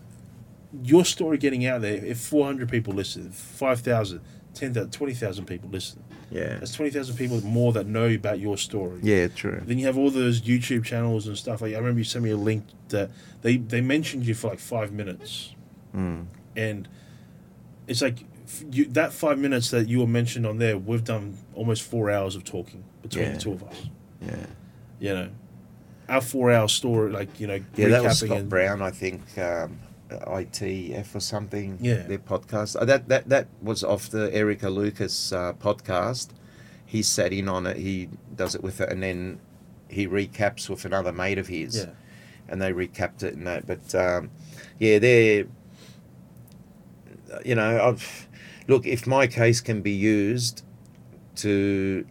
your story getting out there. If 400 people listen, 5,000, 10,000, 20,000 people listen, yeah, that's 20,000 people more that know about your story. yeah. True. Then you have all those YouTube channels and stuff. Like I remember you sent me a link that they they mentioned you for like five minutes, Mm. and it's like you, that five minutes that you were mentioned on there. We've done almost four hours of talking between Yeah. the two of us. Yeah. You know, our four hour story, like you know, Yeah, that was Scott and- Brown, I think, um, ITF or something. Yeah. their podcast. Uh, that that that was off the Erica Lucas uh, podcast. He sat in on it. He does it with it, and then he recaps with another mate of his, Yeah, and they recapped it and that. But um, yeah, they're you know, I've look if my case can be used to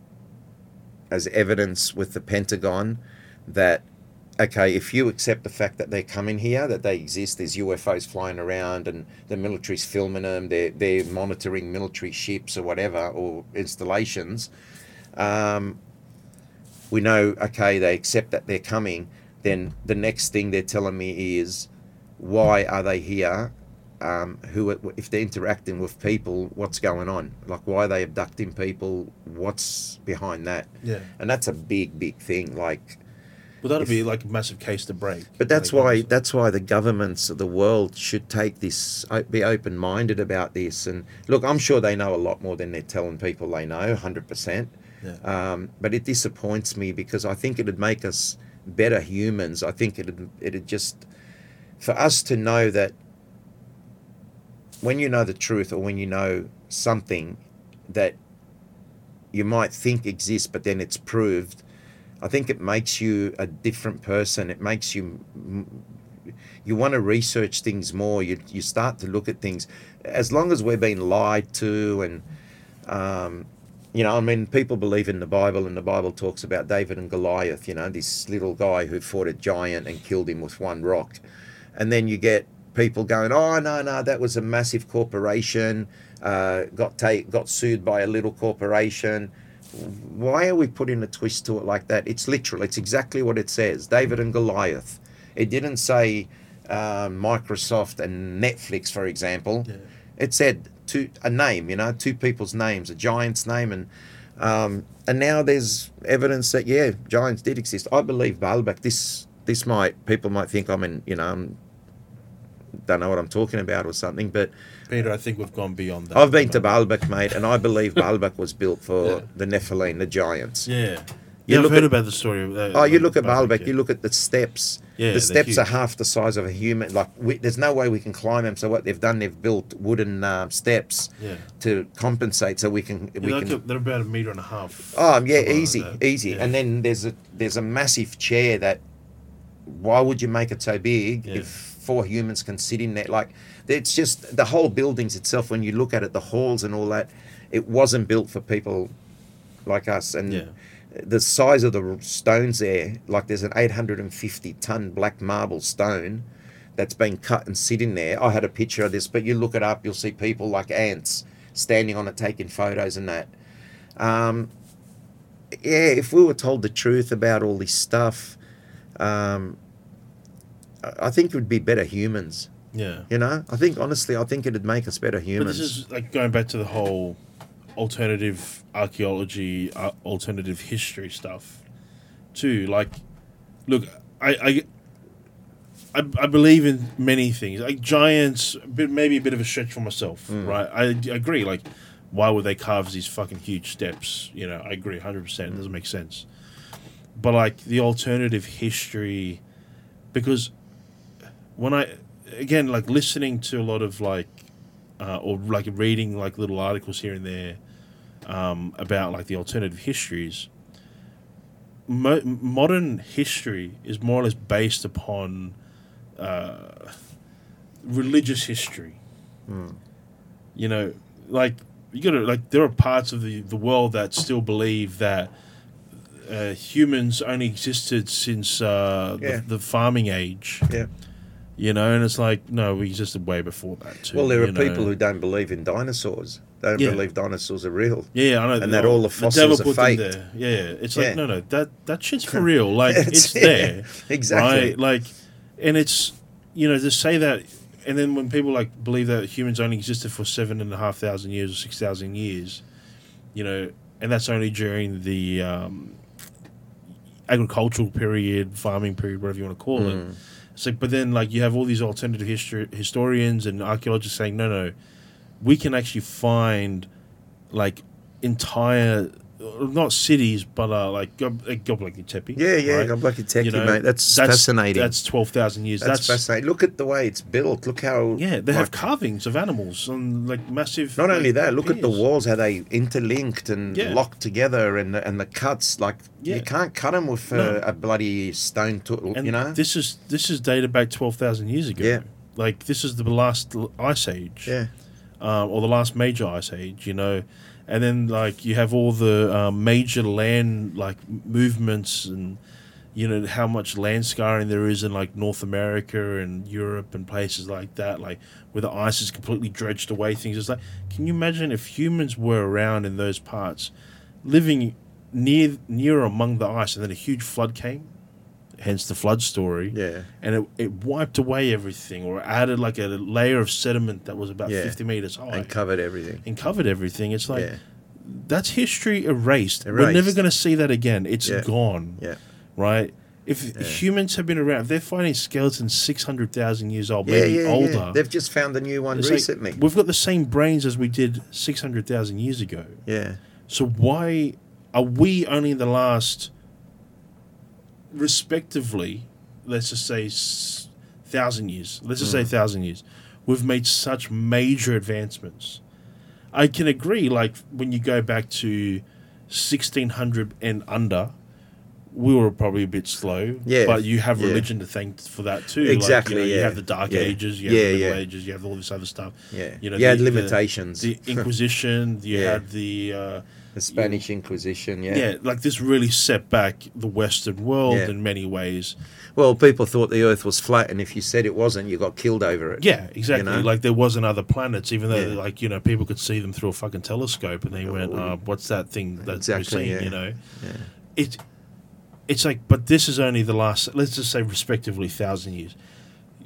as evidence with the Pentagon that okay, if you accept the fact that they're coming here, that they exist, there's UFOs flying around, and the military's filming them, they're they're monitoring military ships or whatever or installations. Um, we know, okay, they accept that they're coming. Then the next thing they're telling me is, why are they here? Um, who, if they're interacting with people, what's going on? Like, why are they abducting people? What's behind that? Yeah. And that's a big, big thing. Like, Well, that'd If- be like a massive case to break. but that's why that's why the governments of the world should take this, be open minded about this. And look, I'm sure they know a lot more than they're telling people they know, hundred percent. Yeah. Um, but it disappoints me because I think it'd make us better humans. I think it'd it'd just for us to know that when you know the truth or when you know something that you might think exists, but then it's proved. I think it makes you a different person. It makes you you want to research things more. You you start to look at things. As long as we're being lied to, and um, you know, I mean, people believe in the Bible, and the Bible talks about David and Goliath. You know, this little guy who fought a giant and killed him with one rock, and then you get people going, "Oh no, no, that was a massive corporation." Uh, got ta- got sued by a little corporation why are we putting a twist to it like that? It's literal. It's exactly what it says. David and Goliath. It didn't say um, Microsoft and Netflix, for example. Yeah. It said two a name. You know, two people's names, a giant's name, and um, and now there's evidence that yeah, giants did exist. I believe Baalbek. This this might people might think I'm in. You know, I'm, don't know what I'm talking about or something, but Peter, I think we've gone beyond that. I've been to Baalbek, mate, and I believe Baalbek was built for Yeah. the Nephilim, the giants. Yeah. You Yeah, I've heard at- about the story. Of that, Oh, you look at Baalbek, yeah. you look at the steps. Yeah, the steps are half the size of a human. Like, we, there's no way we can climb them. So what they've done, they've built wooden um, steps Yeah. to compensate, so we can we Yeah, like can. a, they're about a meter and a half. Oh yeah, like easy, easy. And then there's a there's a massive chair that. Why would you make it so big if four humans can sit in there? Like, it's just the whole buildings itself. When you look at it, the halls and all that, it wasn't built for people like us. And Yeah. the size of the stones there, like there's an 850 ton black marble stone that's been cut and sitting there. I had a picture of this, but you look it up, you'll see people like ants standing on it taking photos and that. Um, yeah, if we were told the truth about all this stuff, um, I think we'd be better humans. Yeah. You know, I think honestly, I think it'd make us better humans. But this is like going back to the whole alternative archaeology, uh, alternative history stuff, too. Like, look, I, I, I, I believe in many things. Like giants, a bit, maybe a bit of a stretch for myself, right? I, I agree. Like, why would they carve these fucking huge steps? You know, I agree, hundred percent. It doesn't make sense. But like the alternative history, because when I again like listening to a lot of like uh, or like reading like little articles here and there um, about like the alternative histories. Mo- modern history is more or less based upon uh, religious history. You know, like you gotta like there are parts of the the world that still believe that uh, humans only existed since uh, Yeah. the, the farming age. yeah. You know, and it's like no, we existed way before that too. Well, there are know. people who don't believe in dinosaurs. They don't Yeah. believe dinosaurs are real. Yeah, I know. And that all the fossils are devil put them there. Yeah, yeah. It's Yeah. like no, no, that that shit's for real. Like it's, yeah, there, exactly. right? Like, and it's you know to say that, and then when people like believe that humans only existed for seven and a half thousand years or six thousand years, you know, and that's only during the um, agricultural period, farming period, whatever you want to call Mm. it. It's like, but then like you have all these alternative history historians and archaeologists saying, no, no, we can actually find like entire, not cities, but uh, like Gob- like Göbekli Tepe. Yeah, yeah, right? I'm lucky You know, mate. That's, fascinating. That's twelve thousand years. That's, That's, fascinating. Look at the way it's built. Look how yeah. They have carvings of animals and like massive. Not like, only that, look at the walls, how they interlinked and Yeah. locked together, and the, and the cuts. Like Yeah. you can't cut them with No. a, a bloody stone tool. You know. this is this is dated back twelve thousand years ago. Yeah. Like this is the last ice age. yeah. um, or the last major ice age, you know, and then like you have all the um, major land like movements and you know how much land scarring there is in like North America and Europe and places like that, like where the ice is completely dredged away. Things it's like, can you imagine if humans were around in those parts, living near near among the ice, and then a huge flood came, hence the flood story, Yeah. and it, it wiped away everything or added like a layer of sediment that was about Yeah. fifty meters high And covered everything. and covered everything. It's like yeah. that's history erased. We're never going to see that again. It's Yeah. gone. Yeah. Right? If Yeah. humans have been around, if they're finding skeletons 600,000 years old, maybe yeah, older. yeah. They've just found a new one It's like, recently. we've got the same brains as we did 600,000 years ago. yeah. So why are we only in the last, respectively, let's just say thousand years, let's just say Mm. thousand years, we've made such major advancements. I can agree, like when you go back to 1600 and under, we were probably a bit slow. Yeah, But you have yeah. religion to thank for that too. Like, Exactly, you, know, you have the Dark yeah, Ages, you have yeah, the Middle yeah. Ages, you have all this other stuff. Yeah. You know, you had the- the- limitations. The Inquisition, you Yeah. had the. Uh, The Spanish Inquisition, yeah. yeah. like this really set back the Western world Yeah. in many ways. Well, people thought the Earth was flat, and if you said it wasn't, you got killed over it. Yeah, exactly. know? Like there wasn't other planets, even though Yeah. like you know people could see them through a fucking telescope, and they went, Oh. uh, "What's that thing that Exactly, we're seeing?" yeah. You know, Yeah. it. It's like, but this is only the last. Let's just say, respectively, thousand years.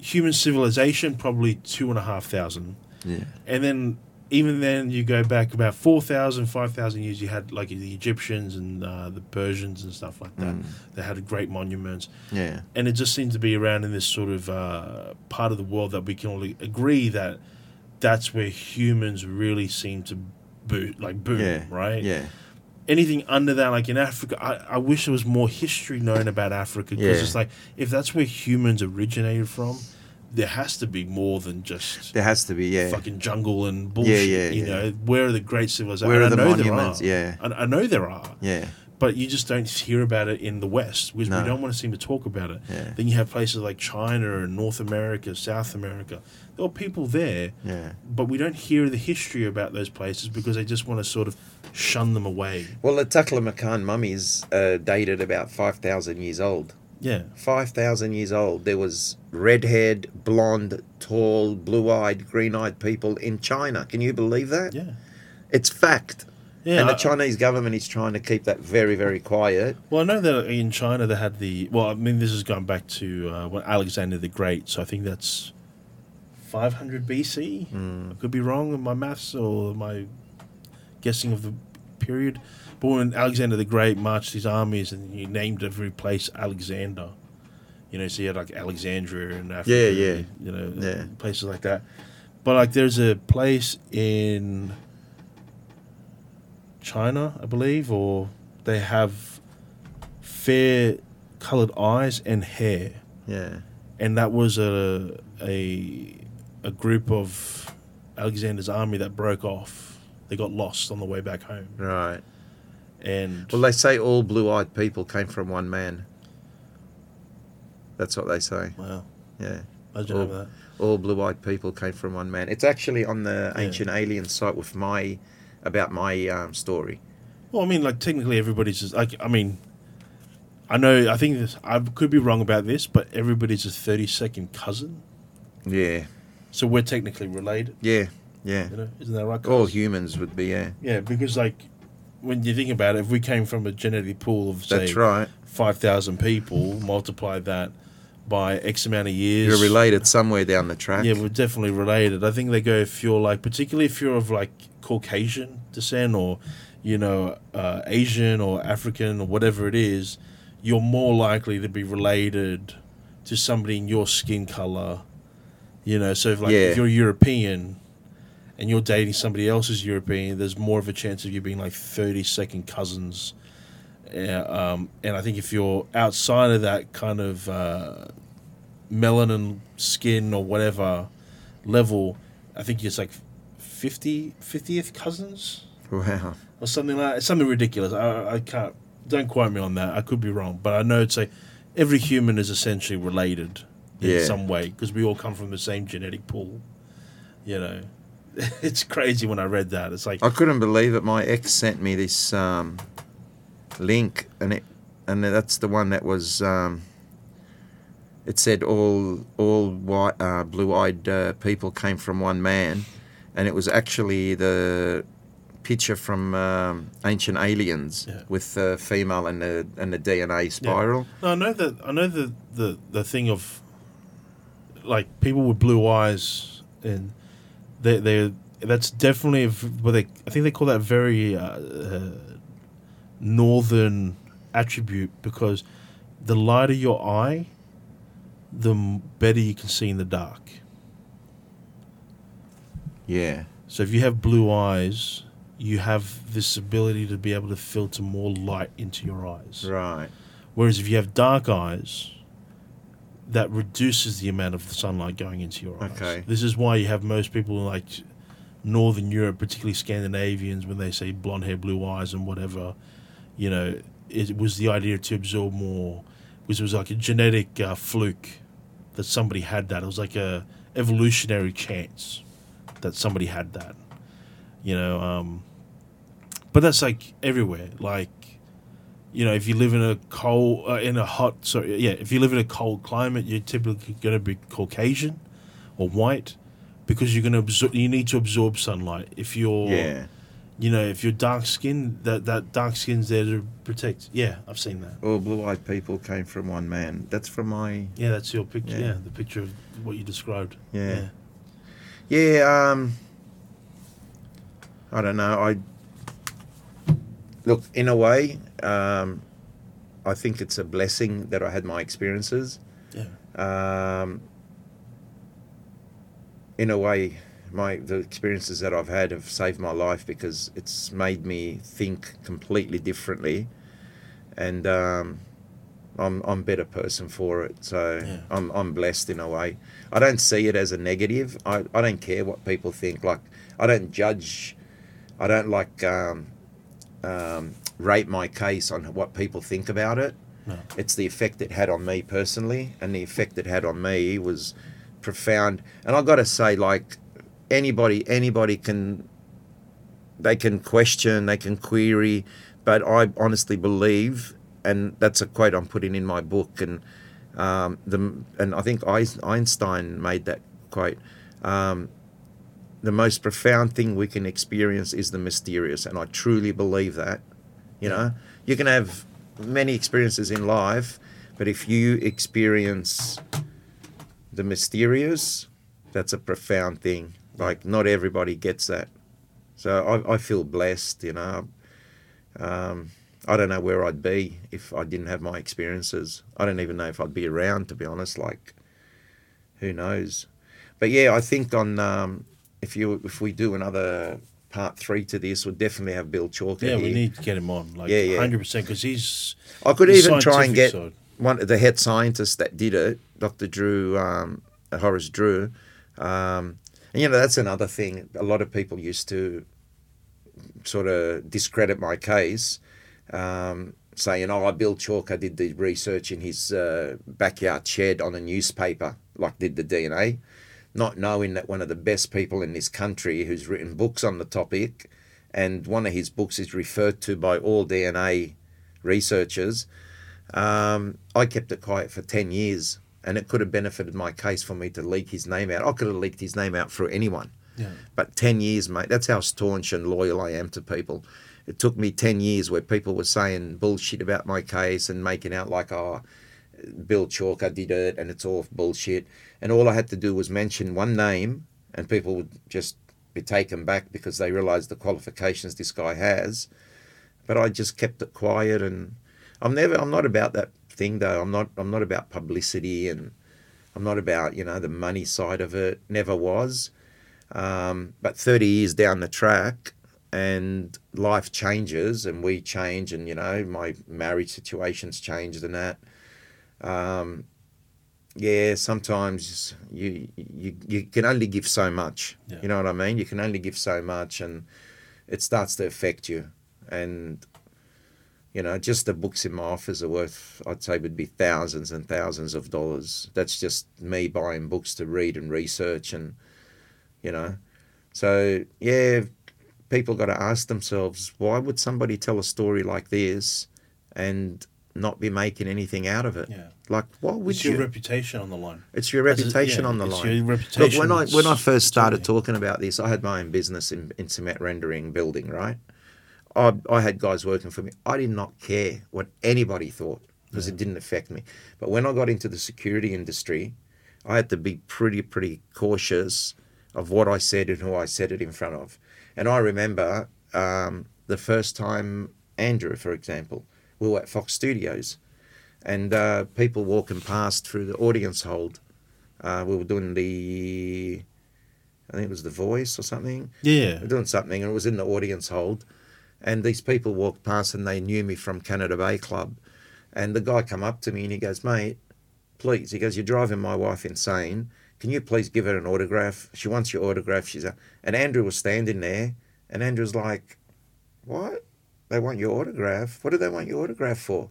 Human civilization probably two and a half thousand, Yeah. and then even then you go back about 4,000, 5,000 years. You had like the Egyptians and uh, the Persians and stuff like that. Mm. They had great monuments Yeah. and it just seems to be around in this sort of uh, part of the world that we can all agree that that's where humans really seem to boot like boom Yeah. right Yeah. anything under that like in africa i, I wish there was more history known about africa because Yeah. it's like if that's where humans originated from there has to be more than just There has to be, yeah. fucking jungle and bullshit yeah, you yeah. know where are the great civilizations Where are And the I know there monuments? are. Yeah. I, I know there are Yeah. but you just don't hear about it in the West because No. we don't want to seem to talk about it. Yeah. Then you have places like China and North America, South America. There are people there, Yeah. but we don't hear the history about those places because they just want to sort of shun them away. Well, the Taklamakan mummies uh, dated about 5,000 years old. Yeah. 5,000 years old. There was red-haired, blonde, tall, blue-eyed, green-eyed people in China. Can you believe that? Yeah. It's fact. Yeah. and the I- Chinese government is trying to keep that very, very quiet. well, I know that in China they had the. Well, I mean, this is going back to uh, when Alexander the Great, so I think that's 500 BC. Mm. I could be wrong in my maths or my guessing of the period. But when Alexander the Great marched his armies and he named every place Alexander, you know, so you had like Alexandria in Africa, Yeah, yeah. you know, Yeah. places like that. But like, there's a place in China, I believe, or they have fair colored eyes and hair Yeah. and that was a a a group of Alexander's army that broke off. They got lost on the way back home, Right. and Well, they say all blue-eyed people came from one man. That's what they say. wow, Yeah. imagine having that. All blue-eyed people came from one man. It's actually on the Yeah. Ancient Alien site with my about my um, story. Well, I mean, like technically, everybody's just like I mean, I know I think this, I could be wrong about this, but everybody's a thirty second cousin, Yeah. so we're technically related. Yeah. Yeah. You know, isn't that right? All humans would be. Yeah. yeah, because like when you think about it, if we came from a genetic pool of say That's right. five thousand people, multiply that by X amount of years, You're related somewhere down the track. Yeah, we're definitely related. I think they go if you're like, particularly if you're of like Caucasian descent or, you know, uh, Asian or African or whatever it is, you're more likely to be related to somebody in your skin color. You know, so if like Yeah. if you're European and you're dating somebody else who's European, there's more of a chance of you being like 30 second cousins. Yeah, um, and I think if you're outside of that kind of uh, melanin skin or whatever level, I think it's like 50, 50th cousins Wow. or something like It's something ridiculous. I, I can't, don't quote me on that. I could be wrong, but I know it's like every human is essentially related in Yeah. some way because we all come from the same genetic pool. You know, it's crazy when I read that. It's like, I couldn't believe it. My ex sent me this um, link, and it and that's the one that was. Um, it said all all white, uh, blue-eyed uh, people came from one man, and it was actually the picture from um, Ancient Aliens Yeah. with the female and the and the DNA spiral. No, I know that. I know the the the thing of like people with blue eyes, and they they that's definitely what they. I think they call that very uh, uh, northern attribute because the lighter your eye, the better you can see in the dark. Yeah, So if you have blue eyes, you have this ability to be able to filter more light into your eyes. right. Whereas if you have dark eyes, that reduces the amount of sunlight going into your eyes. Okay. This is why you have most people in like Northern Europe, particularly Scandinavians, when they say blonde hair, blue eyes, and whatever, you know, it was the idea to absorb more, which was like a genetic uh, fluke that somebody had that. It was like a evolutionary chance that somebody had that, you know. Um, but that's like everywhere. Like you know, if you live in a cold, uh, in a hot, sorry, yeah, if you live in a cold climate, you're typically going to be Caucasian or white because you're going to absorb. You need to absorb sunlight. If you're, Yeah. you know, if you're dark skinned, that that dark skin's there to protect. Yeah, I've seen that. All blue-eyed people came from one man. That's from my Yeah, that's your picture. Yeah. Yeah, the picture of what you described. Yeah. Yeah, um I don't know. I look in a way, um I think it's a blessing that I had my experiences. yeah, Um in a way my the experiences that I've had have saved my life because it's made me think completely differently and um I'm I'm a better person for it. So Yeah. I'm I'm blessed in a way. I don't see it as a negative. I, I don't care what people think. Like I don't judge. I don't like um, um, rate my case on what people think about it. No. It's the effect it had on me personally, and the effect it had on me was profound. And I've got to say, like anybody, anybody can they can question, they can query, but I honestly believe, and that's a quote I'm putting in my book, and um, the and I think Einstein made that quote. Um, the most profound thing we can experience is the mysterious, and I truly believe that. You know, you can have many experiences in life, but if you experience the mysterious, that's a profound thing. Like not everybody gets that. So I, I feel blessed, you know. Um, I don't know where I'd be if I didn't have my experiences. I don't even know if I'd be around, to be honest. Like, who knows? But yeah, I think on um, if you if we do another part three to this, we'll definitely have Bill Chalker yeah. here. We need to get him on, like, Yeah, yeah. hundred percent, because he's I could even try and get side. one of the head scientists that did it, Dr. Drew, um, Horace Drew. Um, and you know, that's another thing. A lot of people used to sort of discredit my case, um, saying, "Oh, Bill Chalker did the research in his uh, backyard shed on a newspaper, like did the DNA." Not knowing that one of the best people in this country who's written books on the topic, and one of his books is referred to by all DNA researchers, um, I kept it quiet for 10 years and it could have benefited my case for me to leak his name out. I could have leaked his name out through anyone. Yeah. But 10 years, mate, that's how staunch and loyal I am to people. It took me 10 years where people were saying bullshit about my case and making out like, oh, Bill Chalker did it and it's all bullshit. And all I had to do was mention one name and people would just be taken back because they realized the qualifications this guy has. But I just kept it quiet and I'm never I'm not about that thing though. I'm not I'm not about publicity and I'm not about, you know, the money side of it. Never was. Um, but 30 years down the track and life changes and we change and, you know, my marriage situation's changed and that. Um, yeah, sometimes you, you you can only give so much. Yeah. You know what I mean? You can only give so much and it starts to affect you. And you know, just the books in my office are worth, I'd say, would be thousands and thousands of dollars. That's just me buying books to read and research, and you know, so yeah, people got to ask themselves, why would somebody tell a story like this, and not be making anything out of it. Yeah. Like, why would It's you? your reputation on the line. it's your a- reputation yeah, on the it's line. your Look, when I when I first started talking about this, I had my own business in, in cement rendering building, right? I I had guys working for me. I did not care what anybody thought because it didn't affect me. But when I got into the security industry, I had to be pretty pretty cautious of what I said and who I said it in front of. And I remember um, the first time Andrew, for example, we were at Fox Studios, and uh, people walking past through the audience hold. Uh, we were doing the, I think it was The Voice or something. Yeah. We were doing something, and it was in the audience hold. And these people walked past, and they knew me from Canada Bay Club. And the guy come up to me, and he goes, "Mate, please," he goes, "You're driving my wife insane. Can you please give her an autograph? She wants your autograph." She's a... and Andrew was standing there, and Andrew's like, "What? They want your autograph? What do they want your autograph for?"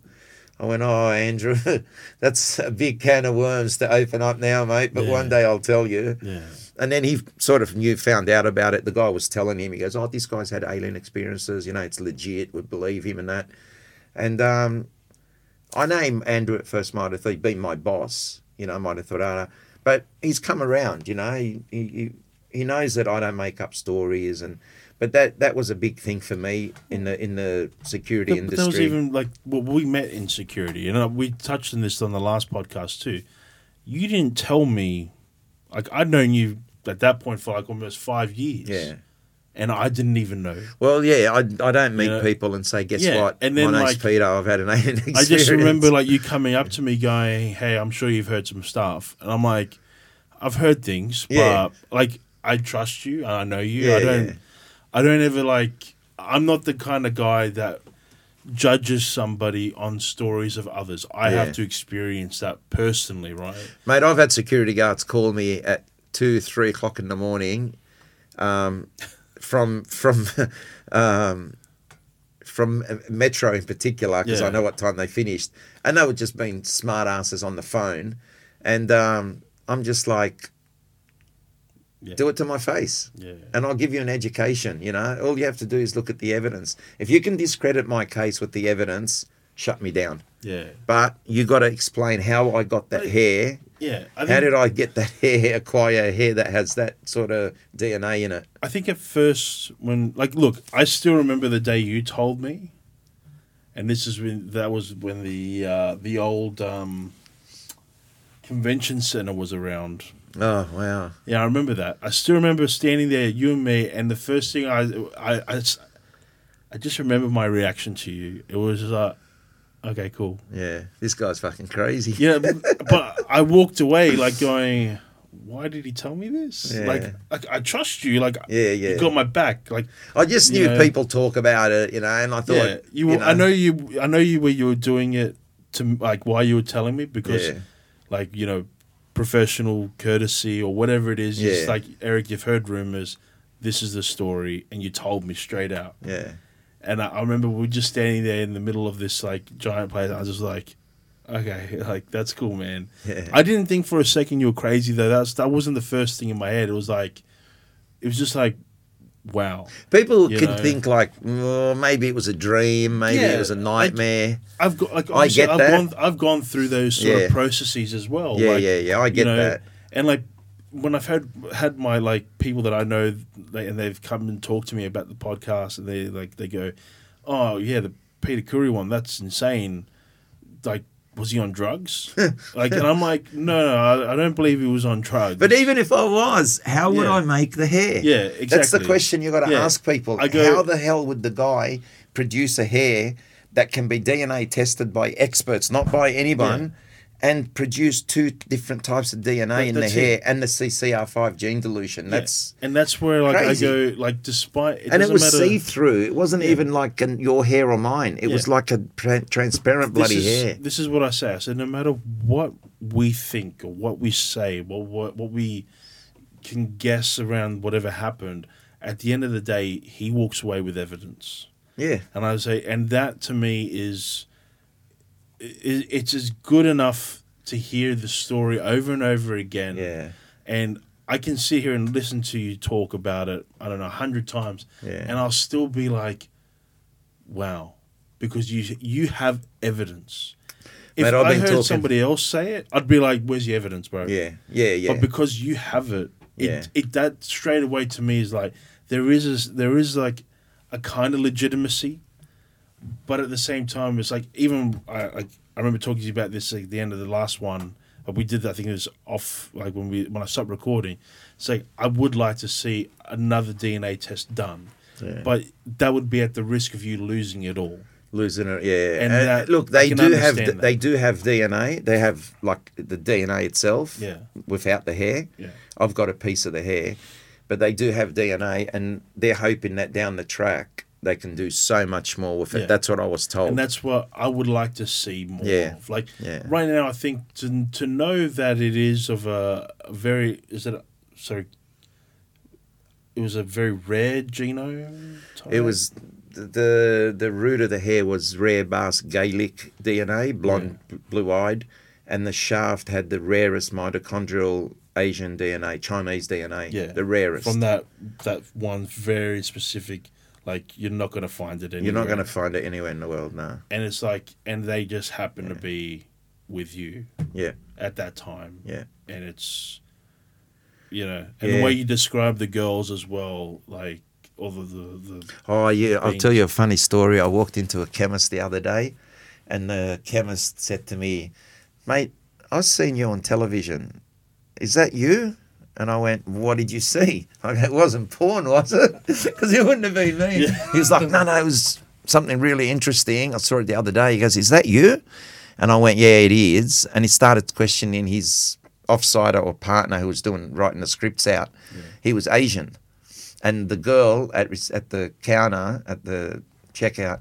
I went, "Oh, Andrew, that's a big can of worms to open up now, mate. But Yeah. one day I'll tell you." Yeah. And then he sort of knew, found out about it. The guy was telling him, he goes, "Oh, this guy's had alien experiences. You know, it's legit. Would believe him and that." And um, I name Andrew at first might have thought, he'd been my boss. You know, I might have thought, oh, no. but he's come around. You know, he, he he- he knows that I don't make up stories, and but that that was a big thing for me in the in the security But, but that industry. was even like well, we met in security, and we touched on this on the last podcast too. You didn't tell me, like I'd known you at that point for like almost five years. yeah. and I didn't even know. Well, yeah, I, I don't meet Yeah. people and say, guess Yeah, what? and then, My name's like, Peter. I've had an alien experience. I just remember like you coming up to me going, "Hey, I'm sure you've heard some stuff," and I'm like, "I've heard things, Yeah. but like I trust you and I know you. Yeah, I don't, yeah. I don't ever like. I'm not the kind of guy that judges somebody on stories of others. I Yeah. have to experience that personally, right? Mate, I've had security guards call me at two, three o'clock in the morning, um, from from um, from Metro in particular, because Yeah. I know what time they finished, and they were just being smart asses on the phone, and um, I'm just like, Yeah. do it to my face. Yeah. And I'll give you an education, you know. All you have to do is look at the evidence. If you can discredit my case with the evidence, shut me down. Yeah. But you got to explain how I got that Right. hair. Yeah. I How did I get that hair, acquire hair that has that sort of DNA in it? I think at first when like look, I still remember the day you told me, and this is when that was when the uh, the old um, convention center was around. Oh, wow. Yeah, I remember that. I still remember standing there, you and me, and the first thing I, I, I, I just remember my reaction to you. It was like, okay, cool. Yeah, this guy's fucking crazy. Yeah, but, but I walked away like going, why did he tell me this? Yeah. Like, like I trust you. Like, Yeah, yeah. you got my back. Like, I just knew know. people talk about it, you know, and I thought, yeah, you. were I know you. I know you where you were doing it to like why you were telling me because, Yeah. like you know, professional courtesy or whatever it is. It's like Eric, you've heard rumors. This is the story, and you told me straight out. Yeah, And I, I remember we were just standing there in the middle of this like giant place. I was just like, okay, like that's cool, man. yeah. I didn't think for a second you were crazy though. That's that wasn't the first thing in my head. It was like, it was just like, wow. People you can know. think like, oh, maybe it was a dream, maybe Yeah, it was a nightmare. I've got like I get I've that. gone I've gone through those sort Yeah. of processes as well. yeah, like, yeah, yeah. I get you know, that. And like when I've had had my like people that I know they, and they've come and talked to me about the podcast and they like they go, oh yeah, the Peter Khoury one that's insane. Like was he on drugs? like and I'm like no no I, I don't believe he was on drugs. But even if I was, how would Yeah. I make the hair? yeah exactly. That's the question you've got to Yeah. ask people. I go- How the hell would the guy produce a hair that can be DNA tested by experts, not by anyone, and produce two different types of DNA That- in the hair it. and the CCR5 gene deletion? Yeah. That's and that's where like crazy. I go like despite it and it was see through. It wasn't Yeah. even like an, your hair or mine. It was like a tra- transparent bloody this is, hair. This is what I say. I said, no matter what we think or what we say, what what, what we can guess around whatever happened, at the end of the day, he walks away with evidence. Yeah, And I say, and that to me is, it's as good enough to hear the story over and over again. yeah, And I can sit here and listen to you talk about it. I don't know, a hundred times, yeah. and I'll still be like, wow. because you you have evidence. If Mate, I've heard talking- somebody else say it, I'd be like, "Where's your evidence, bro?" Yeah, yeah, yeah. But because you have it, it, Yeah. it that straight away to me is like there is a, there is like a kind of legitimacy, but at the same time, it's like even I like I remember talking to you about this like the end of the last one. But we did. I think it was off. Like when we when I stopped recording, it's like I would like to see another DNA test done, Yeah. but that would be at the risk of you losing it all. losing it. Yeah, And and, that- look, they do have that. they do have DNA. They have like the DNA itself. Yeah. Without the hair. Yeah. I've got a piece of the hair, but they do have DNA, and they're hoping that down the track they can do so much more with it. Yeah. That's what I was told. and that's what I would like to see more Yeah. of. Like Yeah. right now, I think to to know that it is of a, a very is it a, sorry, it was a very rare genome. Type? It was the the root of the hair was rare Basque Gaelic DNA, blonde, blue eyed, and the shaft had the rarest mitochondrial Asian DNA, Chinese DNA, yeah the rarest. from that that one very specific. Like you're not going to find it anywhere. You're not going to find it anywhere in the world, no. And it's like, and they just happen to be with you Yeah, at that time. yeah, and it's you know and Yeah. the way you describe the girls as well like all the the, the Oh yeah, I'll tell you a funny story. I walked into a chemist the other day, and the chemist said to me, "Mate, I've seen you on television. Is that you?" And I went, "What did you see?" Go, "It wasn't porn, was it? Because it wouldn't have been me." Yeah. He was like, "No, no, it was something really interesting. I saw it the other day." He goes, "Is that you?" And I went, "Yeah, it is." And he started questioning his offsider or partner who was doing writing the scripts out. He was Asian and the girl at at the counter at the checkout,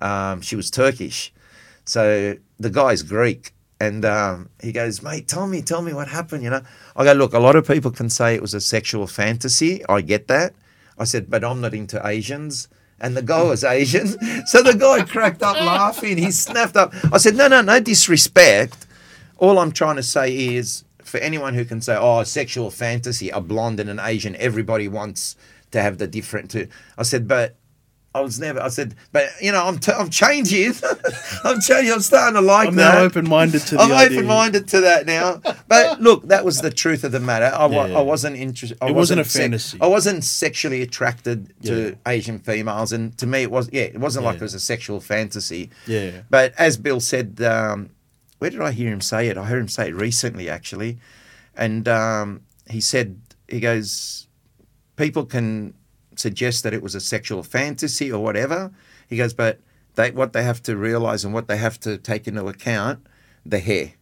um, she was Turkish. So the guy's Greek, and um, he goes, "Mate, tell me, tell me what happened." You know, I go, "Look, a lot of people can say it was a sexual fantasy. I get that." I said, "But I'm not into Asians." And the guy was Asian, so the guy cracked up laughing. He snapped up. I said, "No, no, no disrespect. All I'm trying to say is for anyone who can say, oh, sexual fantasy, a blonde and an Asian, everybody wants to have the different two. I said, but I was never, I said, but you know, I'm, t- I'm changing. I'm changing. I'm starting to like I'm that. now open minded to the I'm open minded to that now. But look, that was the truth of the matter. I, Yeah, yeah. I wasn't interested. It wasn't a fantasy. I wasn't sexually attracted to Yeah. Asian females. And to me, it was, yeah, it wasn't like it was a sexual fantasy. Yeah. But as Bill said, um, where did I hear him say it? I heard him say it recently, actually. And um, he said, he goes, people can suggest that it was a sexual fantasy or whatever. He goes, but they, what they have to realize and what they have to take into account, the hair.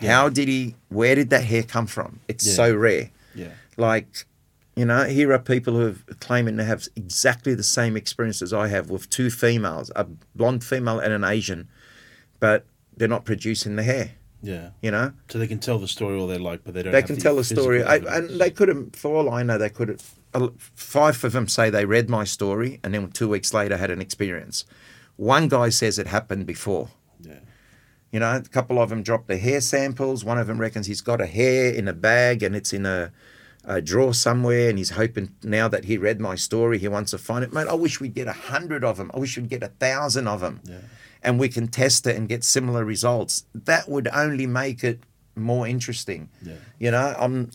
How did he, where did that hair come from? It's Yeah. so rare. Yeah. Like, you know, here are people who are claiming to have exactly the same experience as I have with two females, a blonde female and an Asian, but they're not producing the hair. Yeah. You know, So they can tell the story all they like, but they don't. they can tell the story, I, and they could have. For all I know, they could have. Five of them say they read my story, and then two weeks later had an experience. One guy says it happened before. Yeah. You know, a couple of them dropped the hair samples. One of them reckons he's got a hair in a bag and it's in a, a drawer somewhere, and he's hoping now that he read my story, he wants to find it. Mate, I wish we'd get a hundred of them. I wish we'd get a thousand of them, Yeah. and we can test it and get similar results. That would only make it more interesting. Yeah. You know, I'm.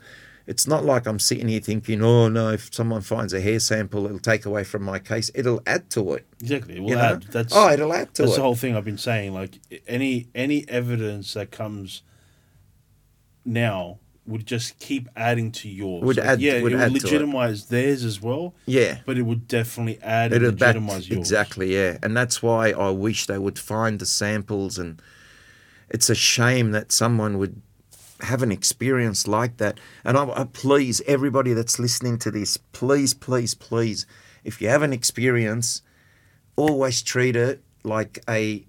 It's not like I'm sitting here thinking, oh no, if someone finds a hair sample, it'll take away from my case. It'll add to it. Exactly. You know? add, that's oh, it'll add to it. that's it. the whole thing I've been saying. Like any any evidence that comes now would just keep adding to yours. Would add- yeah, would it would to it. legitimize theirs as well, yeah. but it would definitely add and It'll back, legitimize yours. exactly, yeah, and that's why I wish they would find the samples, and it's a shame that someone would have an experience like that. And I, I please everybody that's listening to this, please, please, please, if you have an experience, always treat it like a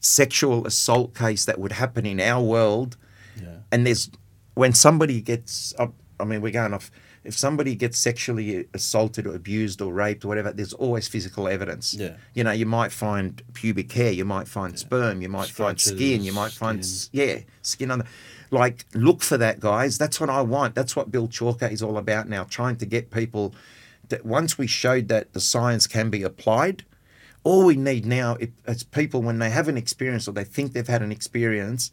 sexual assault case that would happen in our world Yeah. and there's when somebody gets up i mean we're going off if somebody gets sexually assaulted or abused or raped or whatever there's always physical evidence. Yeah. you know you might find pubic hair you might find sperm you might find skin you might find s- yeah skin on the like look for that guys. That's what i want. That's what bill chalker is all about now trying to get people that once we showed that the science can be applied all we need now is people when they have an experience or they think they've had an experience,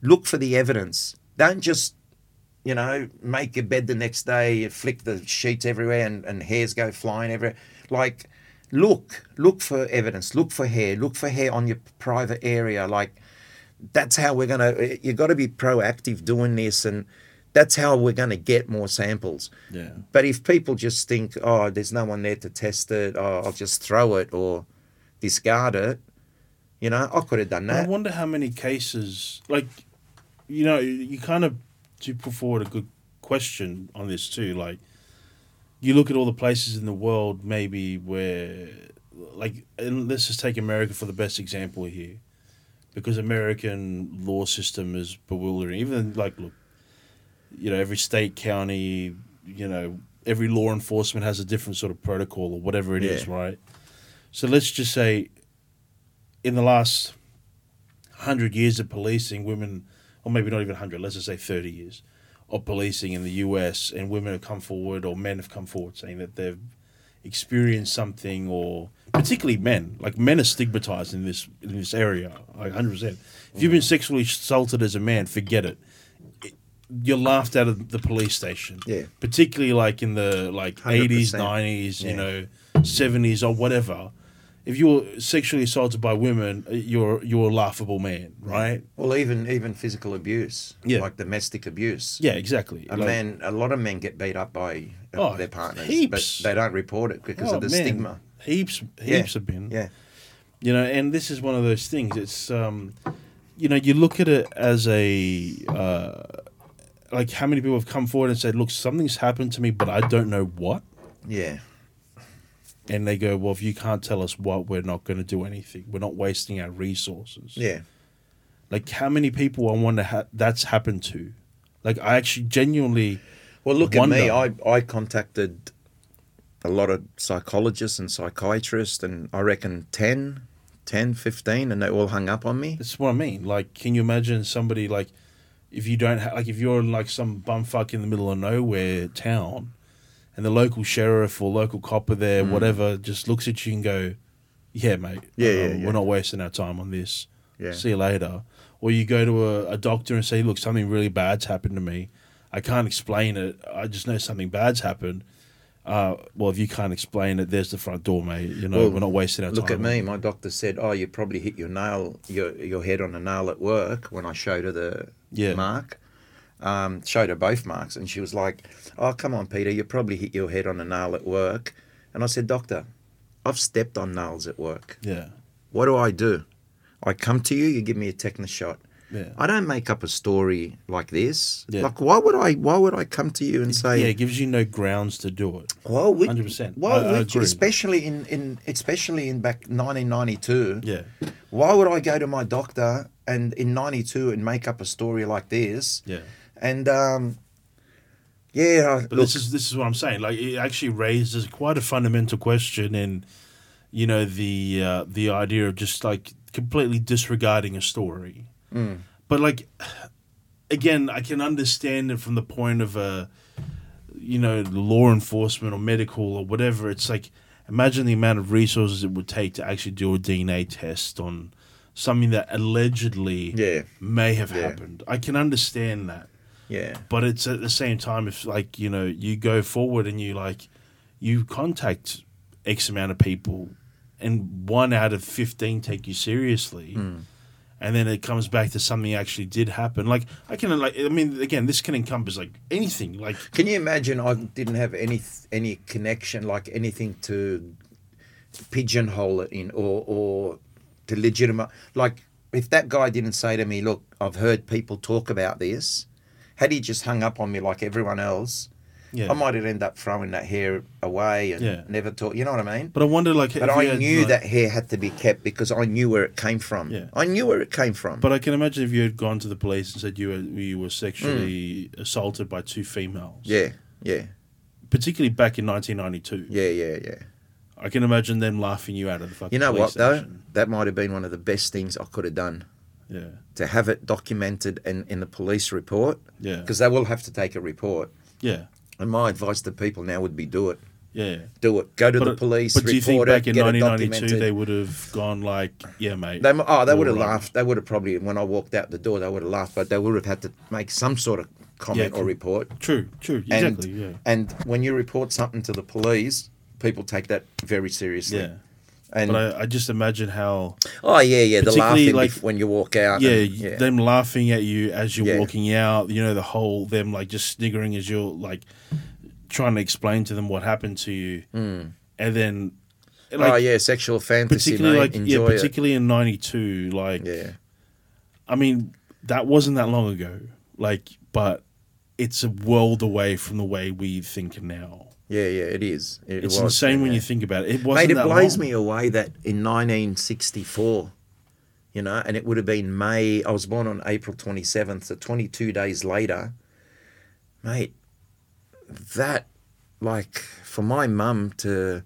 look for the evidence. Don't just, you know, make your bed the next day, flick the sheets everywhere, and, and hairs go flying everywhere. Like, look, look for evidence. Look for hair. Look for hair on your private area. Like, that's how we're gonna. Eh, you've got to be proactive doing this, and that's how we're gonna get more samples. Yeah. But if people just think, oh, there's no one there to test it, oh, I'll just throw it or discard it, you know, I could have done that. I wonder how many cases, like, you know, you kind of to put forward a good question on this too. Like, you look at all the places in the world, maybe where, like, and let's just take America for the best example here, because American law system is bewildering. Even like, look, you know, every state, county, you know, every law enforcement has a different sort of protocol or whatever it is, Yeah. right? So let's just say, in the last hundred years of policing, women, or maybe not even hundred, let's just say thirty years of policing in the U.S. and women have come forward or men have come forward saying that they've experienced something, or particularly men, like men are stigmatized in this in this area, like hundred percent. If you've been sexually assaulted as a man, forget it. It- You're laughed out of the police station. Yeah. Particularly like in the like eighties, 100%. nineties, you know, seventies or whatever. If you're sexually assaulted by women, you're you're a laughable man, right? Well, even even physical abuse, Yeah. like domestic abuse. Yeah, exactly. A Like- man, a lot of men get beat up by uh, Oh, their partners, heaps. but they don't report it because Oh, of the man, stigma. Heaps, Yeah. heaps have been. Yeah, You know, and this is one of those things. It's, um, you know, you look at it as a, uh, like how many people have come forward and said, "Look, something's happened to me, but I don't know what." yeah, And they go, "Well, if you can't tell us what, we're not going to do anything. We're not wasting our resources." yeah. Like how many people I wonder ha- that's happened to. Like I actually genuinely, Well, look at me. I, I contacted a lot of psychologists and psychiatrists, and I reckon 10, 10, 15, and they all hung up on me. That's what I mean. Like, can you imagine somebody like, if you don't ha- like, if you're in like some bumfuck in the middle of nowhere town, and the local sheriff or local copper there, whatever, just looks at you and go, "Yeah, mate, Mm. Yeah, yeah, um, yeah. we're not wasting our time on this. Yeah. See you later." Or you go to a, a doctor and say, "Look, something really bad's happened to me. I can't explain it. I just know something bad's happened." Uh, well, if you can't explain it, there's the front door, mate. You know, Well, we're not wasting our Look time. Look at me. My doctor said, "Oh, you probably hit your nail, your your head on a nail at work." When I showed her the Yeah. mark, um, showed her both marks, and she was like, "Oh, come on, Peter, you probably hit your head on a nail at work." And I said, "Doctor, I've stepped on nails at work. Yeah, What do I do? I come to you, you give me a tetanus shot. yeah. I don't make up a story like this. Yeah. Like, why would I? Why would I come to you and say, yeah, it gives you no grounds to do it. well, which, 100%. Well, I- I especially in, in especially in back 1992. Yeah, Why would I go to my doctor and in 92 and make up a story like this? yeah. And um, yeah, But look, this is this is what I'm saying. Like it actually raises quite a fundamental question in, you know, the uh, the idea of just like completely disregarding a story. Mm. But like, again, I can understand it from the point of a, you know, law enforcement or medical or whatever. It's like imagine the amount of resources it would take to actually do a DNA test on something that allegedly yeah, may have Yeah. happened. I can understand that yeah, but it's at the same time if like you know you go forward and you like you contact x amount of people and one out of 15 take you seriously hmm. and then it comes back to something actually did happen like i can like i mean again this can encompass like anything like Can you imagine? I didn't have any any connection, like anything to pigeonhole it in, or or to legitimate. Like if that guy didn't say to me, "Look, I've heard people talk about this," had he just hung up on me like everyone else, yeah I might have ended up throwing that hair away and Yeah. never talk. You know what I mean? but i wonder like But I knew like- that hair had to be kept because I knew where it came from. Yeah. I knew where it came from. but i can imagine if you had gone to the police and said you were you were sexually assaulted by two females Mm. yeah, yeah, particularly back in 1992 yeah, yeah, yeah. i can imagine them laughing you out of the fucking You know what though? That might have been one of the best things I could have done. yeah to have it documented in, in the police report yeah because they will have to take a report. yeah And my advice to people now would be do it. Yeah. Do it. Go to the police. But do you think back it, in 1992 they would have gone like, yeah, mate? They, oh, they would have right. laughed. They would have probably, when I walked out the door, they would have laughed, but they would have had to make some sort of comment Yeah, or report. True, true, And, exactly. yeah, and when you report something to the police, people take that very seriously. yeah. And But I, I just imagine how, oh yeah, yeah, the laughing like- when you walk out. yeah, and- yeah, them laughing at you as you're Yeah. walking out. You know, the whole them like just sniggering as you're like trying to explain to them what happened to you, and then like Hmm. oh yeah, sexual fantasy, particularly mate. like yeah, particularly in '92, like. Yeah, I mean, that wasn't that long ago. Like, but it's a world away from the way we think now. Yeah, yeah. It is. It It's was, insane when you think about it. It wasn't Mate, it blows long. me away that in 1964, you know, and it would have been May. I was born on April 27th, so 22 days later, mate. That, like, for my mum to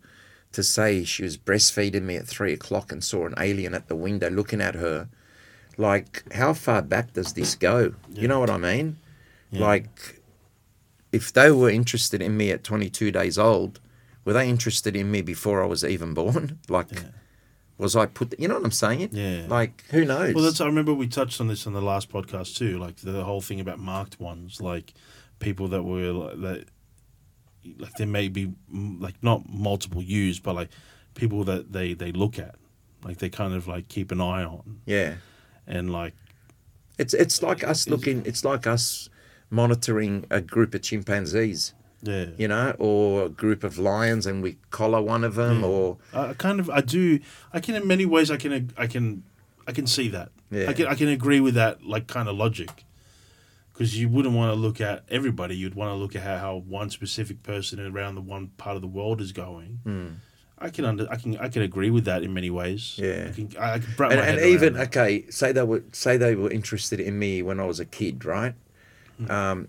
to say she was breastfeeding me at three o'clock and saw an alien at the window looking at her, like, how far back does this go? You know what I mean? Yeah. Like, if they were interested in me at 22 days old, were they interested in me before I was even born? Like, Yeah. was I put? You know what I'm saying? Yeah. Like, who knows? Well, that's I remember we touched on this on the last podcast too, like the whole thing about marked ones, like people that were like, that, like there may be like not multiple use, but like people that they they look at, like they kind of like keep an eye on, yeah. and like It's it's like us looking. It's like us monitoring a group of chimpanzees, yeah, you know, or a group of lions, and we collar one of them, Yeah. or I kind of I do I can in many ways I can I can I can see that Yeah. I can I can agree with that like kind of logic because you wouldn't want to look at everybody you'd want to look at how, how one specific person around the one part of the world is going Hmm. I can under I can I can agree with that in many ways Yeah. I can I, I can and, and even that. okay, say they were say they were interested in me when I was a kid, right? Um,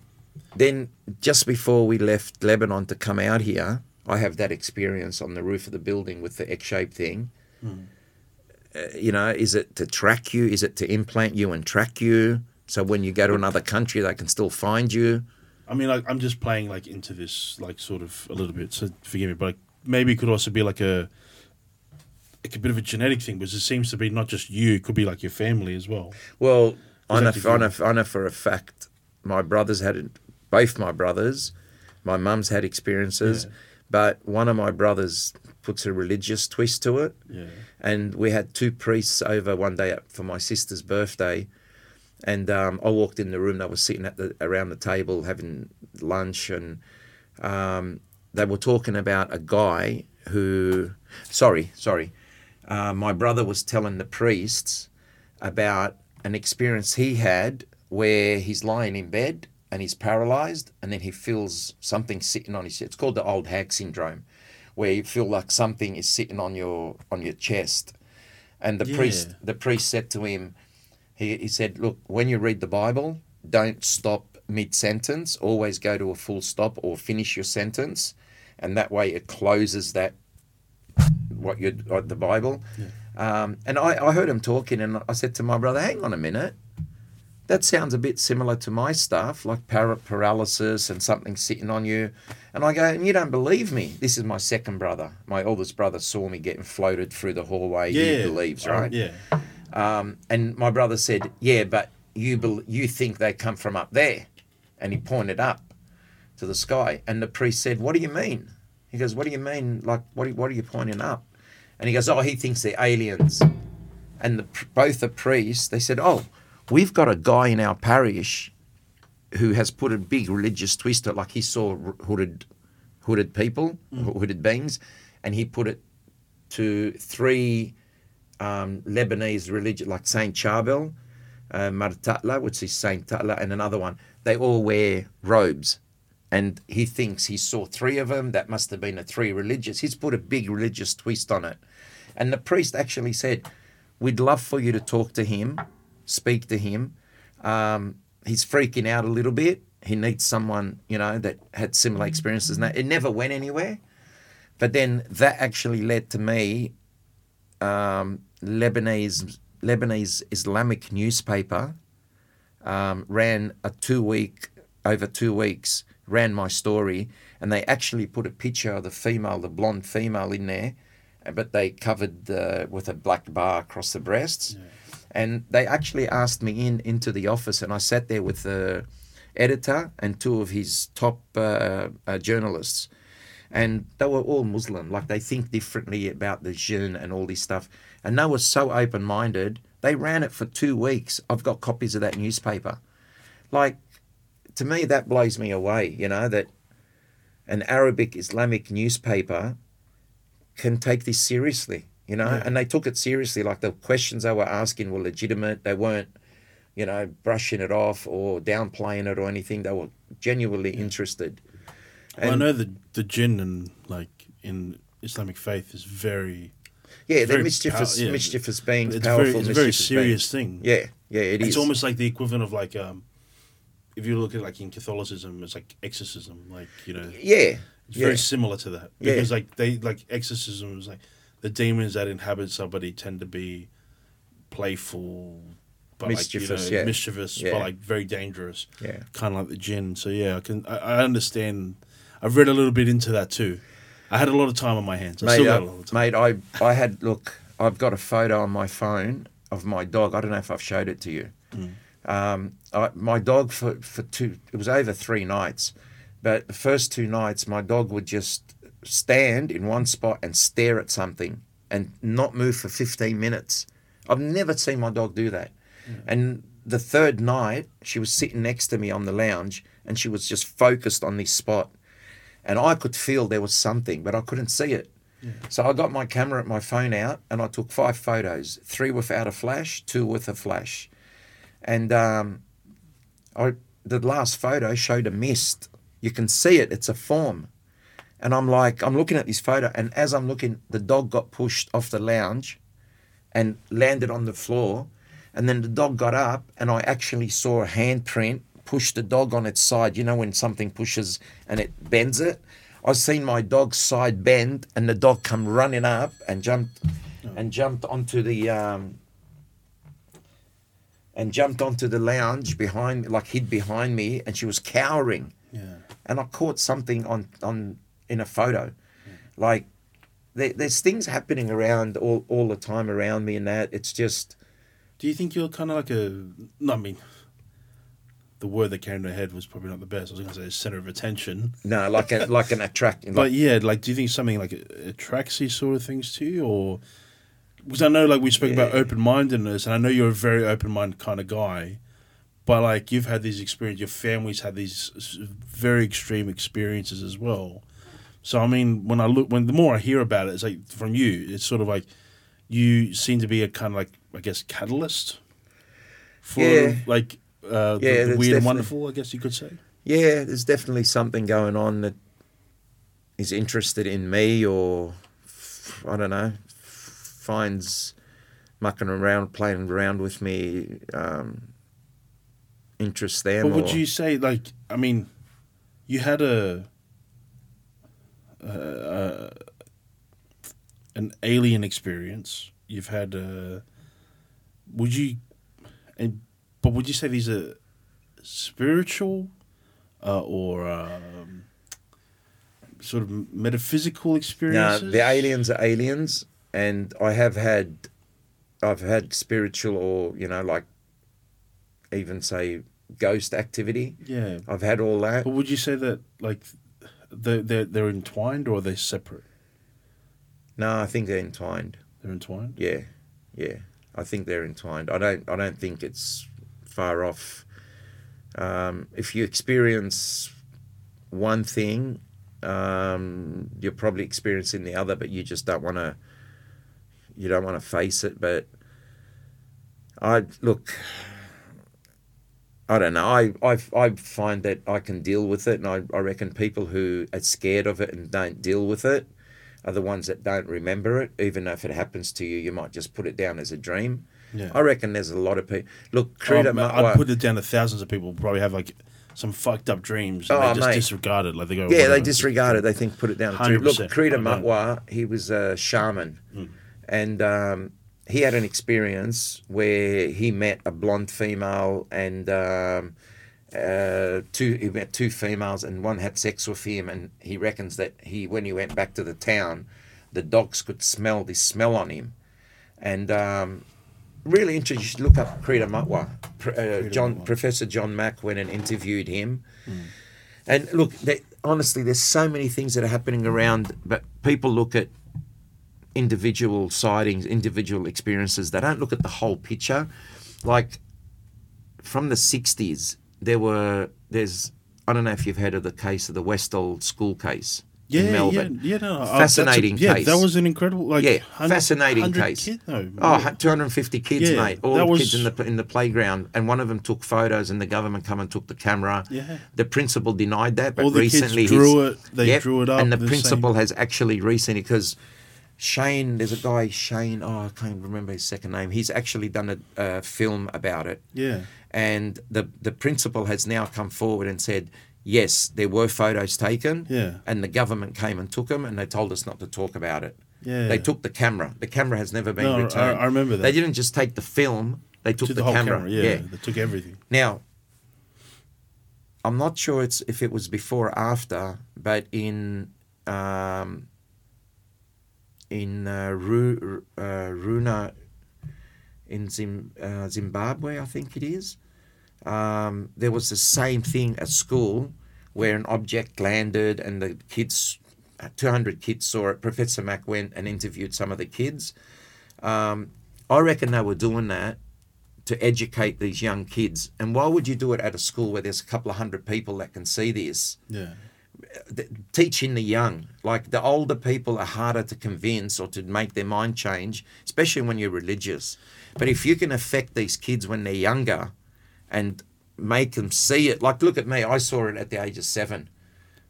then just before we left Lebanon to come out here, I have that experience on the roof of the building with the X-shaped thing. Hmm. Uh, you know, is it to track you? Is it to implant you and track you? So when you go to another country, they can still find you. I mean like I'm just playing like into this like sort of a little bit so forgive me but like, maybe it could also be like a like a bit of a genetic thing because it seems to be not just you it could be like your family as well Well, I know. I, know, I know for a fact my brothers had both my brothers, my mum's had experiences, Yeah. but one of my brothers puts a religious twist to it. yeah And we had two priests over one day for my sister's birthday. And um, I walked in the room, they were sitting at the around the table having lunch, and um, they were talking about a guy who, sorry, sorry, uh, my brother was telling the priests about an experience he had where he's lying in bed and he's paralyzed and then he feels something sitting on his it's called the old hag syndrome where you feel like something is sitting on your on your chest. And the priest the priest said to him he, he said look when you read the bible don't stop mid sentence always go to a full stop or finish your sentence. And that way it closes that what you the Bible. Um, and I, I heard him talking, and I said to my brother, "Hang on a minute, that sounds a bit similar to my stuff, like para- paralysis and something sitting on you." And I go, "And you don't believe me? This is my second brother. My oldest brother saw me getting floated through the hallway. yeah He believes, Oh, right?" yeah Um, and my brother said, "Yeah, but you bel you think they come from up there?" And he pointed up to the sky. And the priest said, "What do you mean?" He goes, "What do you mean? Like, what? Are, what are you pointing up?" And he goes, "Oh, he thinks they're aliens." And the, both the priests, they said, "Oh, we've got a guy in our parish who has put a big religious twist to it. Like he saw hooded, hooded people, hooded beings, and he put it to three um, Lebanese religion, like Saint Charbel, uh, Martatla, which is Saint Tatla, and another one. They all wear robes. And he thinks he saw three of them. That must have been a three religious. He's put a big religious twist on it. And the priest actually said, We'd love for you to talk to him, speak to him. Um, he's freaking out a little bit. He needs someone, you know, that had similar experiences. And that. It never went anywhere. But then that actually led to me um, Lebanese Lebanese Islamic newspaper um, ran a two week over two weeks ran my story, and they actually put a picture of the female, the blonde female, in there, but they covered uh, with a black bar across the breasts. And they actually asked me in into the office, and I sat there with the editor and two of his top uh, uh, journalists, and they were all Muslim. Like they think differently about the jinn and all this stuff, and they were so open minded. They ran it for two weeks. I've got copies of that newspaper. Like, to me, that blows me away. You know that an Arabic Islamic newspaper can take this seriously. You know, Yeah. and they took it seriously. Like the questions they were asking were legitimate. They weren't you know, brushing it off or downplaying it or anything. They were genuinely interested. Well, I know the the jinn and like in Islamic faith is very Yeah, they're mischievous, pow- yeah, mischievous beings, it's powerful, very it's a very serious beings. thing. Yeah, yeah, it is. it's almost like the equivalent of like um if you look at like in Catholicism, it's like exorcism, like you know, yeah, it's yeah, very similar to that Yeah. because like they like exorcism is like the demons that inhabit somebody tend to be playful, but Mischievous, like, you know, yeah. mischievous, Yeah. but like very dangerous, yeah. kind of like the jinn. So yeah, I can I, I understand. I've read a little bit into that too. I had a lot of time on my hands. I Mate, still got a lot of time. mate, I, I had look. I've got a photo on my phone of my dog. I don't know if I've showed it to you. Mm. Um, I, my dog for for two. It was over three nights, but the first two nights, my dog would just stand in one spot and stare at something and not move for fifteen minutes. I've never seen my dog do that. And the third night, she was sitting next to me on the lounge, and she was just focused on this spot and I could feel there was something, but I couldn't see it. So I got my camera, and my phone out, and I took five photos. Three without a flash, two with a flash, and um, I the last photo showed a mist. You can see it; it's a form. And I'm like, I'm looking at this photo, and as I'm looking, the dog got pushed off the lounge, and landed on the floor, and then the dog got up, and I actually saw a handprint push the dog on its side. You know when something pushes and it bends it. I seen my dog's side bend, and the dog come running up and jumped, and jumped onto the um, and jumped onto the lounge behind, like hid behind me, and she was cowering Yeah. and I caught something on on in a photo, like there, there's things happening around all all the time around me, and that it's just Do you think you're kind of like a? No, I mean, the word that came to my head was probably not the best. I was going to say center of attention, no like a like an attract. but yeah, like, do you think something like attracts these sort of things to you, or because I know, like, we spoke about open mindedness, and I know you're a very open minded kind of guy, but like, you've had these experiences, your family's had these very extreme experiences as well. So I mean, when I look, when the more I hear about it, it's like from you, it's sort of like you seem to be a kind of like I guess catalyst for Yeah. like uh, Yeah, the, the weird and wonderful. I guess you could say. yeah, there's definitely something going on that is interested in me, or I don't know, finds mucking around, playing around with me, um, interests them. But would or- you say like I mean, you had a, uh, an alien experience. You've had a. Would you, and but would you say these are spiritual, uh, or um, sort of metaphysical No, experiences? the aliens are aliens, and I have had, I've had spiritual or you know like, even say ghost activity. Yeah, I've had all that. but would you say that like, they they're they're entwined or they're they separate? No, I think they're entwined. They're entwined. Yeah, yeah. I think they're entwined. I don't. I don't think it's far off. Um, if you experience one thing, um, you're probably experiencing the other, but you just don't want to. You don't want to face it, but I look. I don't know. I, I I find that I can deal with it, and I, I reckon people who are scared of it and don't deal with it are the ones that don't remember it. Even if it happens to you, you might just put it down as a dream. Yeah. I reckon there's a lot of people. Look, Credo Um, Mutwa- I'd put it down to thousands of people probably have like some fucked up dreams. And Oh, they just mate. disregard it. Like they go, yeah, they whatever. disregard it. They think put it down. Look, 100%. Credo I. Mutwa, he was a shaman, Mm. and um, he had an experience where he met a blonde female, and um, uh, two he met two females and one had sex with him. And he reckons that he when he went back to the town the dogs could smell this smell on him. And um, really interesting. You should look up Credo Mutwa. Uh, John. Professor John Mack went and interviewed him. And look they, honestly there's so many things that are happening around but people look at individual sightings individual experiences they don't look at the whole picture like from the 60s there were there's I don't know if you've heard of the case of the Westall school case Yeah, in Melbourne. yeah, yeah. No, uh, a- Fascinating yeah, case. that was an incredible, like, Yeah, fascinating case. Kid, no, Oh, 250 kids, Yeah, mate. All the was- kids in the in the playground, and one of them took photos, and the government come and took the camera. Yeah. The principal denied that, but All the kids recently drew his- it, they drew it up, and the the principal same- has actually recently because. Shane, there's a guy, Shane, oh, I can't remember his second name. He's actually done a uh, film about it. yeah, And the, the principal has now come forward and said, yes, there were photos taken. Yeah. And the government came and took them and they told us not to talk about it. Yeah. They took the camera. The camera has never been No, returned. I remember that. They didn't just take the film, they took to the, the, camera. camera. yeah, they took everything. Now, I'm not sure it's if it was before or after, but in um, in uh, Ru, uh, Ruwa, in Zim, uh, Zimbabwe, I think it is. Um, there was the same thing at school where an object landed and the kids, 200 kids saw it. Professor Mack went and interviewed some of the kids. Um, I reckon they were doing that to educate these young kids. And why would you do it at a school where there's a couple of hundred people that can see this? Yeah, teaching the young. Like the older people are harder to convince or to make their mind change, especially when you're religious. But if you can affect these kids when they're younger and make them see it, like look at me, I saw it at the age of seven.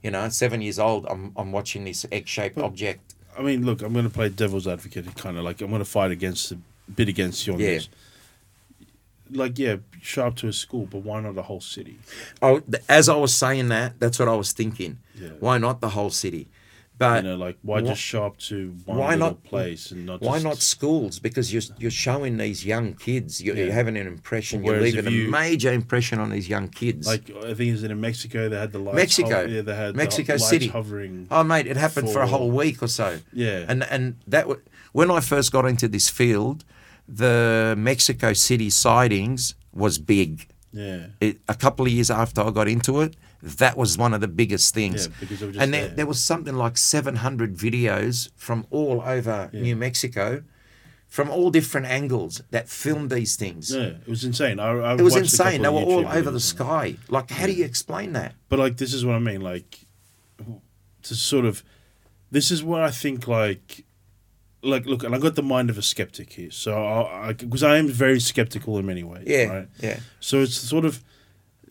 You know, seven years old, I'm, I'm watching this egg shaped object. I mean, look, I'm going to play devil's advocate. Kind of like I'm going to fight against a bit against you on Yeah. this. Like, yeah, show up to a school, but why not the whole city? Oh, as I was saying that, that's what I was thinking. Yeah. Why not the whole city? But You know, like why just show up to one why not- place and not Why just, not schools? Because you're you're showing these young kids, you're, you're having an impression, you're leaving you- a major impression on these young kids. like I think it's in Mexico. They had the lights. Mexico. hov- yeah, they had Mexico the City. hovering. oh mate, it happened for, a whole week or so. Yeah. and and that wa- when I first got into this field, the Mexico City sightings was big. Yeah, It, a couple of years after I got into it, that was one of the biggest things. Yeah, because just and there, there. there was something like 700 videos from all over Yeah. New Mexico, from all different angles that filmed these things. yeah, it was insane. I, I It was insane. They were all over the sky. Like, how do you explain that? But like, this is what I mean. Like, to sort of, this is what I think. Like, like look, and I got the mind of a skeptic here. So I, because I, am very skeptical in many ways. Yeah, Right. yeah. So it's sort of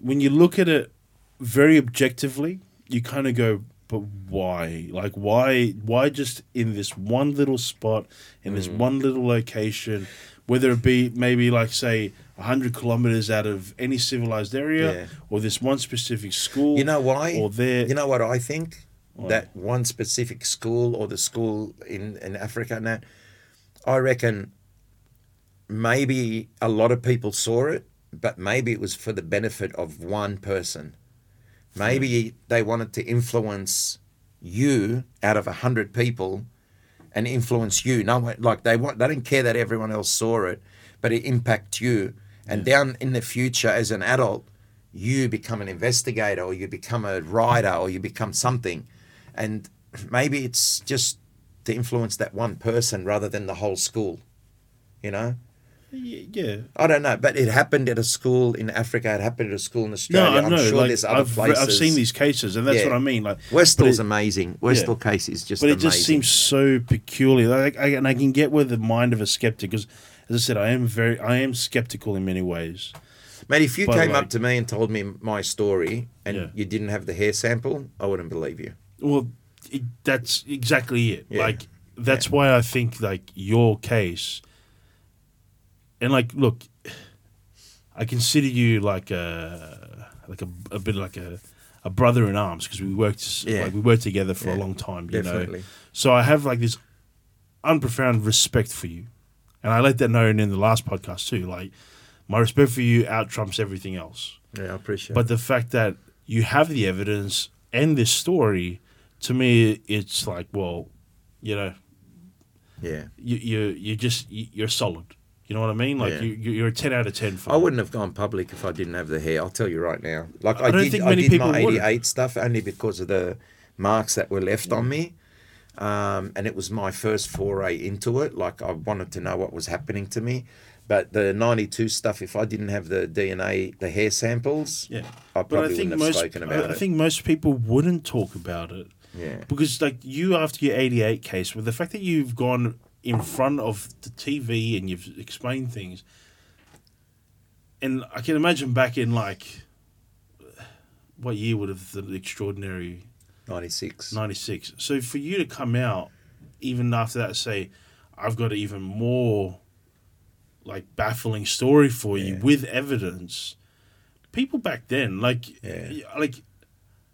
when you look at it very objectively, you kind of go, but why? Like why why just in this one little spot, in this Mm. one little location, whether it be maybe like say hundred kilometers out of any civilized area Yeah. or this one specific school. You know why? Or there You know what I think? What? That one specific school or the school in, in Africa and that, I reckon maybe a lot of people saw it, but maybe it was for the benefit of one person. Maybe they wanted to influence you out of a hundred people and influence you. No, like they want, they didn't care that everyone else saw it, but it impact you. And down in the future, as an adult, you become an investigator, or you become a writer, or you become something, and maybe it's just to influence that one person rather than the whole school. You know, yeah. I don't know, but it happened at a school in Africa. It happened at a school in No, Australia. I know. I'm sure like, there's other I've, places. I've seen these cases, and that's Yeah. what I mean. Like Westall's it- amazing. Westall case is just but it amazing. just seems so peculiar. Like, I, and I can get with the mind of a skeptic because, as I said, I am very, I am skeptical in many ways. Mate, if you But came like- up to me and told me my story and Yeah. you didn't have the hair sample, I wouldn't believe you. Well, it, that's exactly it. Yeah. Like that's why I think like your case, and like look, I consider you like a like a, a bit like a a brother in arms because we worked Yeah. like we worked together for a long time. You Definitely. know, so I have like this unprofound respect for you, and I let that known in the last podcast too. Like my respect for you out trumps everything else. Yeah, I appreciate. But the fact that you have the evidence and this story, to me, it's like, well, you know, yeah, you you you just you're solid. You know what I mean? Like Yeah. you you- you're a ten out of ten. For I wouldn't have gone public if I didn't have the hair. I'll tell you right now. Like I I, don't did, think I did my '88 stuff only because of the marks that were left on me, um, and it was my first foray into it. Like I wanted to know what was happening to me. But the '92 stuff, if I didn't have the DNA, the hair samples, Yeah, I but probably I think wouldn't have most spoken about I, I think most people wouldn't talk about it yeah, because like you after your eighty eight case, with the fact that you've gone in front of the TV and you've explained things, and I can imagine back in like what year would have the extraordinary '96. 96. So for you to come out, even after that, say, I've got an even more like baffling story for you Yeah. with evidence. People back then, like, Yeah. like,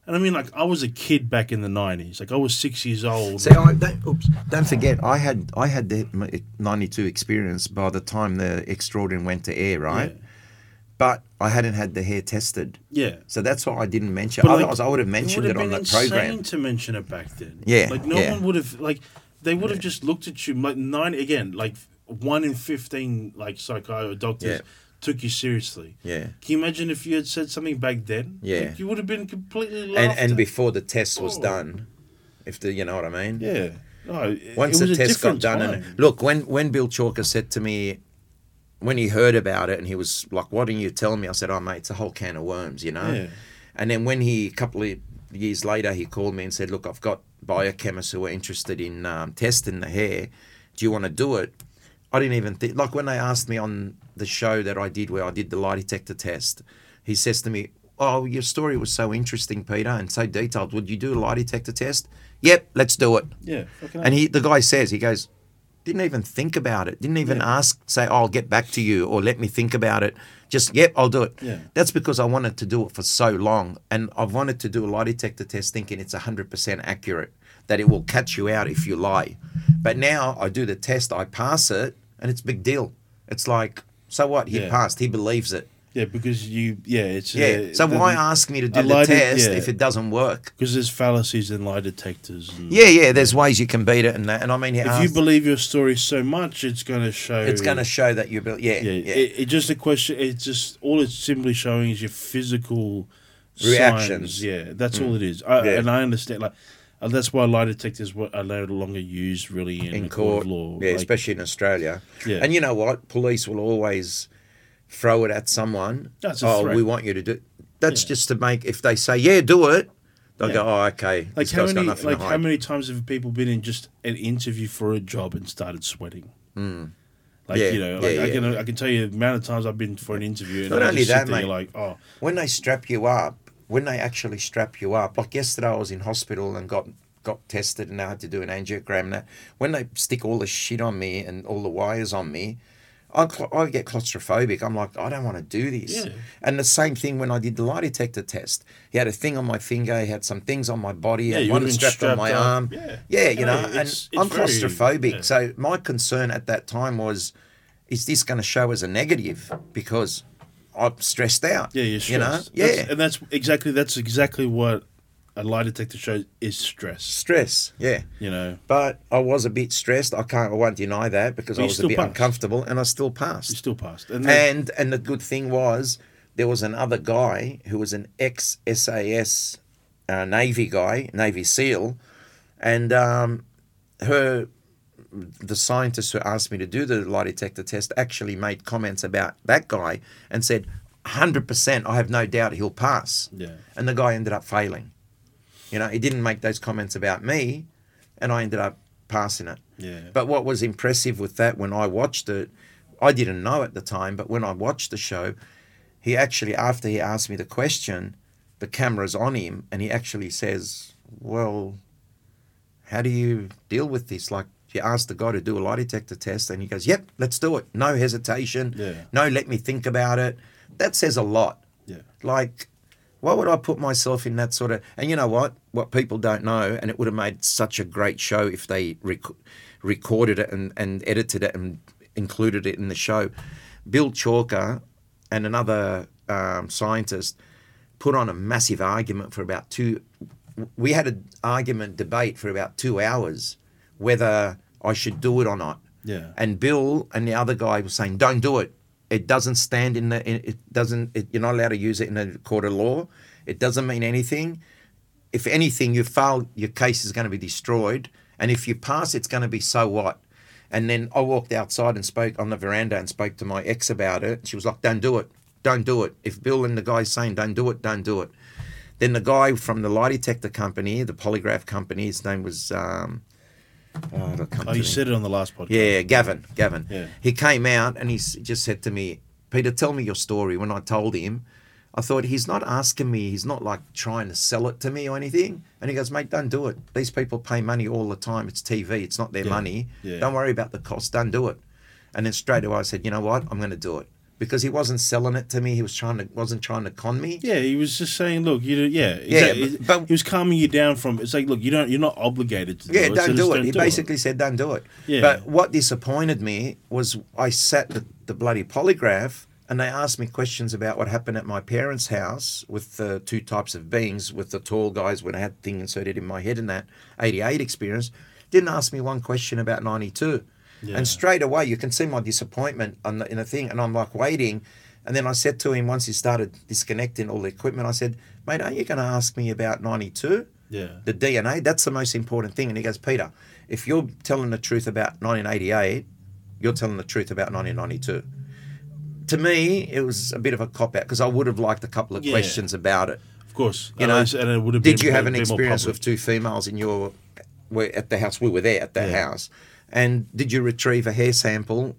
and I mean, like, I was a kid back in the 90s. Like, I was six years old. See, I, don't, oops, don't forget, I had I had the '92 experience by the time the Extraordinary went to air, right? Yeah. But I hadn't had the hair tested, Yeah. so that's why I didn't mention. But, like, Otherwise, I would have mentioned it have on the program. to mention it back then. Yeah, Like, no yeah. one would have, like, they would have just looked at you, like, nine, again, like, one in 15, like, psychiatrists, doctors Yeah. Took you seriously. Yeah, Can you imagine if you had said something back then? Yeah. Like, you would have been completely and laughed and at. before the test was Oh. done, if the you know what I mean. Yeah. No, it- Once it the test got done, time. and look, when when Bill Chalker said to me, when he heard about it, and he was like, "Why didn't you tell me?" I said, "Oh, mate, it's a whole can of worms," you know. Yeah. And then when he, a couple of years later, he called me and said, "Look, I've got biochemists who are interested in um, testing the hair. Do you want to do it?" I didn't even think. Like when they asked me on the show that I did, where I did the lie detector test, he says to me, "Oh, your story was so interesting, Peter, and so detailed. Would you do a lie detector test?" Yep, let's do it. yeah. And he, the guy says, he goes, didn't even think about it. Didn't even ask, say, oh, I'll get back to you or let me think about it. Just, yep, I'll do it. Yeah. That's because I wanted to do it for so long. And I've wanted to do a lie detector test thinking it's 100% accurate, that it will catch you out if you lie. But now I do the test, I pass it, and it's a big deal. It's like, so what? He Yeah. passed. He believes it. Yeah, because you, yeah, it's Yeah. Uh, so the- why ask me to do a the lie de- test yeah. if it doesn't work? Because there's fallacies in lie detectors. And Yeah, yeah. There's ways you can beat it, and that. And I mean, If you believe your story so much, it's going to show. it's going to show that you. Be- yeah, Yeah, yeah. It, it just a question. It's just all it's simply showing is your physical Reactions. signs. Yeah, that's all it is. I, Mm. Yeah. And I understand. Like, uh, that's why lie detectors are no longer used really in, in court court, of law. yeah, Like, especially in Australia. Yeah. And you know what? Police will always throw it at someone. That's oh, we want you to do. That's Yeah. just to make. If they say, "Yeah, do it," they'll Yeah. go, "Oh, okay." Like how many? Like how many times have people been in just an interview for a job and started sweating? Like Yeah, you know, like I can I can tell you the amount of times I've been for an interview and Not I only that, mate. like oh when they strap you up, when they actually strap you up, like yesterday I was in hospital and got got tested and I had to do an angiogram. And that when they stick all the shit on me and all the wires on me, I, cl- I get claustrophobic. I'm like, I don't want to do this. Yeah. And the same thing when I did the lie detector test. He had a thing on my finger. He had some things on my body. Yeah, one would've strapped on my up. arm. Yeah. yeah, you know. And it's- it's I'm very- claustrophobic. yeah. So my concern at that time was, is this going to show as a negative? Because I'm stressed out. yeah you're You know. stressed. Yeah. That's- and that's exactly that's exactly what a lie detector shows is stress. stress. Yeah. You know, But I was a bit stressed. I can't. I won't deny that because But I was a bit passed. uncomfortable, and I still passed. you still passed. And, then, And and the good thing was there was another guy who was an ex SAS uh, Navy guy, Navy SEAL, and um, her the scientist who asked me to do the lie detector test actually made comments about that guy and said, "100%, I have no doubt he'll pass." yeah, and the guy ended up failing. You know, he didn't make those comments about me, and I ended up passing it. yeah. But what was impressive with that when I watched it, I didn't know at the time, but when I watched the show, he actually, after he asked me the question, the camera's on him, and he actually says, Well, how do you deal with this? Like, you asked the guy to do a lie detector test, and he goes, Yep, let's do it. No hesitation. Yeah. No, let me think about it. That says a lot. yeah. Like, why would I put myself in that sort of? And you know what? What people don't know, and it would have made such a great show if they rec- recorded it and, and edited it and included it in the show. Bill Chalker and another um, scientist put on a massive argument for about two. We had an argument debate for about two hours whether I should do it or not. Yeah. And Bill and the other guy was saying, "Don't do it. It doesn't stand in the. It doesn't. It, you're not allowed to use it in a court of law. It doesn't mean anything. If anything, you fail, your case is going to be destroyed. And if you pass, it's going to be so what." And then I walked outside and spoke on the veranda and spoke to my ex about it. She was like, "Don't do it. Don't do it. If Bill and the guy's saying don't do it, don't do it." Then the guy from the lie detector company, the polygraph company, his name was. Um, oh, it'll come Oh, you me. said it on the last podcast. Yeah, Gavin. Gavin. Yeah. He came out and he just said to me, Peter, tell me your story. When I told him, I thought he's not asking me, he's not like trying to sell it to me or anything. And he goes, mate, don't do it. These people pay money all the time. It's TV, it's not their Yeah, money. yeah. Don't worry about the cost, don't do it. And then straight away I said, you know what? I'm going to do it. Because he wasn't selling it to me. He was trying to wasn't trying to con me. Yeah, he was just saying, look, you, yeah, Yeah, but- but- he was calming you down from. It's like, look, you don't, you're not obligated to. Yeah, do it, don't so do it. don't he do basically said, don't do it. Yeah. But what disappointed me was I sat the, the bloody polygraph and they asked me questions about what happened at my parents' house with the two types of beings, with the tall guys when I had thing inserted in my head in that 88 experience. Didn't ask me one question about 92. Yeah. And straight away, you can see my disappointment on the, in a thing. And I'm like waiting. And then I said to him, once he started disconnecting all the equipment, I said, mate, aren't you going to ask me about 92? Yeah, the DNA, that's the most important thing. And he goes, Peter, if you're telling the truth about 1988, you're telling the truth about 1992. To me, it was a bit of a cop out because I would have liked a couple of Yeah. questions about it. of course. You And know, I- and it would have Did been you have an experience with two females in your at the house? We were there at the Yeah. house, and did you retrieve a hair sample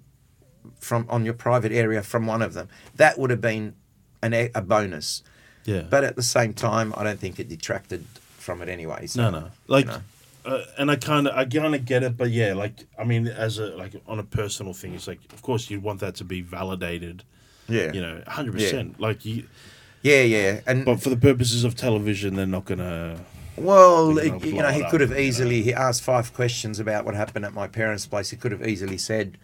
from on your private area from one of them? That would have been an, a bonus. Yeah, But at the same time, I don't think it detracted from it anyway. So, no, no, like, know. uh, and I kind of, I kind of get it, but yeah, like, I mean, as a like on a personal thing, it's like, of course, you'd want that to be validated. yeah, You know, hundred percent. Like you, yeah, yeah, and but for the purposes of television, they're not gonna. Well, you know, you blow know, he up, could have you know. easily. He asked five questions about what happened at my parents' place. He could have easily said,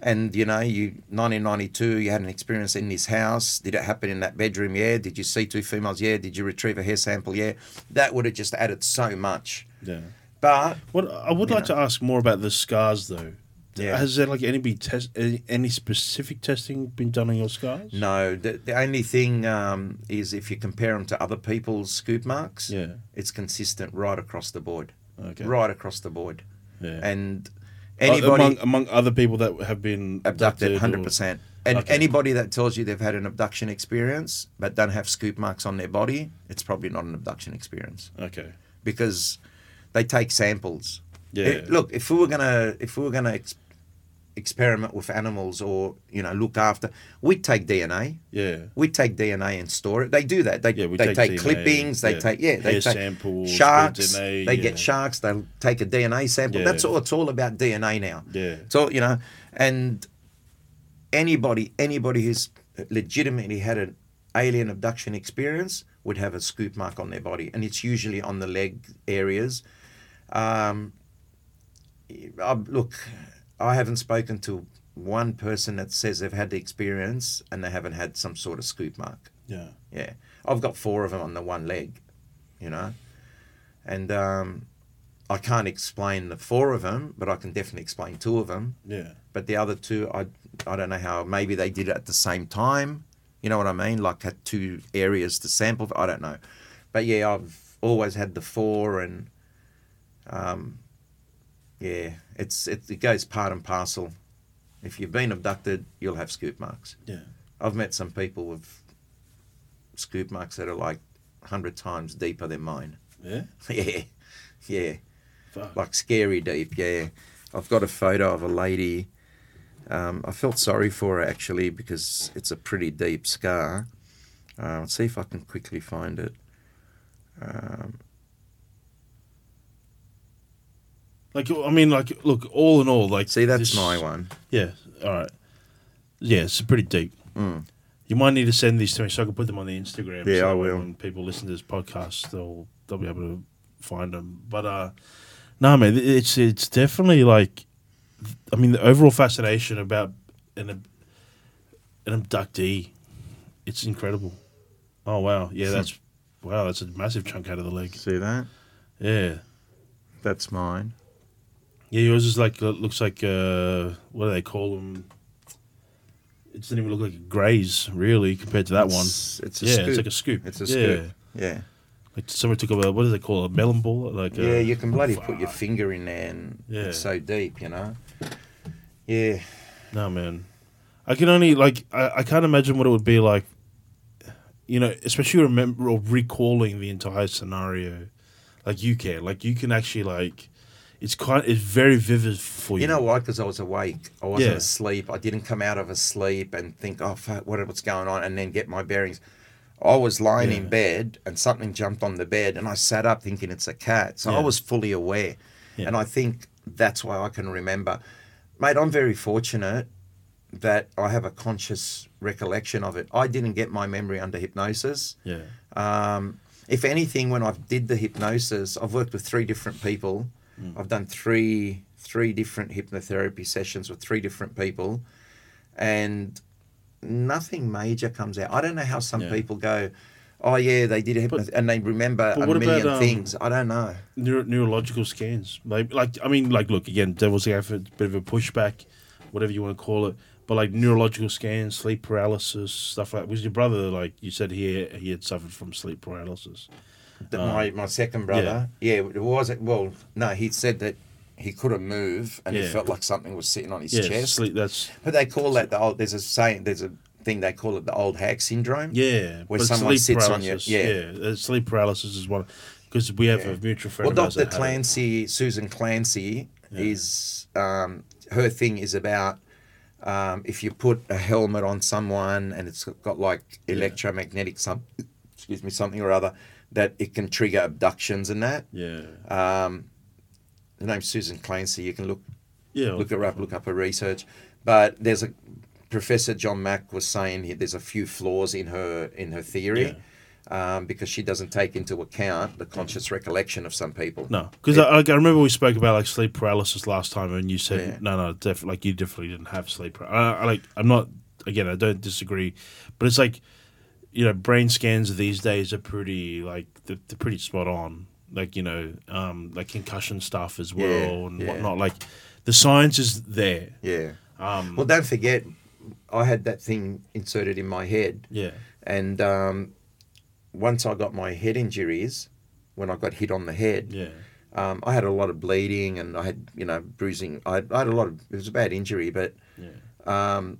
"And you know, you 1992, you had an experience in this house. Did it happen in that bedroom? Yeah. Did you see two females? Yeah. Did you retrieve a hair sample? Yeah. That would have just added so much. Yeah. But What I would like know. to ask more about the scars, though. Yeah. Has there like any be test any, specific testing been done on your scars? no, the, the only thing um, is if you compare them to other people's scoop marks, Yeah. it's consistent right across the board. Okay. Right across the board. Yeah. And Uh, anybody among among other people that have been abducted hundred percent. And Okay. anybody that tells you they've had an abduction experience but don't have scoop marks on their body, it's probably not an abduction experience Okay. because they take samples. Yeah. It- look, if we were gonna if we were gonna ex- experiment with animals or you know look after, we'd take DNA. Yeah. We take DNA and store it. They do that. They, Yeah, we they take take, clippings. They yeah. take yeah. They Hair take samples, sharks. DNA, they yeah. get sharks. They take a DNA sample. Yeah. That's all. It's all about DNA now. Yeah. So you know, and anybody anybody who's legitimately had an alien abduction experience would have a scoop mark on their body, and it's usually on the leg areas. Um, I, look, I haven't spoken to one person that says they've had the experience and they haven't had some sort of scoop mark. Yeah. Yeah, I've got four of them on the one leg, you know, and um, I can't explain the four of them, but I can definitely explain two of them. Yeah. But the other two, I I don't know how. Maybe they did it at the same time. You know what I mean? Like had two areas to sample. I don't know, but yeah, I've always had the four, and um, yeah, it's it, it goes part and parcel. If you've been abducted, you'll have scoop marks. Yeah. I've met some people with scoop marks that are like hundred times deeper than mine. Yeah. yeah, yeah, Fuck. like scary deep. Yeah, I've got a photo of a lady. Um, I felt sorry for her actually because it's a pretty deep scar. Uh, let's see if I can quickly find it. Um, Like I mean, like look, all in all, like see, that's this- my one. Yeah. All right. Yeah, it's pretty deep. Mm. You might need to send these to me so I can put them on the Instagram. Yeah, so I will. When people listen to this podcast, they'll they'll be able to find them. But uh, no, man, it's it's definitely like, I mean, the overall fascination about an ab- an abductee, It's incredible. Oh wow, yeah, that's wow, that's a massive chunk out of the leg. See that? Yeah, That's mine. Yeah. Yours is like uh, looks like uh, what do they call them? It doesn't even look like a graze really compared to that one. It's, it's a yeah, scoop. it's like a scoop. It's a yeah. scoop. Yeah. Like someone took a what do they call it? A melon ball? Like Yeah, a, you can bloody put your finger in there and Yeah. it's so deep, you know? Yeah. No man, I can only like I, I can't imagine what it would be like. You know, especially remember or recalling the entire scenario, like you can, like you can actually like, it's quite it's very vivid for you. You know why? Because I was awake. I wasn't Yeah. asleep. I didn't come out of a sleep and think, oh, fuck, what, what's going on? And then get my bearings. I was lying in bed and something jumped on the bed and I sat up thinking it's a cat. So I was fully aware. Yeah. And I think that's why I can remember. Mate, I'm very fortunate that I have a conscious recollection of it. I didn't get my memory under hypnosis. Yeah, Um, if anything, when I did the hypnosis, I've worked with three different people. Mm. I've done three three different hypnotherapy sessions with three different people, and nothing major comes out. I don't know how some Yeah. people go, "Oh yeah, they did a hypnosis," and they remember a what about, million um, things. I don't know. Neuro- neurological scans. Like, like I mean, like, look again, devil's advocate, bit of a pushback, whatever you want to call it. But like neurological scans, sleep paralysis, stuff like. Was your brother like you said he he had suffered from sleep paralysis? That my my second brother, yeah, it was well, no, he said that he couldn't move and he felt like something was sitting on his Yeah, chest. sleep. That's But they call that the old. There's a saying. There's a thing they call it the old hag syndrome. yeah. Where someone sleep sits on you, paralysis, yeah. uh, sleep paralysis is one because we have Yeah. a mutual friend. Well, Dr. that had it. Clancy, Susan Clancy, Yeah. is um, her thing is about um, if you put a helmet on someone and it's got like electromagnetic some, excuse me, something or other, that it can trigger abductions and that. Yeah, Um, the name's Susan Clancy. You can look yeah. look her up, look up her research. But there's a Professor John Mack was saying here there's a few flaws in her in her theory. Um, because she doesn't take into account the conscious recollection of some people. No, because I, I remember we spoke about like sleep paralysis last time, and you said Yeah. no, no, definitely, like you definitely didn't have sleep. Par- I, I like, I'm not again, I don't disagree, but it's like, you know, brain scans these days are pretty like they're, they're pretty spot on. Like you know, um, like concussion stuff as well Yeah, and yeah. whatnot. Like the science is there. Yeah. Um, Well, don't forget, I had that thing inserted in my head, yeah, and um, once I got my head injuries, when I got hit on the head, yeah, um, I had a lot of bleeding and I had, you know, bruising. I had, I had a lot of. It was a bad injury, but yeah, um,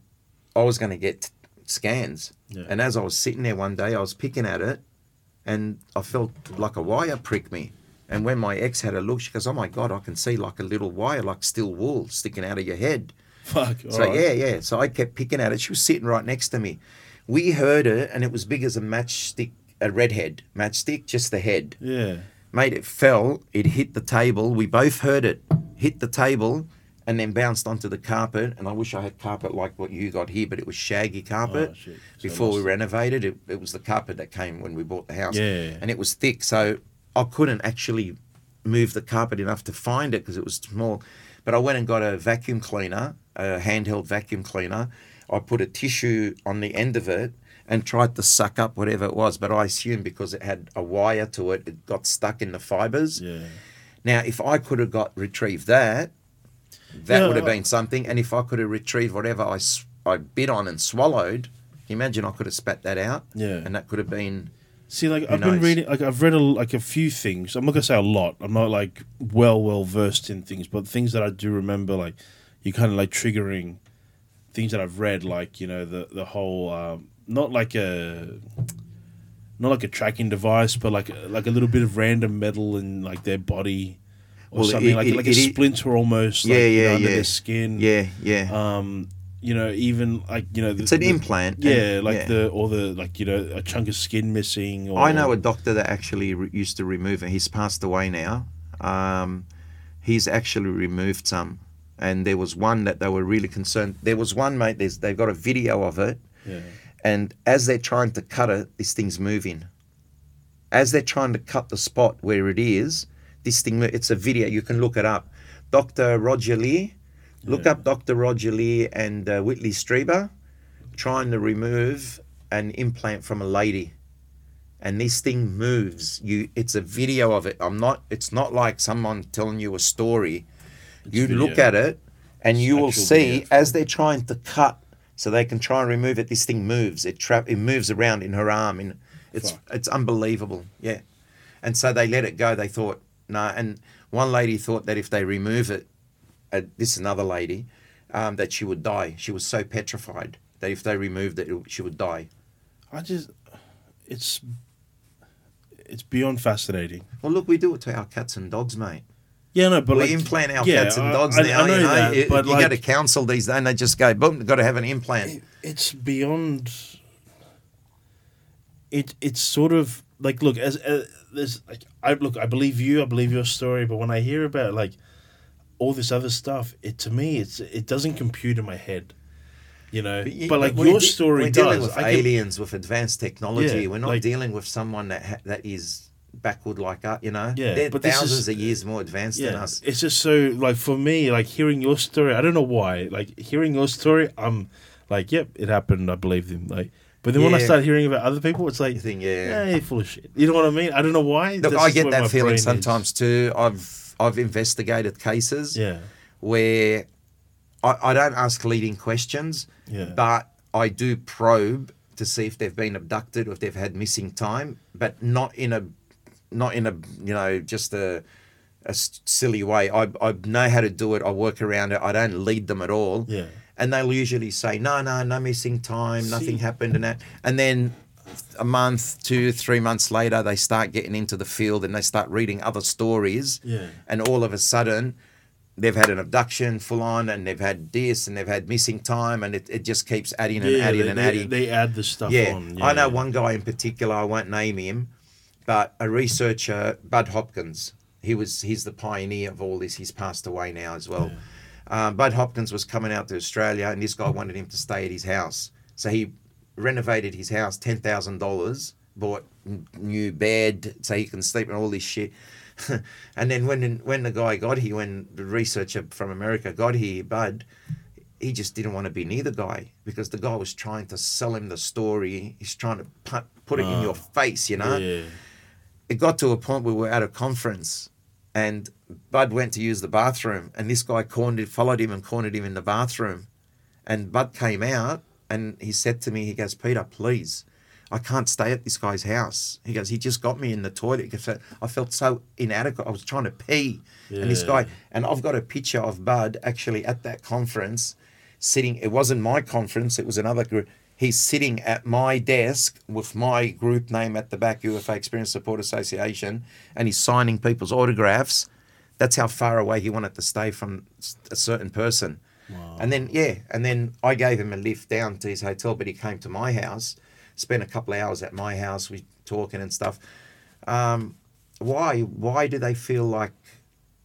I was going to get scans. Yeah. And as I was sitting there one day, I was picking at it, and I felt like a wire prick me. And when my ex had a look, she goes, "Oh my god, I can see like a little wire, like steel wool, sticking out of your head." Fuck. So alright. yeah, yeah. So I kept picking at it. She was sitting right next to me. We heard it, and it was big as a matchstick, a redhead matchstick, just the head. yeah, Mate, it fell. It hit the table. We both heard it hit the table, and then bounced onto the carpet. And I wish I had carpet like what you got here, but it was shaggy carpet. Oh. So Before we renovated, it, it was the carpet that came when we bought the house. Yeah. And it was thick, so I couldn't actually move the carpet enough to find it because it was small. But I went and got a vacuum cleaner, a handheld vacuum cleaner. I put a tissue on the end of it and tried to suck up whatever it was. But I assumed because it had a wire to it, it got stuck in the fibers. yeah. Now, if I could have got retrieved that, that Yeah, would have been something. And if I could have retrieved whatever I, I bit on and swallowed, imagine I could have spat that out. Yeah. And that could have been. See, like I've been reading, like I've read a, like a few things. I'm not gonna say a lot. I'm not like well, well versed in things, but things that I do remember, like you kind of like triggering things that I've read, like you know the the whole um, not like a not like a tracking device, but like like a little bit of random metal in like their body or Well, something it- like it- like a splinter almost. Yeah, like, you know, yeah, under yeah. their skin. Yeah, yeah. Um, you know, even like you know, the, it's an the- implant. and- Yeah, like yeah. the or the like you know a chunk of skin missing. Or, I know a doctor that actually re- used to remove it. He's passed away now. Um, he's actually removed some, and there was one that they were really concerned. There was one mate. There's, they've got a video of it, Yeah. and as they're trying to cut it, this thing's moving. As they're trying to cut the spot where it is, this thing. It's a video. You can look it up. Dr. Roger Leir. Look Yeah. up Dr. Roger Leir and uh, Whitley Strieber trying to remove an implant from a lady, and this thing moves. You, it's a video of it. I'm not. It's not like someone telling you a story. you look at it, and you will see video. as they're trying to cut, so they can try and remove it. This thing moves. It trap. It moves around in her arm, and it's Fuck. it's unbelievable. Yeah, and so they let it go. They thought no, and one lady thought that if they remove it, uh, this another lady, um, that she would die. She was so petrified that if they removed it, it- she would die. I just, it's, it's beyond fascinating. Well, look, we do it to our cats and dogs, mate. Yeah, no, but we like, implant our yeah, cats and dogs I, now. I know you know, that, you, but you like, go to council these days, and they just go, boom, got to have an implant. it's beyond. It it's sort of like look as uh, there's like I look I believe you I believe your story but when I hear about like all this other stuff it to me it's it doesn't compute in my head, you know. But, you- like we're your story we're dealing does. with I can- aliens with advanced technology. Yeah, we're not like- dealing with someone that ha- that is backward like us. You know, Yeah, they're but thousands is- of years more advanced than us. it's just so like for me like hearing your story I don't know why like hearing your story I'm like yep it happened I believe him like. But then when I Yeah. start hearing about other people, it's like, You think, yeah, yeah. you're full of shit. You know what I mean? I don't know why. Look, That's I just get where my that feeling brain is. sometimes too. I've I've investigated cases. Yeah. where I, I don't ask leading questions, Yeah. but I do probe to see if they've been abducted or if they've had missing time, but not in a not in a you know just a a s- silly way. I I know how to do it. I work around it. I don't lead them at all. Yeah. And they'll usually say, no, no, no missing time, nothing happened, and that. And then a month, two, three months later, they start getting into the field and they start reading other stories. Yeah. And all of a sudden, they've had an abduction full on and they've had this and they've had missing time and it, it just keeps adding and Yeah, adding they, and adding. they add the stuff yeah. on. I know yeah. one guy in particular, I won't name him, but a researcher, Bud Hopkins. He was he's the pioneer of all this. He's passed away now as well. Um, Bud Hopkins was coming out to Australia and this guy wanted him to stay at his house. So he renovated his house, ten thousand dollars, bought new bed so he can sleep and all this shit. and then when when the guy got here, when the researcher from America got here, Bud, he just didn't want to be near the guy because the guy was trying to sell him the story. He's trying to put, put it in Ah. your face, you know. Yeah. It got to a point where we were at a conference, and Bud went to use the bathroom, and this guy cornered, followed him and cornered him in the bathroom, and Bud came out and he said to me, he goes, Peter, please. I can't stay at this guy's house. He goes, he just got me in the toilet. Said, I felt so inadequate. I was trying to pee. And this guy, and I've got a picture of Bud actually at that conference sitting. It wasn't my conference, it was another group. He's sitting at my desk with my group name at the back, UFO Experience Support Association, and he's signing people's autographs. That's how far away he wanted to stay from a certain person. And then, yeah, and then I gave him a lift down to his hotel, but he came to my house, spent a couple of hours at my house, we talking and stuff. Um, why? Why do they feel like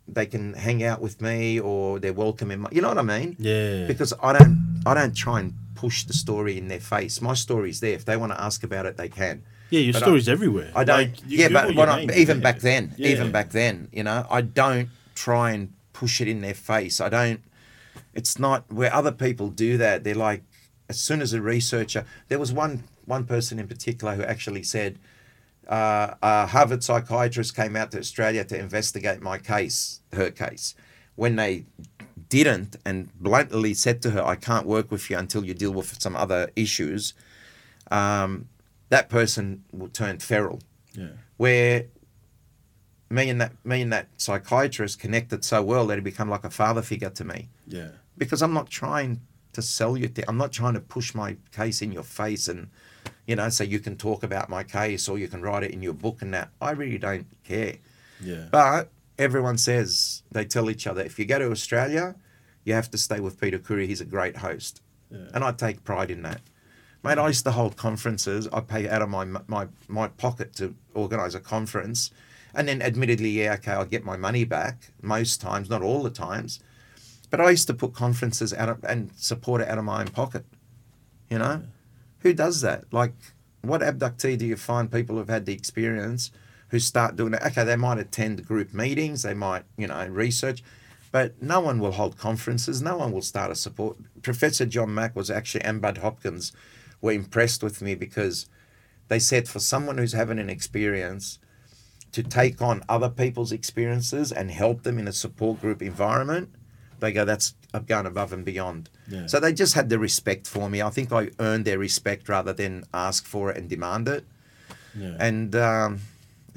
they can hang out with me or they're welcome in my? You know what I mean? Yeah. Because I don't, I don't try and push the story in their face. My story's there. If they want to ask about it, they can. yeah, your but I- story's everywhere. I don't. Like, yeah, but I, even yeah. back then, Yeah. even back then, you know, I don't try and push it in their face. I don't. It's not where other people do that. They're like, as soon as a researcher, there was one one person in particular who actually said, uh, a Harvard psychiatrist came out to Australia to investigate my case, her case. When they didn't and bluntly said to her, I can't work with you until you deal with some other issues, um, that person turned feral. Yeah. Where me and that me and that psychiatrist connected so well that he become like a father figure to me Yeah. because I'm not trying to sell you. Th- I'm not trying to push my case in your face and, you know, so you can talk about my case or you can write it in your book and that. I really don't care. Yeah. But everyone says they tell each other if you go to Australia, you have to stay with Peter Khoury. He's a great host, Yeah. and I take pride in that. Mate, I used to hold conferences. I pay out of my my my pocket to organise a conference, and then admittedly, yeah, okay, I'll get my money back most times, not all the times. But I used to put conferences out of, and support it out of my own pocket. You know, who does that? Like, what abductee do you find people who've had the experience who start doing it? Okay, they might attend group meetings, they might, you know, research, but no one will hold conferences. No one will start a support. Professor John Mack was actually, and Bud Hopkins were impressed with me because they said for someone who's having an experience to take on other people's experiences and help them in a support group environment, they go, that's I've gone above and beyond. Yeah. So they just had the respect for me. I think I earned their respect rather than ask for it and demand it. Yeah. And um,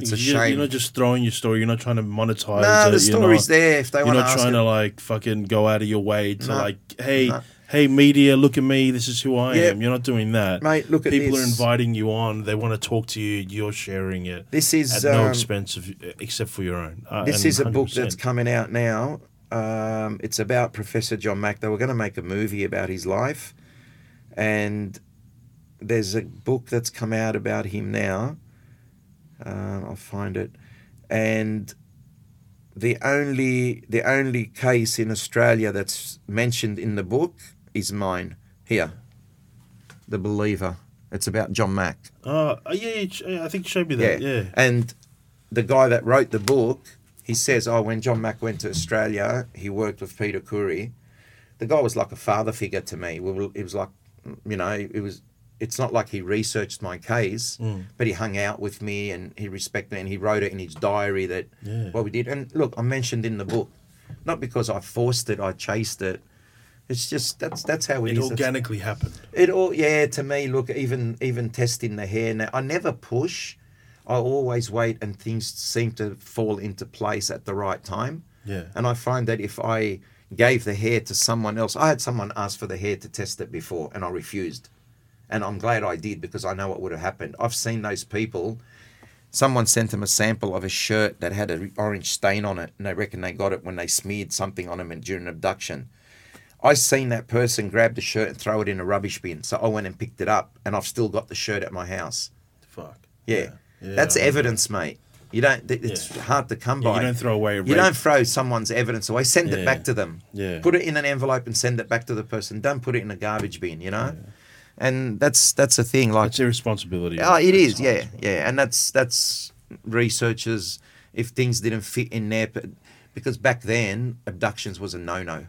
it's a you're, shame. You're not just throwing your story. You're not trying to monetize. no, it, the story's not, there. If they want to. You're not trying to like fucking go out of your way to No. like, hey, No. hey, media, look at me. This is who I Yeah. am. You're not doing that. Mate, look at People this. are inviting you on. They want to talk to you. You're sharing it This is at no um, expense of except for your own. Uh, This is a book that's coming out now. Um, it's about Professor John Mack. They were going to make a movie about his life, and there's a book that's come out about him now. Um, I'll find it, and the only the only case in Australia that's mentioned in the book is mine here, the Believer. It's about John Mack. Uh, uh, yeah, yeah, I think you showed me that. Yeah. And the guy that wrote the book, he says, oh, when John Mack went to Australia, he worked with Peter Khoury. The guy was like a father figure to me. We were, it was like, you know, it was. It's not like he researched my case, Mm. but he hung out with me and he respected me and he wrote it in his diary that Yeah. what we did. And look, I mentioned in the book, not because I forced it, I chased it. It's just that's that's how it It is. Organically happened. it all yeah to me look even even testing the hair now I never push I always wait and things seem to fall into place at the right time Yeah. and I find that if I gave the hair to someone else I had someone ask for the hair to test it before and I refused and I'm glad I did because I know what would have happened I've seen those people someone sent them a sample of a shirt that had an orange stain on it and they reckon they got it when they smeared something on them during an abduction I seen that person grab the shirt and throw it in a rubbish bin. So I went and picked it up, and I've still got the shirt at my house. Fuck. Yeah, Yeah, that's I know. evidence, mate. You don't. It's Yeah. hard to come Yeah, by. you don't throw away. A You don't throw someone's evidence away. Send it back to them. Yeah. Put it in an envelope and send it back to the person. Don't put it in a garbage bin. You know. And that's that's a thing. Like It's irresponsibility. Oh, it is. Yeah, yeah, and that's that's researchers. If things didn't fit in there, because back then abductions was a no-no.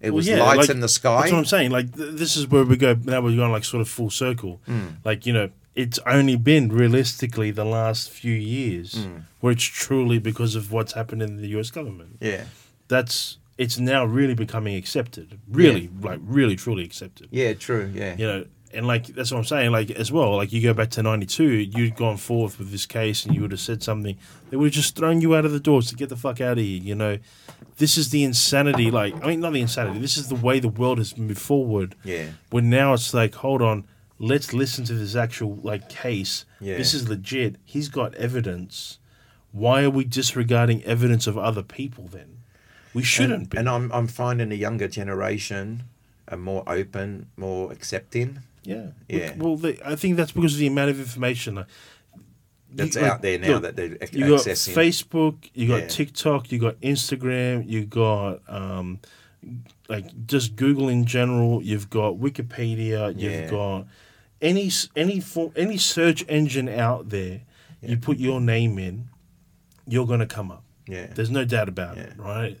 It Well, was yeah, lights like, in the sky. That's what I'm saying. Like th- this is where we go. Now we're going like sort of full circle. Mm. Like you know, it's only been realistically the last few years Mm. where it's truly because of what's happened in the U.S. government. Yeah, That's it's now really becoming accepted. Really, like really, truly accepted. yeah, true. Yeah, You know, and like that's what I'm saying. Like as well, like you go back to '92, you'd gone forth with this case, and you would have said something. They would have just thrown you out of the doors to get the fuck out of here. You know, this is the insanity. Like I mean, not the insanity. This is the way the world has moved forward. yeah, When now it's like, hold on, let's listen to this actual like case. Yeah. This is legit. He's got evidence. Why are we disregarding evidence of other people then? We shouldn't and, be. and I'm I'm finding the younger generation are more open, more accepting. Yeah. Yeah. Well, they, I think that's because of the amount of information. That's you- like, out there now look, that they're ac- you got. Facebook, you got Yeah. TikTok, you got Instagram, you got um, like just Google in general. You've got Wikipedia. You've Yeah. got any any form, any search engine out there. You put your name in, you're gonna come up. yeah, There's no doubt about it, right?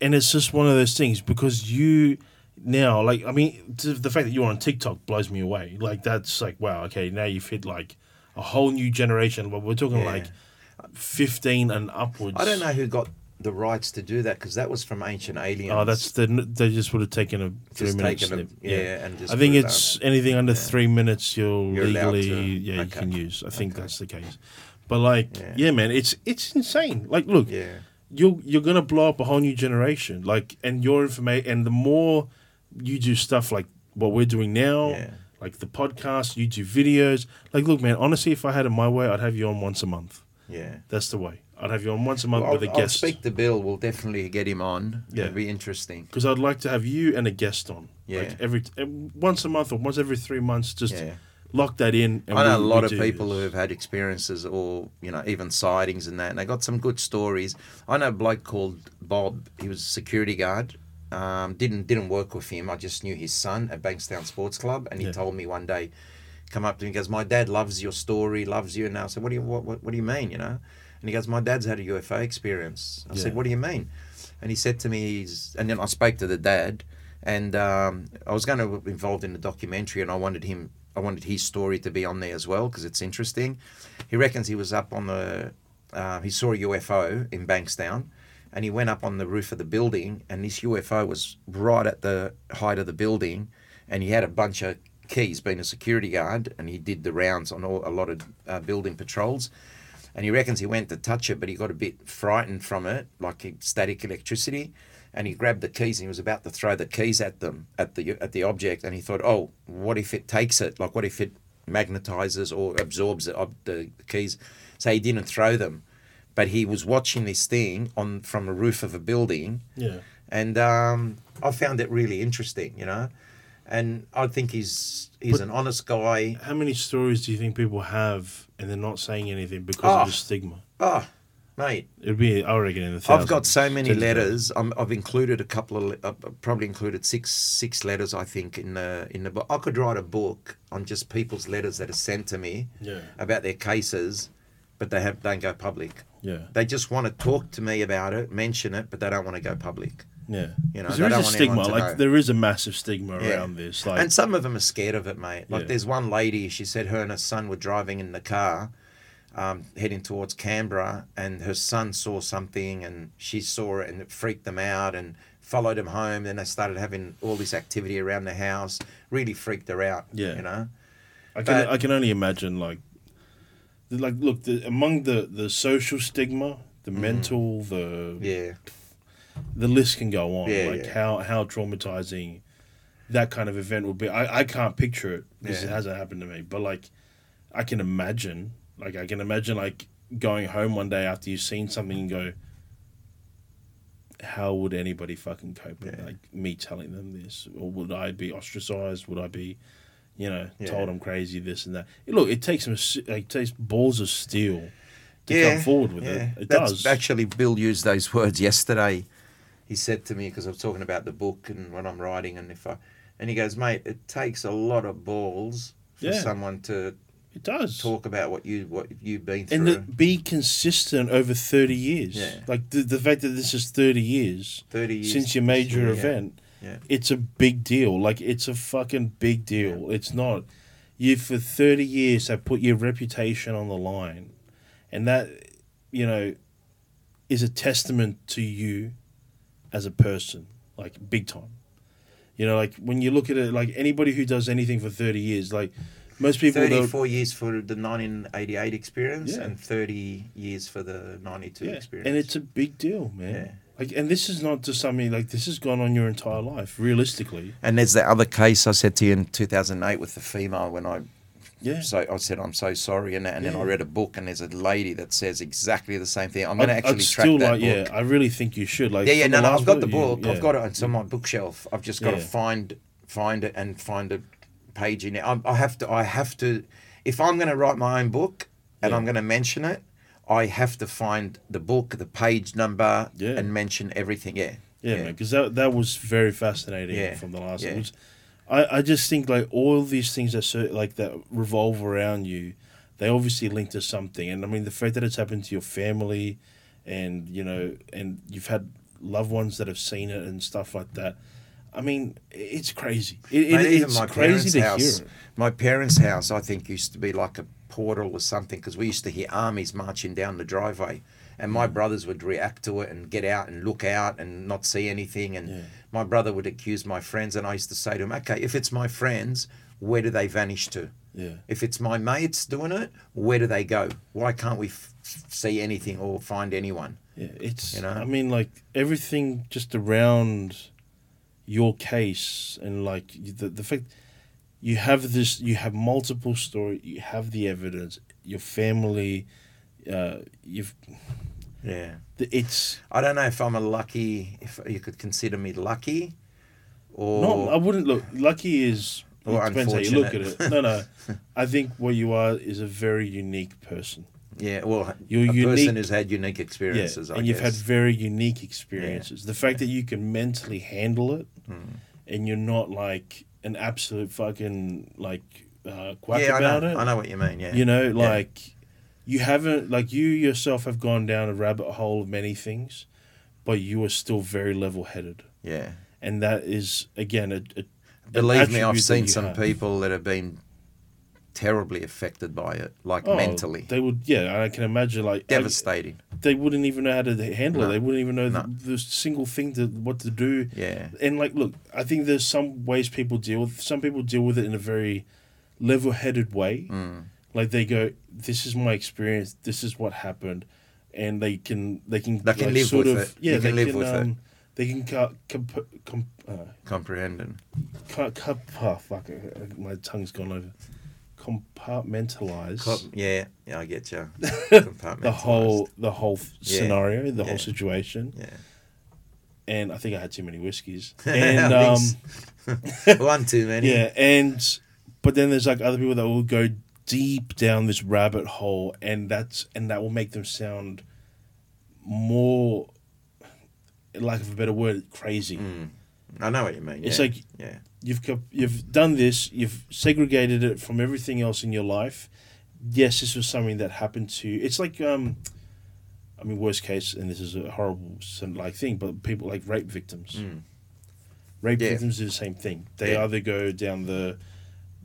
And it's just one of those things because you now, like, I mean, the fact that you're on TikTok blows me away. Like, that's like, wow, okay, now you've hit like a whole new generation. But we're talking Yeah. like 15 and upwards. I don't know who got the rights to do that because that was from Ancient Aliens. Oh, that's the they just would have taken a three Just minute taken a- snip. yeah, and just I think it's anything under three minutes you'll You're legally to- yeah you can use. I think that's the case. But like Yeah. yeah. man, it's it's insane. Like look, yeah, you're you're gonna blow up a whole new generation. Like, and your information, and the more you do stuff like what we're doing now, Yeah. like the podcast, you do videos. Like, look, man, honestly, if I had it my way, I'd have you on once a month. yeah. That's the way. I'd have you on once a month Well, with a I'll, I'll guest. speak to Bill. We'll definitely get him on. Yeah. It'd be interesting. Because I'd like to have you and a guest on. Yeah. Like every once a month or once every three months, just Yeah. lock that in. And I know we- a lot of people this. who have had experiences or, you know, even sightings and that, and they got some good stories. I know a bloke called Bob. He was a security guard. Um, didn't didn't work with him. I just knew his son at Bankstown Sports Club, and he Yeah. told me one day, come up to me, he goes, "My dad loves your story, loves you." And I said, "What do you what, what, what do you mean?" You know, and he goes, "My dad's had a UFO experience." I said, "What do you mean?" And he said to me, he's, and then I spoke to the dad, and um, I was going to be involved in the documentary, and I wanted him, I wanted his story to be on there as well because it's interesting. He reckons he was up on the, uh, he saw a UFO in Bankstown, and he went up on the roof of the building, and this UFO was right at the height of the building, and he had a bunch of keys, being a security guard, and he did the rounds on all, a lot of uh, building patrols. And he reckons he went to touch it, but he got a bit frightened from it, like static electricity and he grabbed the keys and he was about to throw the keys at them at the at the object and he thought oh what if it takes it? Like what if it magnetizes or absorbs the, the keys? So he didn't throw them but he was watching this thing on from a roof of a building Yeah. and um, I found it really interesting you know and I think he's he's But- an honest guy How many stories do you think people have and they're not saying anything because Oh. of ah. the stigma? oh mate It'd be, I reckon, in the thousands. I've got so many letters. I'm, I've included a couple of. I've uh, probably included six six letters. I think in the in the book. I could write a book on just people's letters that are sent to me Yeah. about their cases, but they have don't go public. Yeah. They just want to talk to me about it, mention it, but they don't want to go public. Yeah. You know, there is don't a want stigma. Like know. there is a massive stigma Yeah. around this. Like and some of them are scared of it, mate. Like Yeah. there's one lady. She said her and her son were driving in the car, um, heading towards Canberra, and her son saw something, and she saw it, and it freaked them out, and followed them home. Then they started having all this activity around the house. Really freaked her out. Yeah. you know. I can But- I can only imagine like like look the, among the the social stigma, the mental, the Mm. Yeah, the list can go on. Yeah, like yeah. how how traumatizing that kind of event would be. I I can't picture it because it hasn't happened to me. But like I can imagine. Like I can imagine like going home one day after you've seen something and go. How would anybody fucking cope with like me telling them this, or would I be ostracized? Would I be, you know, Yeah. told I'm crazy, this and that? Look, it takes like, it takes balls of steel to yeah. come forward with yeah. it. It That's does. actually Bill used those words yesterday. He said to me because I was talking about the book and what I'm writing, and if I, and he goes, mate, it takes a lot of balls for Yeah. someone to it does. talk about what you what you've been through. and the, be consistent over 30 years Yeah. like the, the fact that this is 30 years Thirty years since your major event Yeah. it's a big deal like it's a fucking big deal it's not you for 30 years have put your reputation on the line and that you know is a testament to you as a person like big time you know like when you look at it like anybody who does anything for 30 years like most people they'll- Thirty-four years for the 1988 experience, Yeah. and thirty years for the '92 experience. And it's a big deal, man. Yeah. Like, and this is not just something like this has gone on your entire life, realistically. And there's the other case I said to you in 2008 with the female when I Yeah. so I said I'm so sorry and, that, and then I read a book and there's a lady that says exactly the same thing. I'm going to actually I'd track still that like, yeah, I really think you should. Like, yeah, yeah, no, no, I've got the book. yeah. I've got it. It's on my bookshelf. I've just got to find find it and find a page in it. I, I have to. I have to. If I'm going to write my own book and Yeah. I'm going to mention it, I have to find the book, the page number, Yeah. and mention everything. Yeah, Yeah, Yeah. man, because that that was very fascinating Yeah, from the last. yeah. Was, I I just think like all these things that cer- like that revolve around you, they obviously link to something. And I mean, the fact that it's happened to your family, and you know, and you've had loved ones that have seen it and stuff like that. I mean, it's crazy. It, it, Mate, even it's my crazy parents' to house. hear. It. My parents' house, I think, used to be like a portal or something because we used to hear armies marching down the driveway, and my Mm. brothers would react to it and get out and look out and not see anything. And Yeah. my brother would accuse my friends, and I used to say to him, "Okay, if it's my friends, where do they vanish to? Yeah. If it's my mates doing it, where do they go? Why can't we f- see anything or find anyone?" Yeah, it's. You know? I mean, like everything just around your case, and like the the fact you have this, you have multiple story, you have the evidence, your family, uh, you've. Yeah. It's I don't know if I'm a lucky, if you could consider me lucky, or no, I wouldn't look. Lucky is. It Or depends how you look at it. No, no. I think what you are is a very unique person. Yeah, well, You're a unique- person who's had unique Yeah, experiences. I and you've had very unique experiences. The fact that you can mentally handle it, Hmm. and you're not like an absolute fucking like uh, quack yeah, I about know, it. I know what you mean. Yeah, You know, Yeah. like you haven't like you yourself have gone down a rabbit hole of many things, but you are still very level headed. yeah, and that is again a, a Believe me, I've seen some have. people that have been terribly affected by it, like Oh, mentally. They would, yeah. I can imagine, like, I- Devastating. they wouldn't even know how to handle it. They wouldn't even know No. the, the single thing to what to do. Yeah. And like, look, I think there's some ways people deal with. Some people deal with it in a very level-headed way. Mm. Like they go, "This is my experience. This is what happened," and they can they can They can like, live sort with of it. yeah they can live with it. um, They can comp, uh, Comprehending. cut, cut, oh, fuck, my tongue's gone over. Compartmentalize Co- yeah, yeah, I get you. the whole the whole Yeah. scenario, the Yeah. whole situation. Yeah. And I think I had too many whiskeys. And um, One too many. yeah, and but then there's like other people that will go deep down this rabbit hole, and that's and that will make them sound more, lack of a better word, crazy. Mm. I know what you mean. It's yeah. like- yeah, You've you've done this. You've segregated it from everything else in your life. Yes, this was something that happened to you. It's like um, I mean, worst case, and this is a horrible like thing, but people like rape victims. Mm. Rape Yeah. victims do the same thing. They Yeah. either go down the,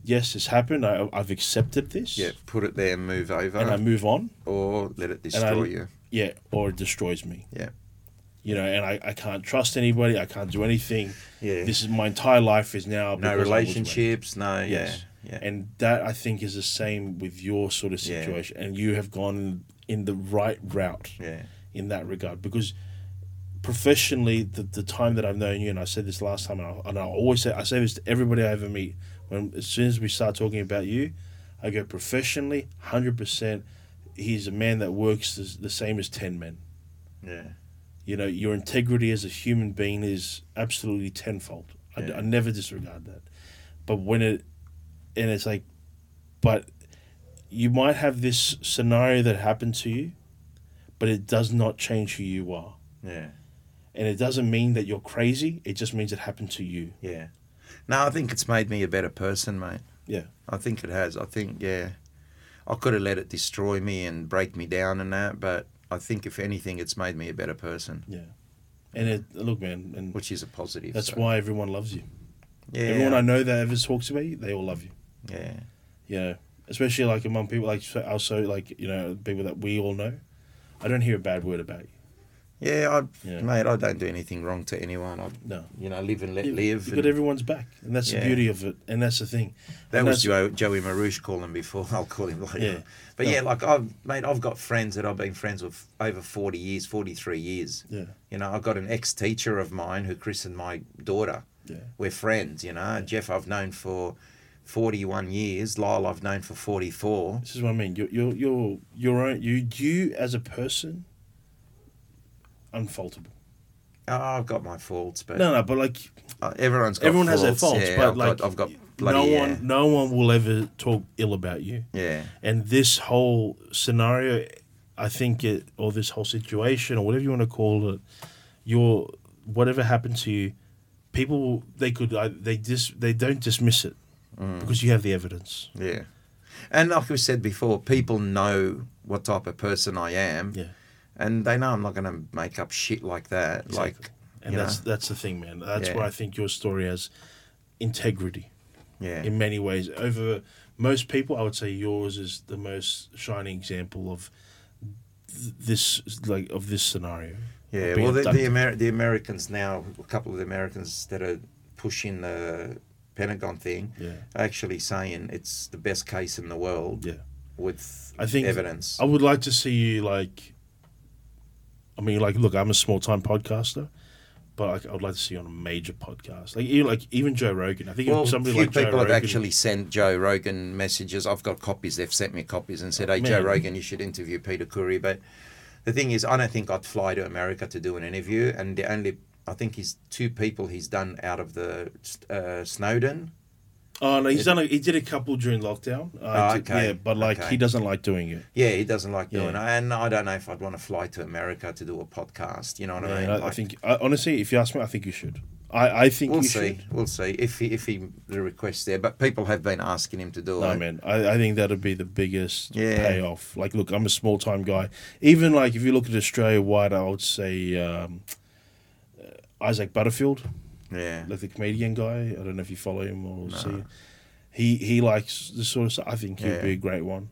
yes, this happened. I, I've accepted this. yeah. Put it there and move over, And I move on. or let it I- destroy you. Yeah, or it destroys me. Yeah. You know, and I, I can't trust anybody. I can't do anything. Yeah. This is my entire life is now no because I was raped. relationships. No. Yes. Yeah. Yeah. And that I think is the same with your sort of situation, Yeah. And you have gone in the right route yeah. in that regard because professionally, the, the time that I've known you, and I said this last time, and I, and I always say I say this to everybody I ever meet. When as soon as we start talking about you, I go professionally, hundred percent. He's a man that works the, the same as ten men. Yeah. You know, your integrity as a human being is absolutely tenfold. I, I never disregard that. But when it, and it's like, but you might have this scenario that happened to you, but it does not change who you are. Yeah. And it doesn't mean that you're crazy. It just means it happened to you. Yeah. No, I think it's made me a better person, mate. Yeah. I think it has. I think, yeah, I could have let it destroy me and break me down and that, but I think if anything, it's made me a better person, Yeah. And it, look, man, and which is a positive. that's so, why everyone loves you. Yeah. Everyone I know that ever talks about you, they all love you. yeah. You know, especially like among people like also like you know people that we all know. I don't hear a bad word about you. Yeah, I, Yeah. mate, I don't do anything wrong to anyone. I, No. you know, live and let live. you and got everyone's back, and that's Yeah. the beauty of it, and that's the thing. that and was Joe, Joey Marouche calling before. I'll call him later. Yeah. But yeah, like I've, mate, I've got friends that I've been friends with over 40 years, 43 years. Yeah, You know, I've got an ex teacher of mine who christened my daughter. yeah, We're friends, you know. Jeff, I've known for 41 years. Lyle, I've known for 44. this is what I mean. You're you're you're your own. You you as a person, unfaultable. Oh, I've got my faults, but No, no, but like everyone's got everyone has their faults. faults, Yeah, but I've like got, I've got no yeah. one, no one will ever talk ill about you. Yeah, And this whole scenario, I think it, or this whole situation, or whatever you want to call it, your whatever happened to you, people they could uh, they dis they don't dismiss it Mm. because you have the evidence. yeah. And like we said before, people know what type of person I am, Yeah, and they know I'm not going to make up shit like that. Exactly. Like, and that's know? that's the thing, man. That's Yeah. where I think your story has integrity yeah, in many ways. Over most people, I would say yours is the most shining example of th- this like of this scenario. yeah. Well, the the, the Americans now, a couple of the Americans that are pushing the Pentagon thing, Yeah, are actually saying it's the best case in the world yeah. with I think evidence. I would like to see you like. I mean, like, look, I'm a small time podcaster, but I would like to see you on a major podcast, like even like even Joe Rogan. I think Well, somebody few like Joe people have Rogan, actually sent Joe Rogan messages. I've got copies. They've sent me copies and said, "Hey, Joe Rogan, you should interview Peter Khoury." But the thing is, I don't think I'd fly to America to do an interview. And the only, I think he's two people he's done out of the uh, Snowden. Oh no, he's done. A, he did a couple during lockdown. Uh, Oh, okay. Yeah, but like Okay. he doesn't like doing it. Yeah, he doesn't like doing Yeah. it, and I don't know if I'd want to fly to America to do a podcast. You know what I mean? I, I think I, honestly, if you ask me, I think you should. I, I think we'll you see. should. We'll see if he, if he the request there. But people have been asking him to do No it. man, I, I think that'd be the biggest Yeah. payoff. Like, look, I'm a small time guy. Even like if you look at Australia wide, I would say um, uh, Isaac Butterfield. Yeah. like the comedian guy. I don't know if you follow him or No. see. Him. He he likes this sort of stuff. I think he'd Yeah. be a great one.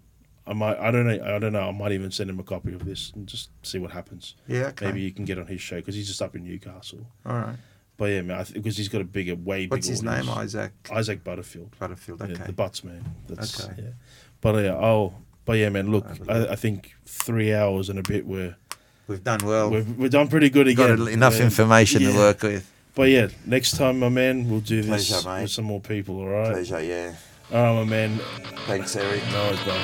I might. I don't know. I don't know. I might even send him a copy of this and just see what happens. Yeah. Okay. Maybe you can get on his show because he's just up in Newcastle. All right. But yeah, man, because he's got a bigger, way bigger. What's his name? audience. Isaac Isaac Butterfield. Butterfield. Yeah, Okay. the Butts man. That's, Okay. Yeah. But yeah. Oh. But yeah, man. Look, Have a look. I, I think three hours and a bit. We're We've done well. we've, we've done pretty good again. got enough Yeah. information Yeah. to work with. But yeah, next time, my man, we'll do this Pleasure, mate. with some more people. All right. Pleasure. Yeah. All right, my man. Thanks, Eric. No worries, bro.